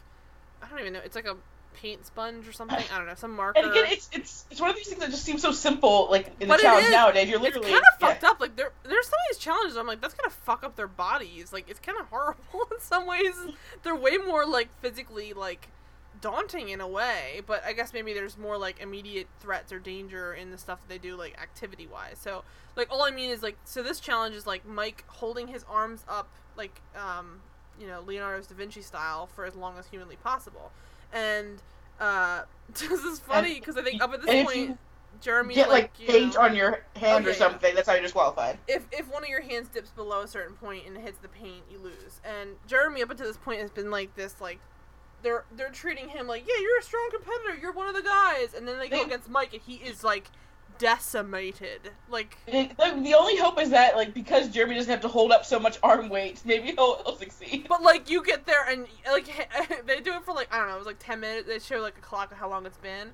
I don't even know. It's like a paint sponge or something. I don't know, some marker.
And again, it's it's it's one of these things that just seems so simple, like in the
But
challenge
is.
nowadays. You're
it's
literally
kind of
yeah.
fucked up. Like there, there's some of these challenges. I'm like, that's gonna fuck up their bodies. Like it's kind of horrible in some ways. They're way more like physically like daunting in a way. But I guess maybe there's more like immediate threats or danger in the stuff that they do like activity wise. So like all I mean is like so this challenge is like Mike holding his arms up like um you know Leonardo's Da Vinci style for as long as humanly possible, and uh, this is funny because I think up at this point. Jeremy
get like,
like
paint on your hand
Oh,
or
yeah,
something. That's how you're disqualified.
if if one of your hands dips below a certain point and hits the paint, you lose. And Jeremy up until this point has been like this, like they're they're treating him like, yeah, you're a strong competitor, you're one of the guys, and then they go against Mike and he is like decimated. Like
It- the, the only hope is that like because Jeremy doesn't have to hold up so much arm weight, maybe he'll, he'll succeed.
But like you get there and like they do it for like I don't know, it was like ten minutes. They show like a clock of how long it's been,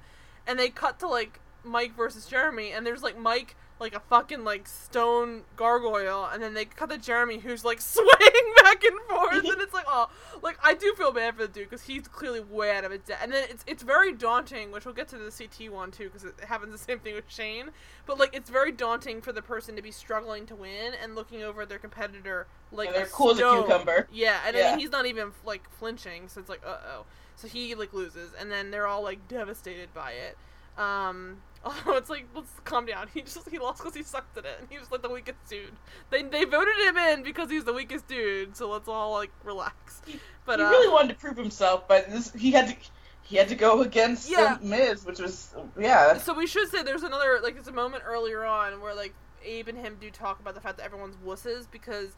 and they cut to like Mike versus Jeremy, and there's like Mike like a fucking like stone gargoyle, and then they cut to Jeremy who's like swaying back and forth, and it's like oh, like I do feel bad for the dude because he's clearly way out of his depth, and then it's it's very daunting, which we'll get to the CT one too because it happens the same thing with Shane, but like it's very daunting for the person to be struggling to win and looking over at their competitor like
And they're
a
cool as a cucumber.
Yeah, and I mean he's not even like flinching, so it's like uh oh. So he like loses, and then they're all like devastated by it. Um, oh, it's like let's calm down. He just he lost because he sucked at it, and he was like the weakest dude. They they voted him in because he's the weakest dude. So let's all like relax. But
he
uh,
really wanted to prove himself, but this, he had to he had to go against
Yeah.
the Miz, which was yeah.
So we should say there's another like there's a moment earlier on where like Abe and him do talk about the fact that everyone's wusses because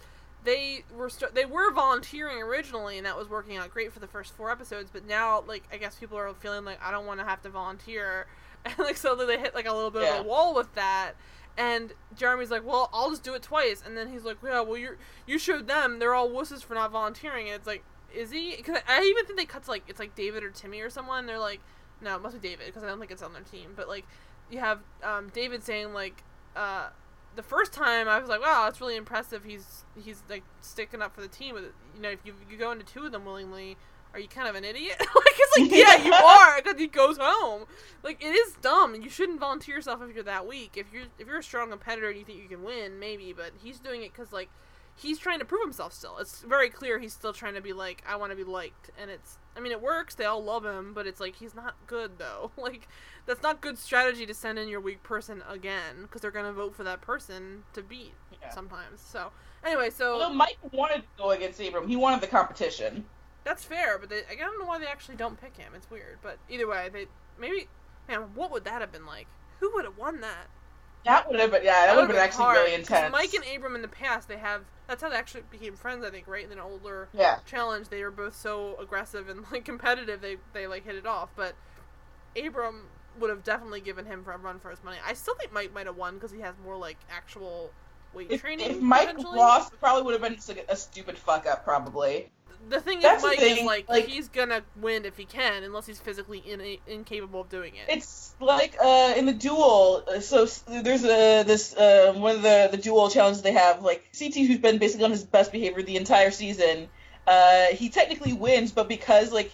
they were st- they were volunteering originally and that was working out great for the first four episodes but now like I guess people are feeling like I don't want to have to volunteer and like so they hit like a little bit
Yeah.
of a wall with that and Jeremy's like well I'll just do it twice and then he's like yeah well you you showed them they're all wusses for not volunteering and it's like is he because I even think they cut to like it's like David or Timmy or someone they're like no it must be David because I don't think it's on their team but like you have um, David saying like uh, the first time I was like, wow, that's really impressive. He's he's like sticking up for the team. With you know, if you, you go into two of them willingly, are you kind of an idiot? like it's like yeah, you are because he goes home. Like it is dumb. You shouldn't volunteer yourself if you're that weak. If you're if you're a strong competitor and you think you can win, maybe. But he's doing it because like he's trying to prove himself still. It's very clear he's still trying to be like I want to be liked, and it's I mean it works. They all love him, but it's like he's not good though. like that's not good strategy to send in your weak person again because they're gonna vote for that person to beat
Yeah.
sometimes. So anyway, so
Although Mike wanted to go against Abram, he wanted the competition.
That's fair, but they, I don't know why they actually don't pick him. It's weird, but either way, they maybe man, what would that have been like? Who would have won that?
That would have been yeah, that would have been actually
hard,
really intense.
Mike and Abram in the past, they have that's how they actually became friends. I think, right? In an older
yeah.
challenge, they were both so aggressive and like competitive. They they like hit it off, but Abram would have definitely given him for a run for his money. I still think Mike might have won because he has more like actual weight
If,
training.
if Mike lost, it probably would have been like a stupid fuck up, probably.
The thing
that's
is, Mike
thing,
is like,
like-
he's gonna win if he can, unless he's physically in- incapable of doing it.
It's like uh, in the duel. uh, So there's a this uh, one of the the duel challenges they have. Like CT, who's been basically on his best behavior the entire season, uh, he technically wins, but because like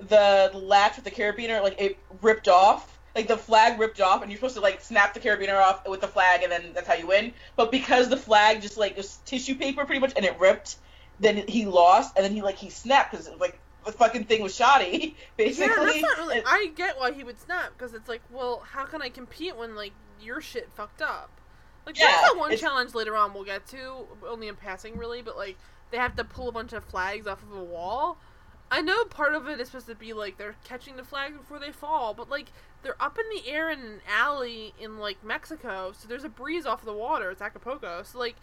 the latch with the carabiner, like it ripped off. Like the flag ripped off, and you're supposed to like snap the carabiner off with the flag, and then that's how you win. But because the flag just like was tissue paper pretty much, and it ripped, then he lost, and then he like he snapped because like the fucking thing was shoddy, basically.
Yeah, that's not really.
And-
I get why he would snap because it's like, well, how can I compete when like your shit fucked up? Like
Yeah,
there's that one challenge later on we'll get to, only in passing really, but like they have to pull a bunch of flags off of a wall. I know part of it is supposed to be like they're catching the flags before they fall, but like they're up in the air in an alley in like Mexico, so there's a breeze off the water. It's Acapulco, so like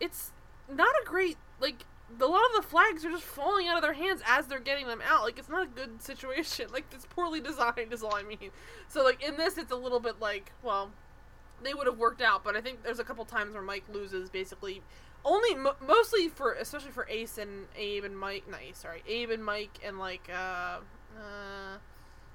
it's not a great like a lot of the flags are just falling out of their hands as they're getting them out. Like it's not a good situation. Like it's poorly designed is all I mean. So like in this it's a little bit like, well, they would have worked out, but I think there's a couple times where Mike loses basically only mo- mostly for especially for Ace and Abe and Mike, Ace, sorry. Abe and Mike and like uh uh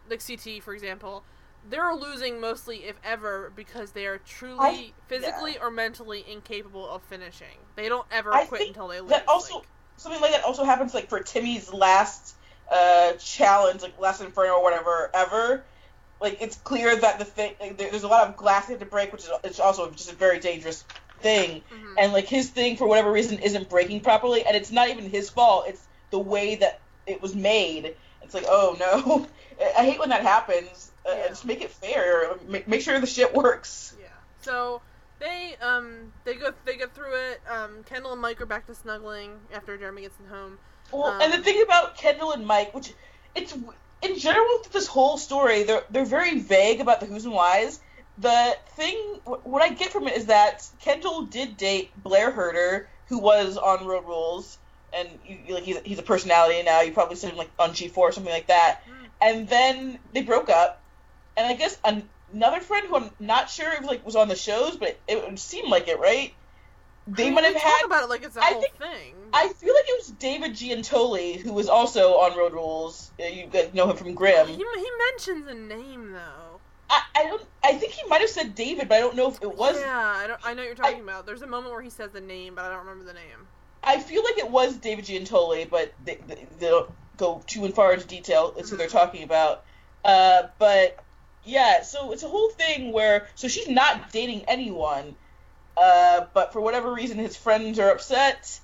like CT for example. They're losing mostly, if ever, because they are truly
I-
physically or mentally incapable of finishing. They don't ever
I
quit until they lose.
that also
like-
something like that also happens like for Timmy's last uh challenge, like last Inferno or whatever ever. Like it's clear that the thing like, there- there's a lot of glass they have to break, which is it's also just a very dangerous thing.
Mhm.
And like his thing for whatever reason isn't breaking properly, and it's not even his fault. It's the way that it was made. It's like oh no, I hate when that happens. Uh,
Yeah.
Just make it fair. Make, make sure the shit works.
Yeah. So they um they go they get through it. Um, Kendall and Mike are back to snuggling after Jeremy gets home,
Well, um, and the thing about Kendall and Mike, which it's in general this whole story, they're they're very vague about the who's and whys. The thing, what I get from it is that Kendall did date Blair Herter, who was on Road Rules, and you, like he's, he's a personality now. You probably seen him like on G4 or something like that. Mm. And then they broke up, and I guess another friend who I'm not sure if like was on the shows, but it, it would seem like it, right?
They I mean, might have had about it like it's a I whole think, thing.
I feel like it was David Giuntoli who was also on Road Rules. Uh, you guys know him from Grimm.
He, he mentions a name though.
I, I don't. I think he might have said David, but I don't know if it was.
Yeah, I don't. I know what you're talking I, about. There's a moment where he says the name, but I don't remember the name.
I feel like it was David Giuntoli, but they, they, they don't go too far into detail as who they're mm-hmm. talking about. Uh, but yeah, so it's a whole thing where so she's not dating anyone, uh, but for whatever reason his friends are upset,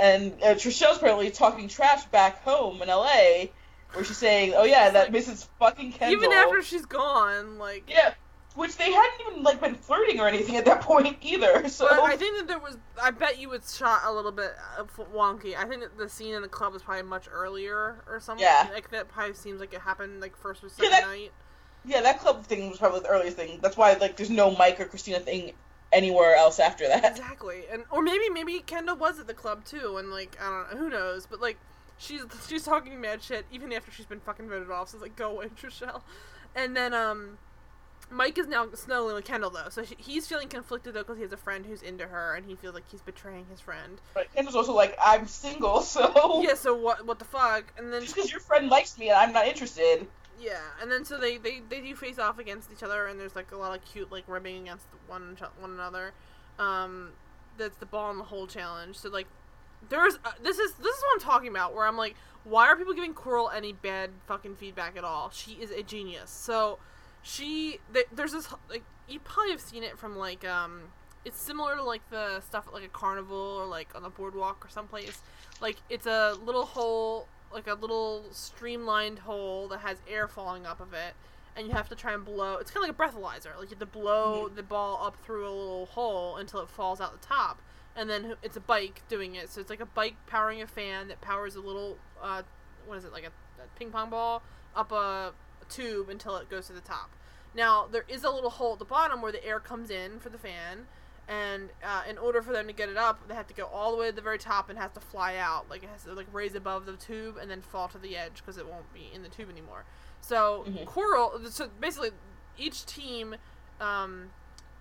and uh, Trishelle's apparently talking trash back home in L.A. where she's saying, "Oh yeah, that Mrs. fucking Kendall."
Even after she's gone, like
yeah, which they hadn't even like been flirting or anything at that point either. So
but I think that there was. I bet you it's shot a little bit uh, wonky. I think that the scene in the club was probably much earlier or something.
Yeah,
like that probably seems like it happened like first or second yeah,
that,
night.
Yeah, that club thing was probably the earliest thing. That's why like there's no Mike or Christina thing anywhere else after that.
Exactly, and or maybe maybe Kendall was at the club too, and like I don't know, who knows, but like she's she's talking mad shit even after she's been fucking voted off. So it's like go away, Trishelle. And then um Mike is now snuggling with Kendall though, so she, he's feeling conflicted though because he has a friend who's into her, and he feels like he's betraying his friend.
But Kendall's also like, I'm single, so
yeah. So what? What the fuck? And then
just because your friend likes me and I'm not interested.
Yeah, and then so they, they they do face off against each other, and there's like a lot of cute like rubbing against one one another. Um, that's the ball in the hole challenge. So like, there's uh, this is this is what I'm talking about. Where I'm like, why are people giving Coral any bad fucking feedback at all? She is a genius. So she there's this like you probably have seen it from like um it's similar to like the stuff at like a carnival or like on a boardwalk or someplace like it's a little hole like a little streamlined hole that has air falling up of it and you have to try and blow it's kind of like a breathalyzer like you have to blow mm-hmm. the ball up through a little hole until it falls out the top and then it's a bike doing it so it's like a bike powering a fan that powers a little uh what is it like a, a ping pong ball up a tube until it goes to the top. Now there is a little hole at the bottom where the air comes in for the fan, and uh, in order for them to get it up, they have to go all the way to the very top and has to fly out. Like it has to like raise above the tube and then fall to the edge because it won't be in the tube anymore. So mm-hmm. Coral, so basically each team, um,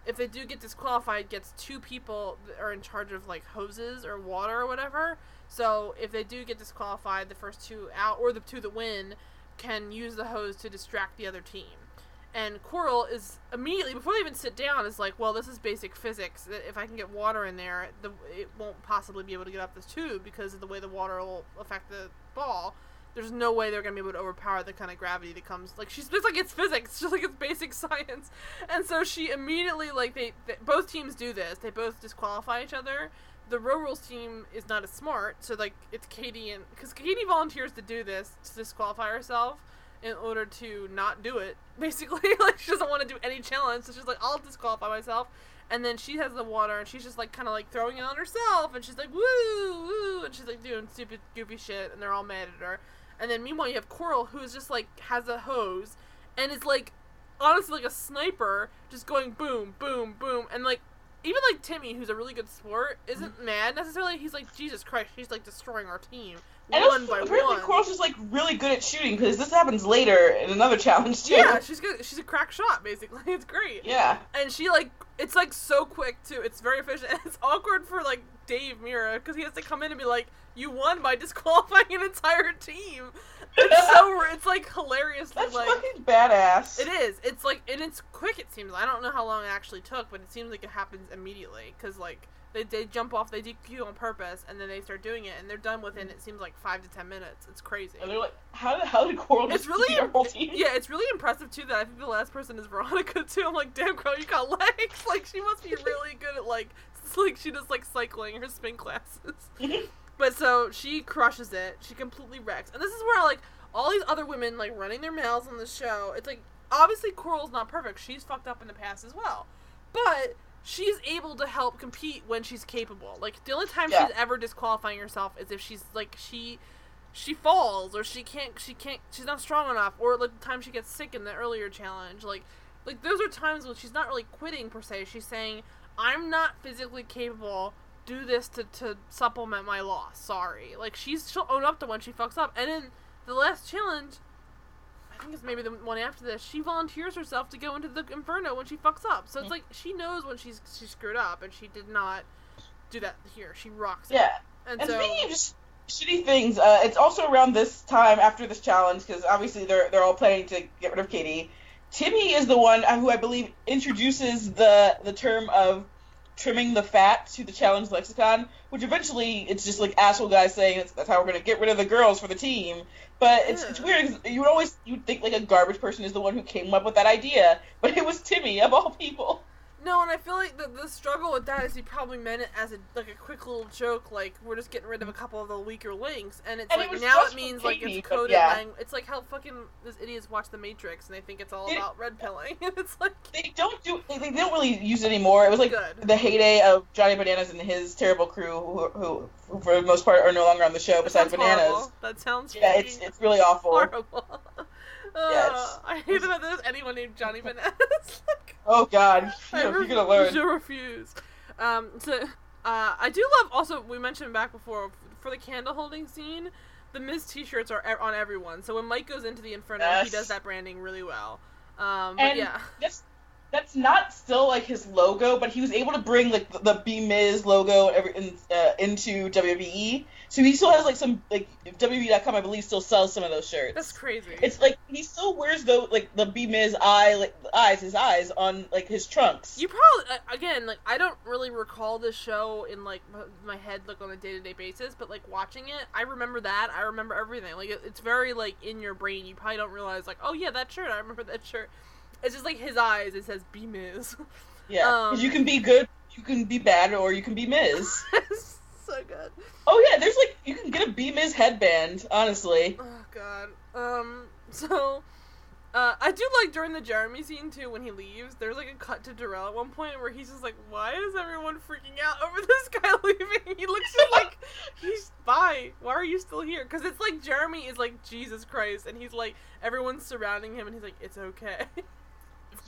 if they do get disqualified, gets two people that are in charge of like hoses or water or whatever. So if they do get disqualified, the first two out or the two that win can use the hose to distract the other team. And Coral is immediately before they even sit down is like, well, this is basic physics. If I can get water in there, the, it won't possibly be able to get up this tube because of the way the water will affect the ball. There's no way they're gonna be able to overpower the kind of gravity that comes. Like she's just like it's physics, just like it's basic science. And so she immediately like they, they both teams do this. They both disqualify each other the Road Rules team is not as smart, so like it's Katie and because Katie volunteers to do this to disqualify herself in order to not do it. Basically, like she doesn't want to do any challenge, so she's like, I'll disqualify myself. And then she has the water, and she's just like kind of like throwing it on herself, and she's like woo woo, and she's like doing stupid goofy shit, and they're all mad at her. And then meanwhile, you have Coral, who is just like has a hose, and is like honestly like a sniper, just going boom boom boom, and like even like Timmy, who's a really good sport, isn't mm-hmm. mad necessarily. He's like, Jesus Christ, he's like destroying our team
and one by apparently one. Coral's just like really good at shooting because this happens later in another challenge too.
Yeah, she's good. She's a crack shot basically. It's great.
Yeah.
And she like it's like so quick too. It's very efficient. And it's awkward for like Dave Mirra because he has to come in and be like, "You won by disqualifying an entire team." It's so it's like hilariously
That's
like
fucking badass.
It is. It's like and it's quick. It seems. I don't know how long it actually took, but it seems like it happens immediately because like they, they jump off, they DQ on purpose, and then they start doing it, and they're done within it seems like five to ten minutes. It's crazy.
And they're like, how the hell did Coral it's really team?
Yeah, it's really impressive too. That I think the last person is Veronica too. I'm like, damn girl, you got legs. Like she must be really good at like, like she does like cycling her spin classes. Mm-hmm. but so she crushes it. She completely wrecks, and this is where like all these other women like running their mouths on the show. It's like obviously Coral's not perfect. She's fucked up in the past as well, but she's able to help compete when she's capable. Like the only time
Yeah.
she's ever disqualifying herself is if she's like she she falls or she can't she can't she's not strong enough or like the time she gets sick in the earlier challenge. Like like those are times when she's not really quitting per se. She's saying, I'm not physically capable. Do this to, to supplement my loss. Sorry. Like she's she'll own up to when she fucks up. And in the last challenge, I think it's maybe the one after this. She volunteers herself to go into the inferno when she fucks up. So it's like she knows when she's she screwed up, and she did not do that here. She rocks. it.
Yeah.
and,
And
so
speaking of just shitty things, uh, it's also around this time after this challenge because obviously they're they're all planning to get rid of Katie. Timmy is the one who I believe introduces the the term of trimming the fat to the challenge lexicon, which eventually it's just like asshole guys saying that's, that's how we're gonna get rid of the girls for the team. But it's, it's weird. 'cause You would always you would think like a garbage person is the one who came up with that idea, but it was Timmy of all people.
No, and I feel like the the struggle with that is he probably meant it as a like a quick little joke, like we're just getting rid of a couple of the weaker links, and it's
And
like
was
now it means like it's coded
yeah.
lang- It's like how fucking these idiots watch The Matrix and they think it's all
It-
about red pilling. it's like
They don't do they, they don't really use it anymore. It was like
Good.
the heyday of Johnny Bananas and his terrible crew, who, who, who for the most part are no longer on the show
that
besides Bananas.
horrible. That sounds
Yeah, it's it's really awful.
horrible.
Yes.
I hate that there's anyone named Johnny Bananas. like,
Oh God, you know,
re-
you're gonna learn.
Je refuse. Um, so, uh, I do love. Also, we mentioned back before for the candle holding scene, the Miz T-shirts are e- on everyone. So when Mike goes into the Inferno, he does that branding really well. Um, but
And
yeah,
that's that's not still like his logo, but he was able to bring like the, the B Miz logo every, in, uh, into WWE. So he still has like some like WWE.com, I believe, still sells some of those shirts.
that's crazy.
It's like he still wears though like the B Miz eye like eyes his eyes on like his trunks.
You probably uh, again like I don't really recall this show in like my head like on a day to day basis, but like watching it, I remember that. I remember everything. Like it, it's very like in your brain. You probably don't realize like oh yeah that shirt. I remember that shirt. It's just like his eyes. It says be Miz.
Yeah,
um,
you can be good, you can be bad, or you can be Miz.
So good.
oh yeah, there's like you can get a be Miz headband. Honestly,
Oh god. Um. So. Uh, I do like during the Jeremy scene too when he leaves. There's like a cut to Darrell at one point where he's just like, "Why is everyone freaking out over this guy leaving?" He looks just like he's bye. Why are you still here? Because it's like Jeremy is like Jesus Christ, and he's like everyone's surrounding him, and he's like, "It's okay."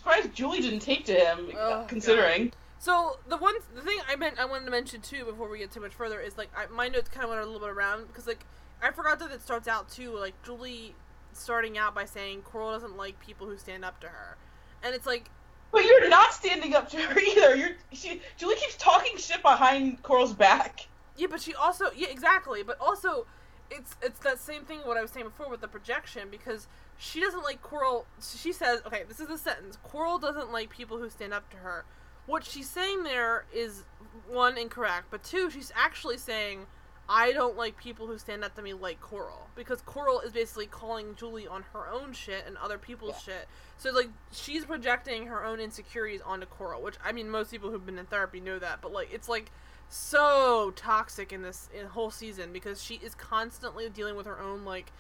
I'm surprised Julie didn't take to him,
Oh,
considering.
So the one the thing I meant I wanted to mention too before we get too much further is like I, my notes kind of went a little bit around because like I forgot that it starts out too like Julie starting out by saying Coral doesn't like people who stand up to her, and it's like
But you're not standing up to her either. You're she Julie keeps talking shit behind Coral's back.
yeah, but she also yeah exactly, but also it's it's that same thing what I was saying before with the projection because she doesn't like Coral. She says okay, this is the sentence. Coral doesn't like people who stand up to her. What she's saying there is one incorrect, but two, she's actually saying I don't like people who stand up to me like Coral because Coral is basically calling Julie on her own shit and other people's
Yeah.
shit. So like she's projecting her own insecurities onto Coral, which I mean most people who've been in therapy know that, but like it's like so toxic in this in whole season because she is constantly dealing with her own like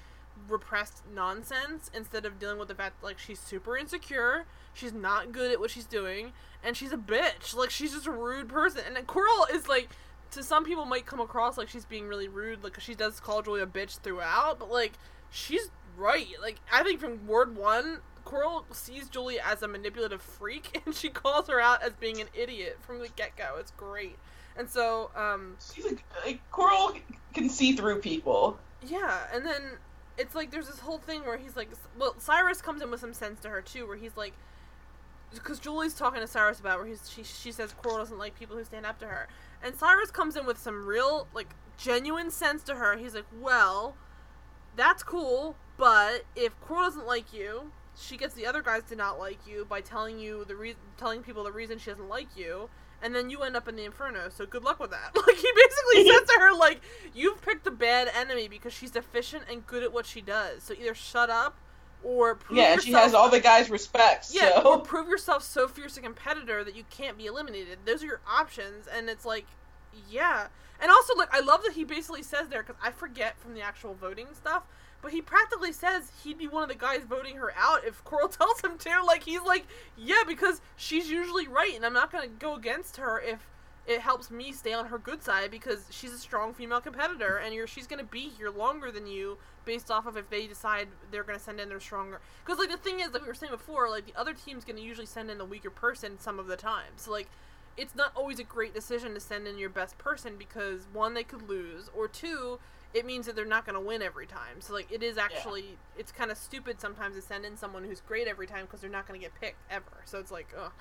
repressed nonsense instead of dealing with the fact like she's super insecure, she's not good at what she's doing, and she's a bitch. Like she's just a rude person. And then Coral is like to some people might come across like she's being really rude, like she does call Julie a bitch throughout, but like she's right. Like I think from word one, Coral sees Julie as a manipulative freak, and she calls her out as being an idiot from the get go. It's great. And so, um,
She's like, like Coral can see through people.
yeah, and then it's like there's this whole thing where he's like, well, Syrus comes in with some sense to her too, where he's like, because Julie's talking to Syrus about where he's she she says Coral doesn't like people who stand up to her, and Syrus comes in with some real like genuine sense to her. He's like, well, that's cool, but if Coral doesn't like you, she gets the other guys to not like you by telling you the reason, telling people the reason she doesn't like you. And then you end up in the inferno, so good luck with that. Like he basically says to her, like, you've picked a bad enemy because she's efficient and good at what she does. So either shut up or prove
Yeah, and she has all the guys' respect.
yeah,
so.
or prove yourself so fierce a competitor that you can't be eliminated. Those are your options, and it's like Yeah, and also like I love that he basically says there because I forget from the actual voting stuff, but he practically says he'd be one of the guys voting her out if Coral tells him to. Like he's like, yeah, because she's usually right, and I'm not gonna go against her if it helps me stay on her good side because she's a strong female competitor and she's gonna be here longer than you based off of if they decide they're gonna send in their stronger because like the thing is like we were saying before like the other team's gonna usually send in the weaker person some of the time so like it's not always a great decision to send in your best person because one they could lose or two it means that they're not going to win every time so like it is actually yeah. it's kind of stupid sometimes to send in someone who's great every time because they're not going to get picked ever so it's like ugh.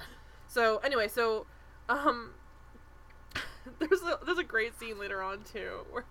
so anyway so um there's a there's a great scene later on too where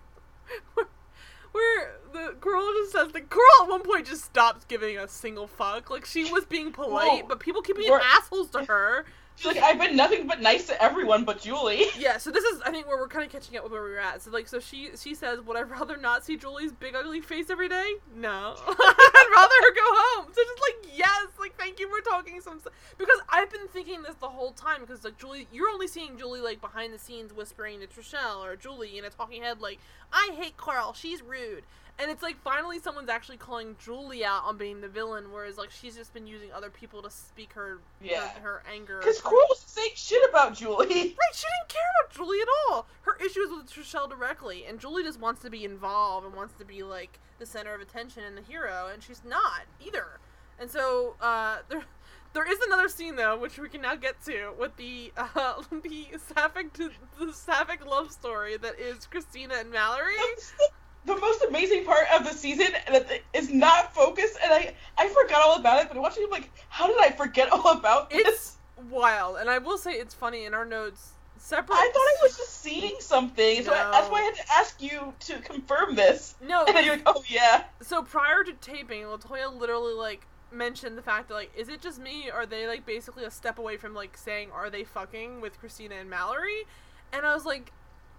where, where the girl just says the girl at one point just stops giving a single fuck like she was being polite Whoa. but people keep being assholes to her
She's like, I've been nothing but nice to everyone but Julie.
Yeah, so this is I think where we're kind of catching up with where we were at. So like, so she she says, "Would I rather not see Julie's big ugly face every day? No, I'd rather her go home." So just like, yes, like thank you for talking some stuff because I've been thinking this the whole time because like Julie, you're only seeing Julie like behind the scenes whispering to Trishelle or Julie in a talking head like, "I hate Carl, she's rude." And it's like finally someone's actually calling Julie out on being the villain, whereas like she's just been using other people to speak her yeah. her, her anger.
Because Coral was saying shit about Julie.
Right, she didn't care about Julie at all. Her issue is with Trishelle directly, and Julie just wants to be involved and wants to be like the center of attention and the hero, and she's not either. And so uh, there, there is another scene though, which we can now get to with the uh, the sapphic the sapphic love story that is Christina and Mallory
the most amazing part of the season that is not focused, and I I forgot all about it. But watching it, like, how did I forget all about this?
It's wild, and I will say it's funny in our notes. Separate.
I thought I was just seeing something, so I, that's why I had to ask you to confirm this.
No,
and then you're like, oh yeah.
So prior to taping, Latoya literally like mentioned the fact that like, is it just me? Or are they like basically a step away from like saying, are they fucking with Christina and Mallory? And I was like,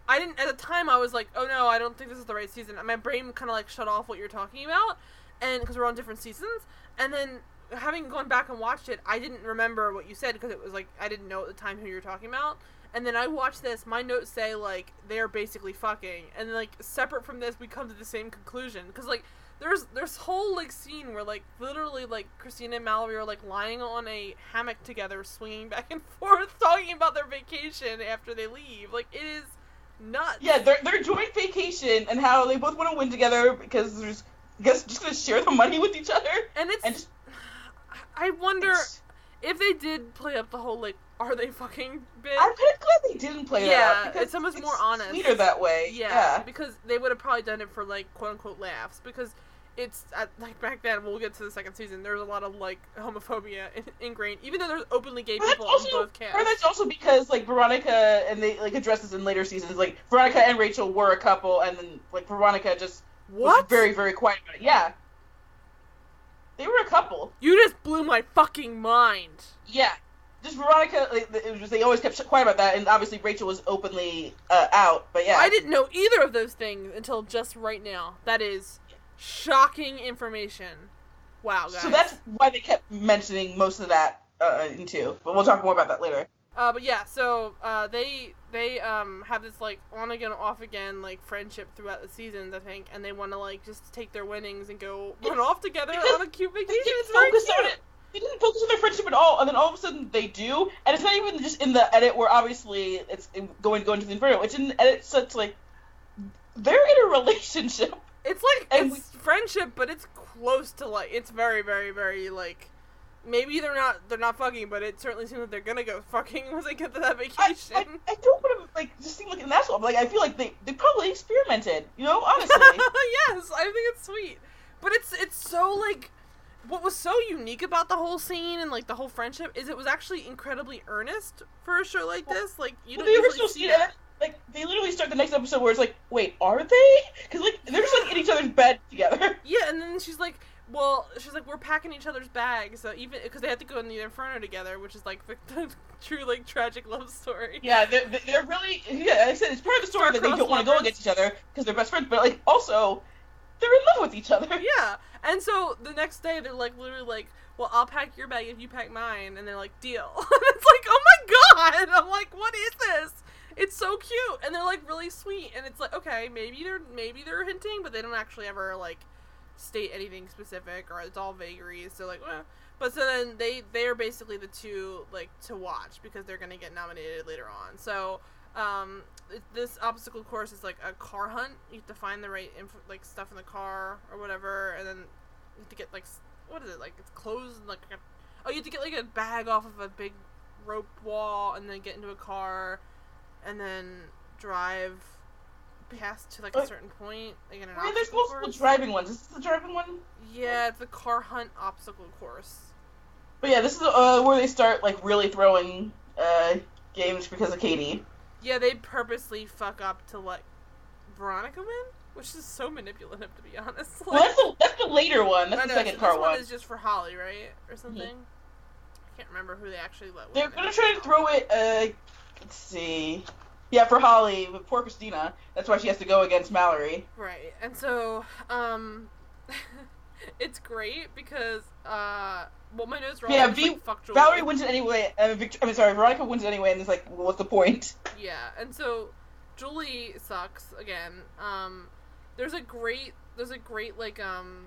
I didn't at the time. I was like, oh no, I don't think this is the right season. My brain kind of like shut off what you're talking about, and because we're on different seasons. And then having gone back and watched it, I didn't remember what you said because it was like I didn't know at the time who you were talking about. And then I watched this. My notes say like they're basically fucking, and like separate from this, we come to the same conclusion because like there's there's whole like scene where like literally like Christina and Mallory are like lying on a hammock together, swinging back and forth, talking about their vacation after they leave. Like it is nuts.
Yeah, their their joint vacation and how they both want to win together because they're just, just gonna share the money with each other.
And it's. And just, I wonder if they did play up the whole like are they fucking bit.
I'm kind of glad they didn't play
yeah,
that
because it's almost more honest.
Sweeter that way.
Yeah,
yeah,
because they would have probably done it for like quote unquote laughs because it's at, like back then. We'll get to the second season. There's a lot of like homophobia in, ingrained, even though there's openly gay people also, on both casts.
Or that's also because like Veronica and they like addresses in later seasons. Like Veronica and Rachel were a couple, and then like Veronica just
what?
was very very quiet about it. Yeah, they were a couple.
You just blew my fucking mind.
Yeah. Just Veronica, like, it was, they always kept quiet about that, and obviously Rachel was openly uh, out. But yeah,
I didn't know either of those things until just right now. That is shocking information. Wow, guys.
So that's why they kept mentioning most of that uh, into. But we'll talk more about that later.
Uh, but yeah, so uh, they they um have this like on again off again like friendship throughout the seasons I think, and they want to like just take their winnings and go run off together on a cute vacation. It's very cute. On it.
They didn't focus on their friendship at all, and then all of a sudden they do, and it's not even just in the edit where obviously it's going to go into the inferno. It's in the edit such like they're in a relationship.
It's like and it's we, friendship, but it's close to like it's very, very, very like maybe they're not they're not fucking, but it certainly seems like they're gonna go fucking once they get to that vacation.
I, I, I don't want to like just seem like an asshole, like I feel like they they probably experimented, you know, honestly.
yes, I think it's sweet, but it's it's so like what was so unique about the whole scene and like the whole friendship is it was actually incredibly earnest for a show like this. Like you well, don't usually see that
like they literally start the next episode where it's like, wait, are they? Because like they're just like in each other's bed together.
Yeah, and then she's like, well, she's like, we're packing each other's bags, so even because they have to go in the inferno together, which is like the, the true like tragic love story.
Yeah, they're, they're really yeah. Like I said it's part of the story that they don't want to go against each other because they're best friends, but like also they're in love with each other.
Yeah, and so the next day they're like literally like, well, I'll pack your bag if you pack mine, and they're like, deal. and it's like, oh my god! I'm like, what is this? It's so cute, and they're like really sweet, and it's like okay, maybe they're maybe they're hinting, but they don't actually ever like state anything specific, or it's all vagaries. So like, well, but so then they they are basically the two like to watch because they're gonna get nominated later on. So um, this obstacle course is like a car hunt. You have to find the right inf- like stuff in the car or whatever, and then you have to get like what is it like it's clothes and like a, oh you have to get like a bag off of a big rope wall and then get into a car and then drive past to like a certain point. Like in an
yeah, there's multiple course. driving ones. Is this the driving one?
Yeah, it's the car hunt obstacle course.
But yeah, this is uh, where they start like really throwing uh, games because of Katie.
Yeah, they purposely fuck up to let Veronica win, which is so manipulative to be honest.
Like, well, that's the that's the later one. That's the second so car
this
one.
one is just for Holly, right, or something. Mm-hmm. I can't remember who they actually let.
They're gonna try to throw it. Uh, let's see. Yeah, for Holly, but poor Christina. That's why she has to go against Mallory.
Right, and so um, it's great because uh, well, my notes wrong.
Yeah, v- like, fuck Julie. Valerie wins it anyway. Uh, Victor- I mean, sorry, Veronica wins it anyway, and it's like, well, what's the point?
Yeah, and so Julie sucks again. Um, there's a great, there's a great like um.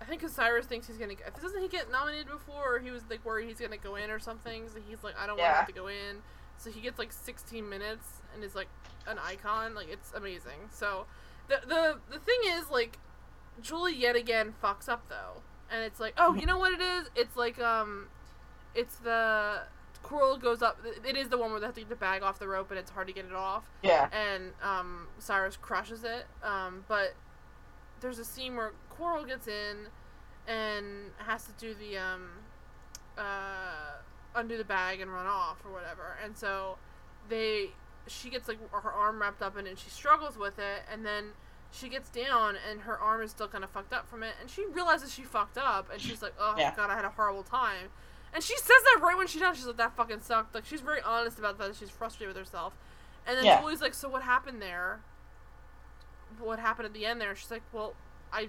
I think Syrus thinks he's gonna. Doesn't he get nominated before? Or he was like worried he's gonna go in or something. So he's like, I don't yeah. want to have to go in. So he gets like 16 minutes and is like an icon. Like it's amazing. So the the the thing is like Julie yet again fucks up though, and it's like, oh, you know what it is? It's like um, it's the Coral goes up. It is the one where they have to get the bag off the rope and it's hard to get it off.
Yeah.
And um, Syrus crushes it. Um, but there's a scene where Coral gets in and has to do the um, uh undo the bag and run off or whatever. And so they she gets like her arm wrapped up in it and she struggles with it. And then she gets down and her arm is still kind of fucked up from it. And she realizes she fucked up and she's like oh yeah. god i had a horrible time. And she says that right when she does she's like that fucking sucked. Like she's very honest about that. She's frustrated with herself. And then yeah. julie's like so what happened there? What happened at the end there? She's like well i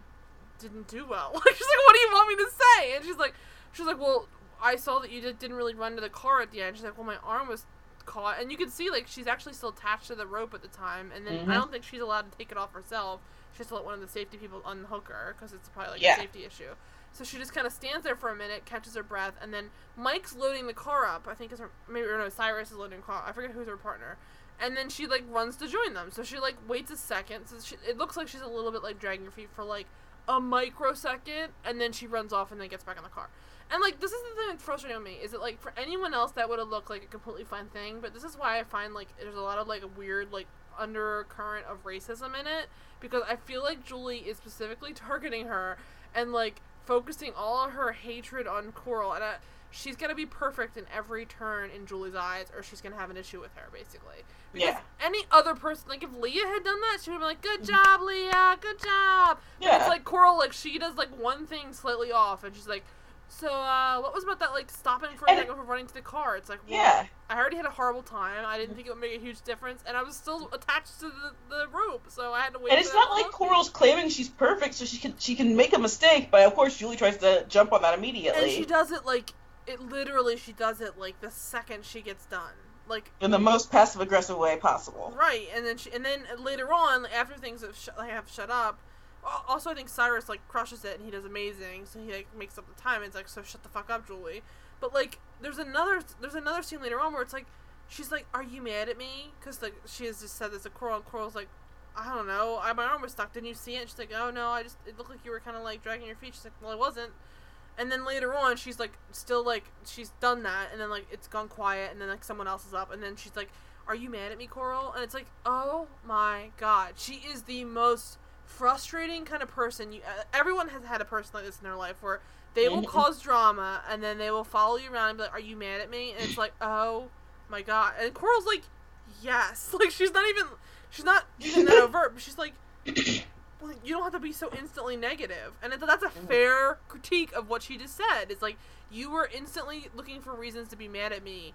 didn't do well. Like she's like what do you want me to say? And she's like she's like well I saw that you did, didn't really run to the car at the end. She's like, well, my arm was caught, and you can see like she's actually still attached to the rope at the time, and then mm-hmm. I don't think she's allowed to take it off herself. She has to let one of the safety people unhook her because it's probably like yeah. a safety issue. So she just kind of stands there for a minute, catches her breath, and then Mike's loading the car up. I think is her maybe or no Syrus is loading the car. I forget who's her partner. And then she like runs to join them. So she like waits a second. So she, it looks like she's a little bit like dragging her feet for like a microsecond, and then she runs off and then gets back in the car. And like this is the thing that's frustrating on me is that like for anyone else that would have looked like a completely fine thing, but this is why I find like there's a lot of like a weird like undercurrent of racism in it because I feel like Julie is specifically targeting her and like focusing all of her hatred on Coral and. Uh, she's gonna be perfect in every turn in Julie's eyes, or she's gonna have an issue with her, basically. Because yeah. any other person, like if Leah had done that, she would be like, "Good job, Leah, good job." Yeah. But it's like Coral, like she does like one thing slightly off, and she's like, so, uh, what was about that, like, stopping for a second before running to the car? It's like, well,
yeah.
I already had a horrible time. I didn't think it would make a huge difference, and I was still attached to the, the rope, so I had to wait.
And it's not like Coral's claiming she's perfect, so she can she can make a mistake, but of course Julie tries to jump on that immediately.
And she does it like it literally. She does it like the second she gets done, like
in the most passive aggressive way possible.
Right, and then she and then later on, after things have, sh- have shut up also, I think Syrus like crushes it and he does amazing. So he like makes up the time. And it's like, so shut the fuck up, Julie. But like, there's another there's another scene later on where it's like, she's like, "Are you mad at me?" Because like she has just said this to Coral. And Coral's like, "I don't know. I, my arm was stuck. Didn't you see it?" And she's like, "Oh no, I just it looked like you were kind of like dragging your feet." She's like, "Well, I wasn't." And then later on, she's like, still like she's done that, and then like it's gone quiet, and then like someone else is up, and then she's like, "Are you mad at me, Coral?" And it's like, oh my god, she is the most frustrating kind of person. You uh, everyone has had a person like this in their life where they will mm-hmm. cause drama and then they will follow you around and be like, "Are you mad at me?" And it's like, "Oh my god!" And Coral's like, "Yes." Like she's not even she's not even that overt, but she's like. Well, you don't have to be so instantly negative." and that's a mm-hmm. fair critique of what she just said. It's like you were instantly looking for reasons to be mad at me,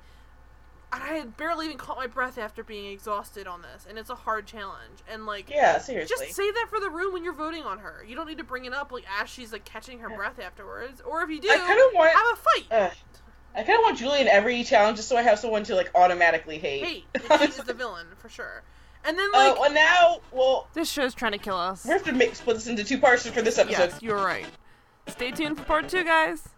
I had barely even caught my breath after being exhausted on this, and it's a hard challenge. And like,
yeah, seriously,
just say that for the room when you're voting on her. You don't need to bring it up like as she's like catching her yeah. breath afterwards, or if you do,
I kind of want
have a fight.
Uh, I kind of want Julie in every challenge just so I have someone to like automatically hate.
Hate, she's the villain for sure. And then like, oh, uh,
well now, well,
this show's trying to kill us.
We have to make, split this into two parts for this episode.
Yes, you're right. Stay tuned for part two, guys.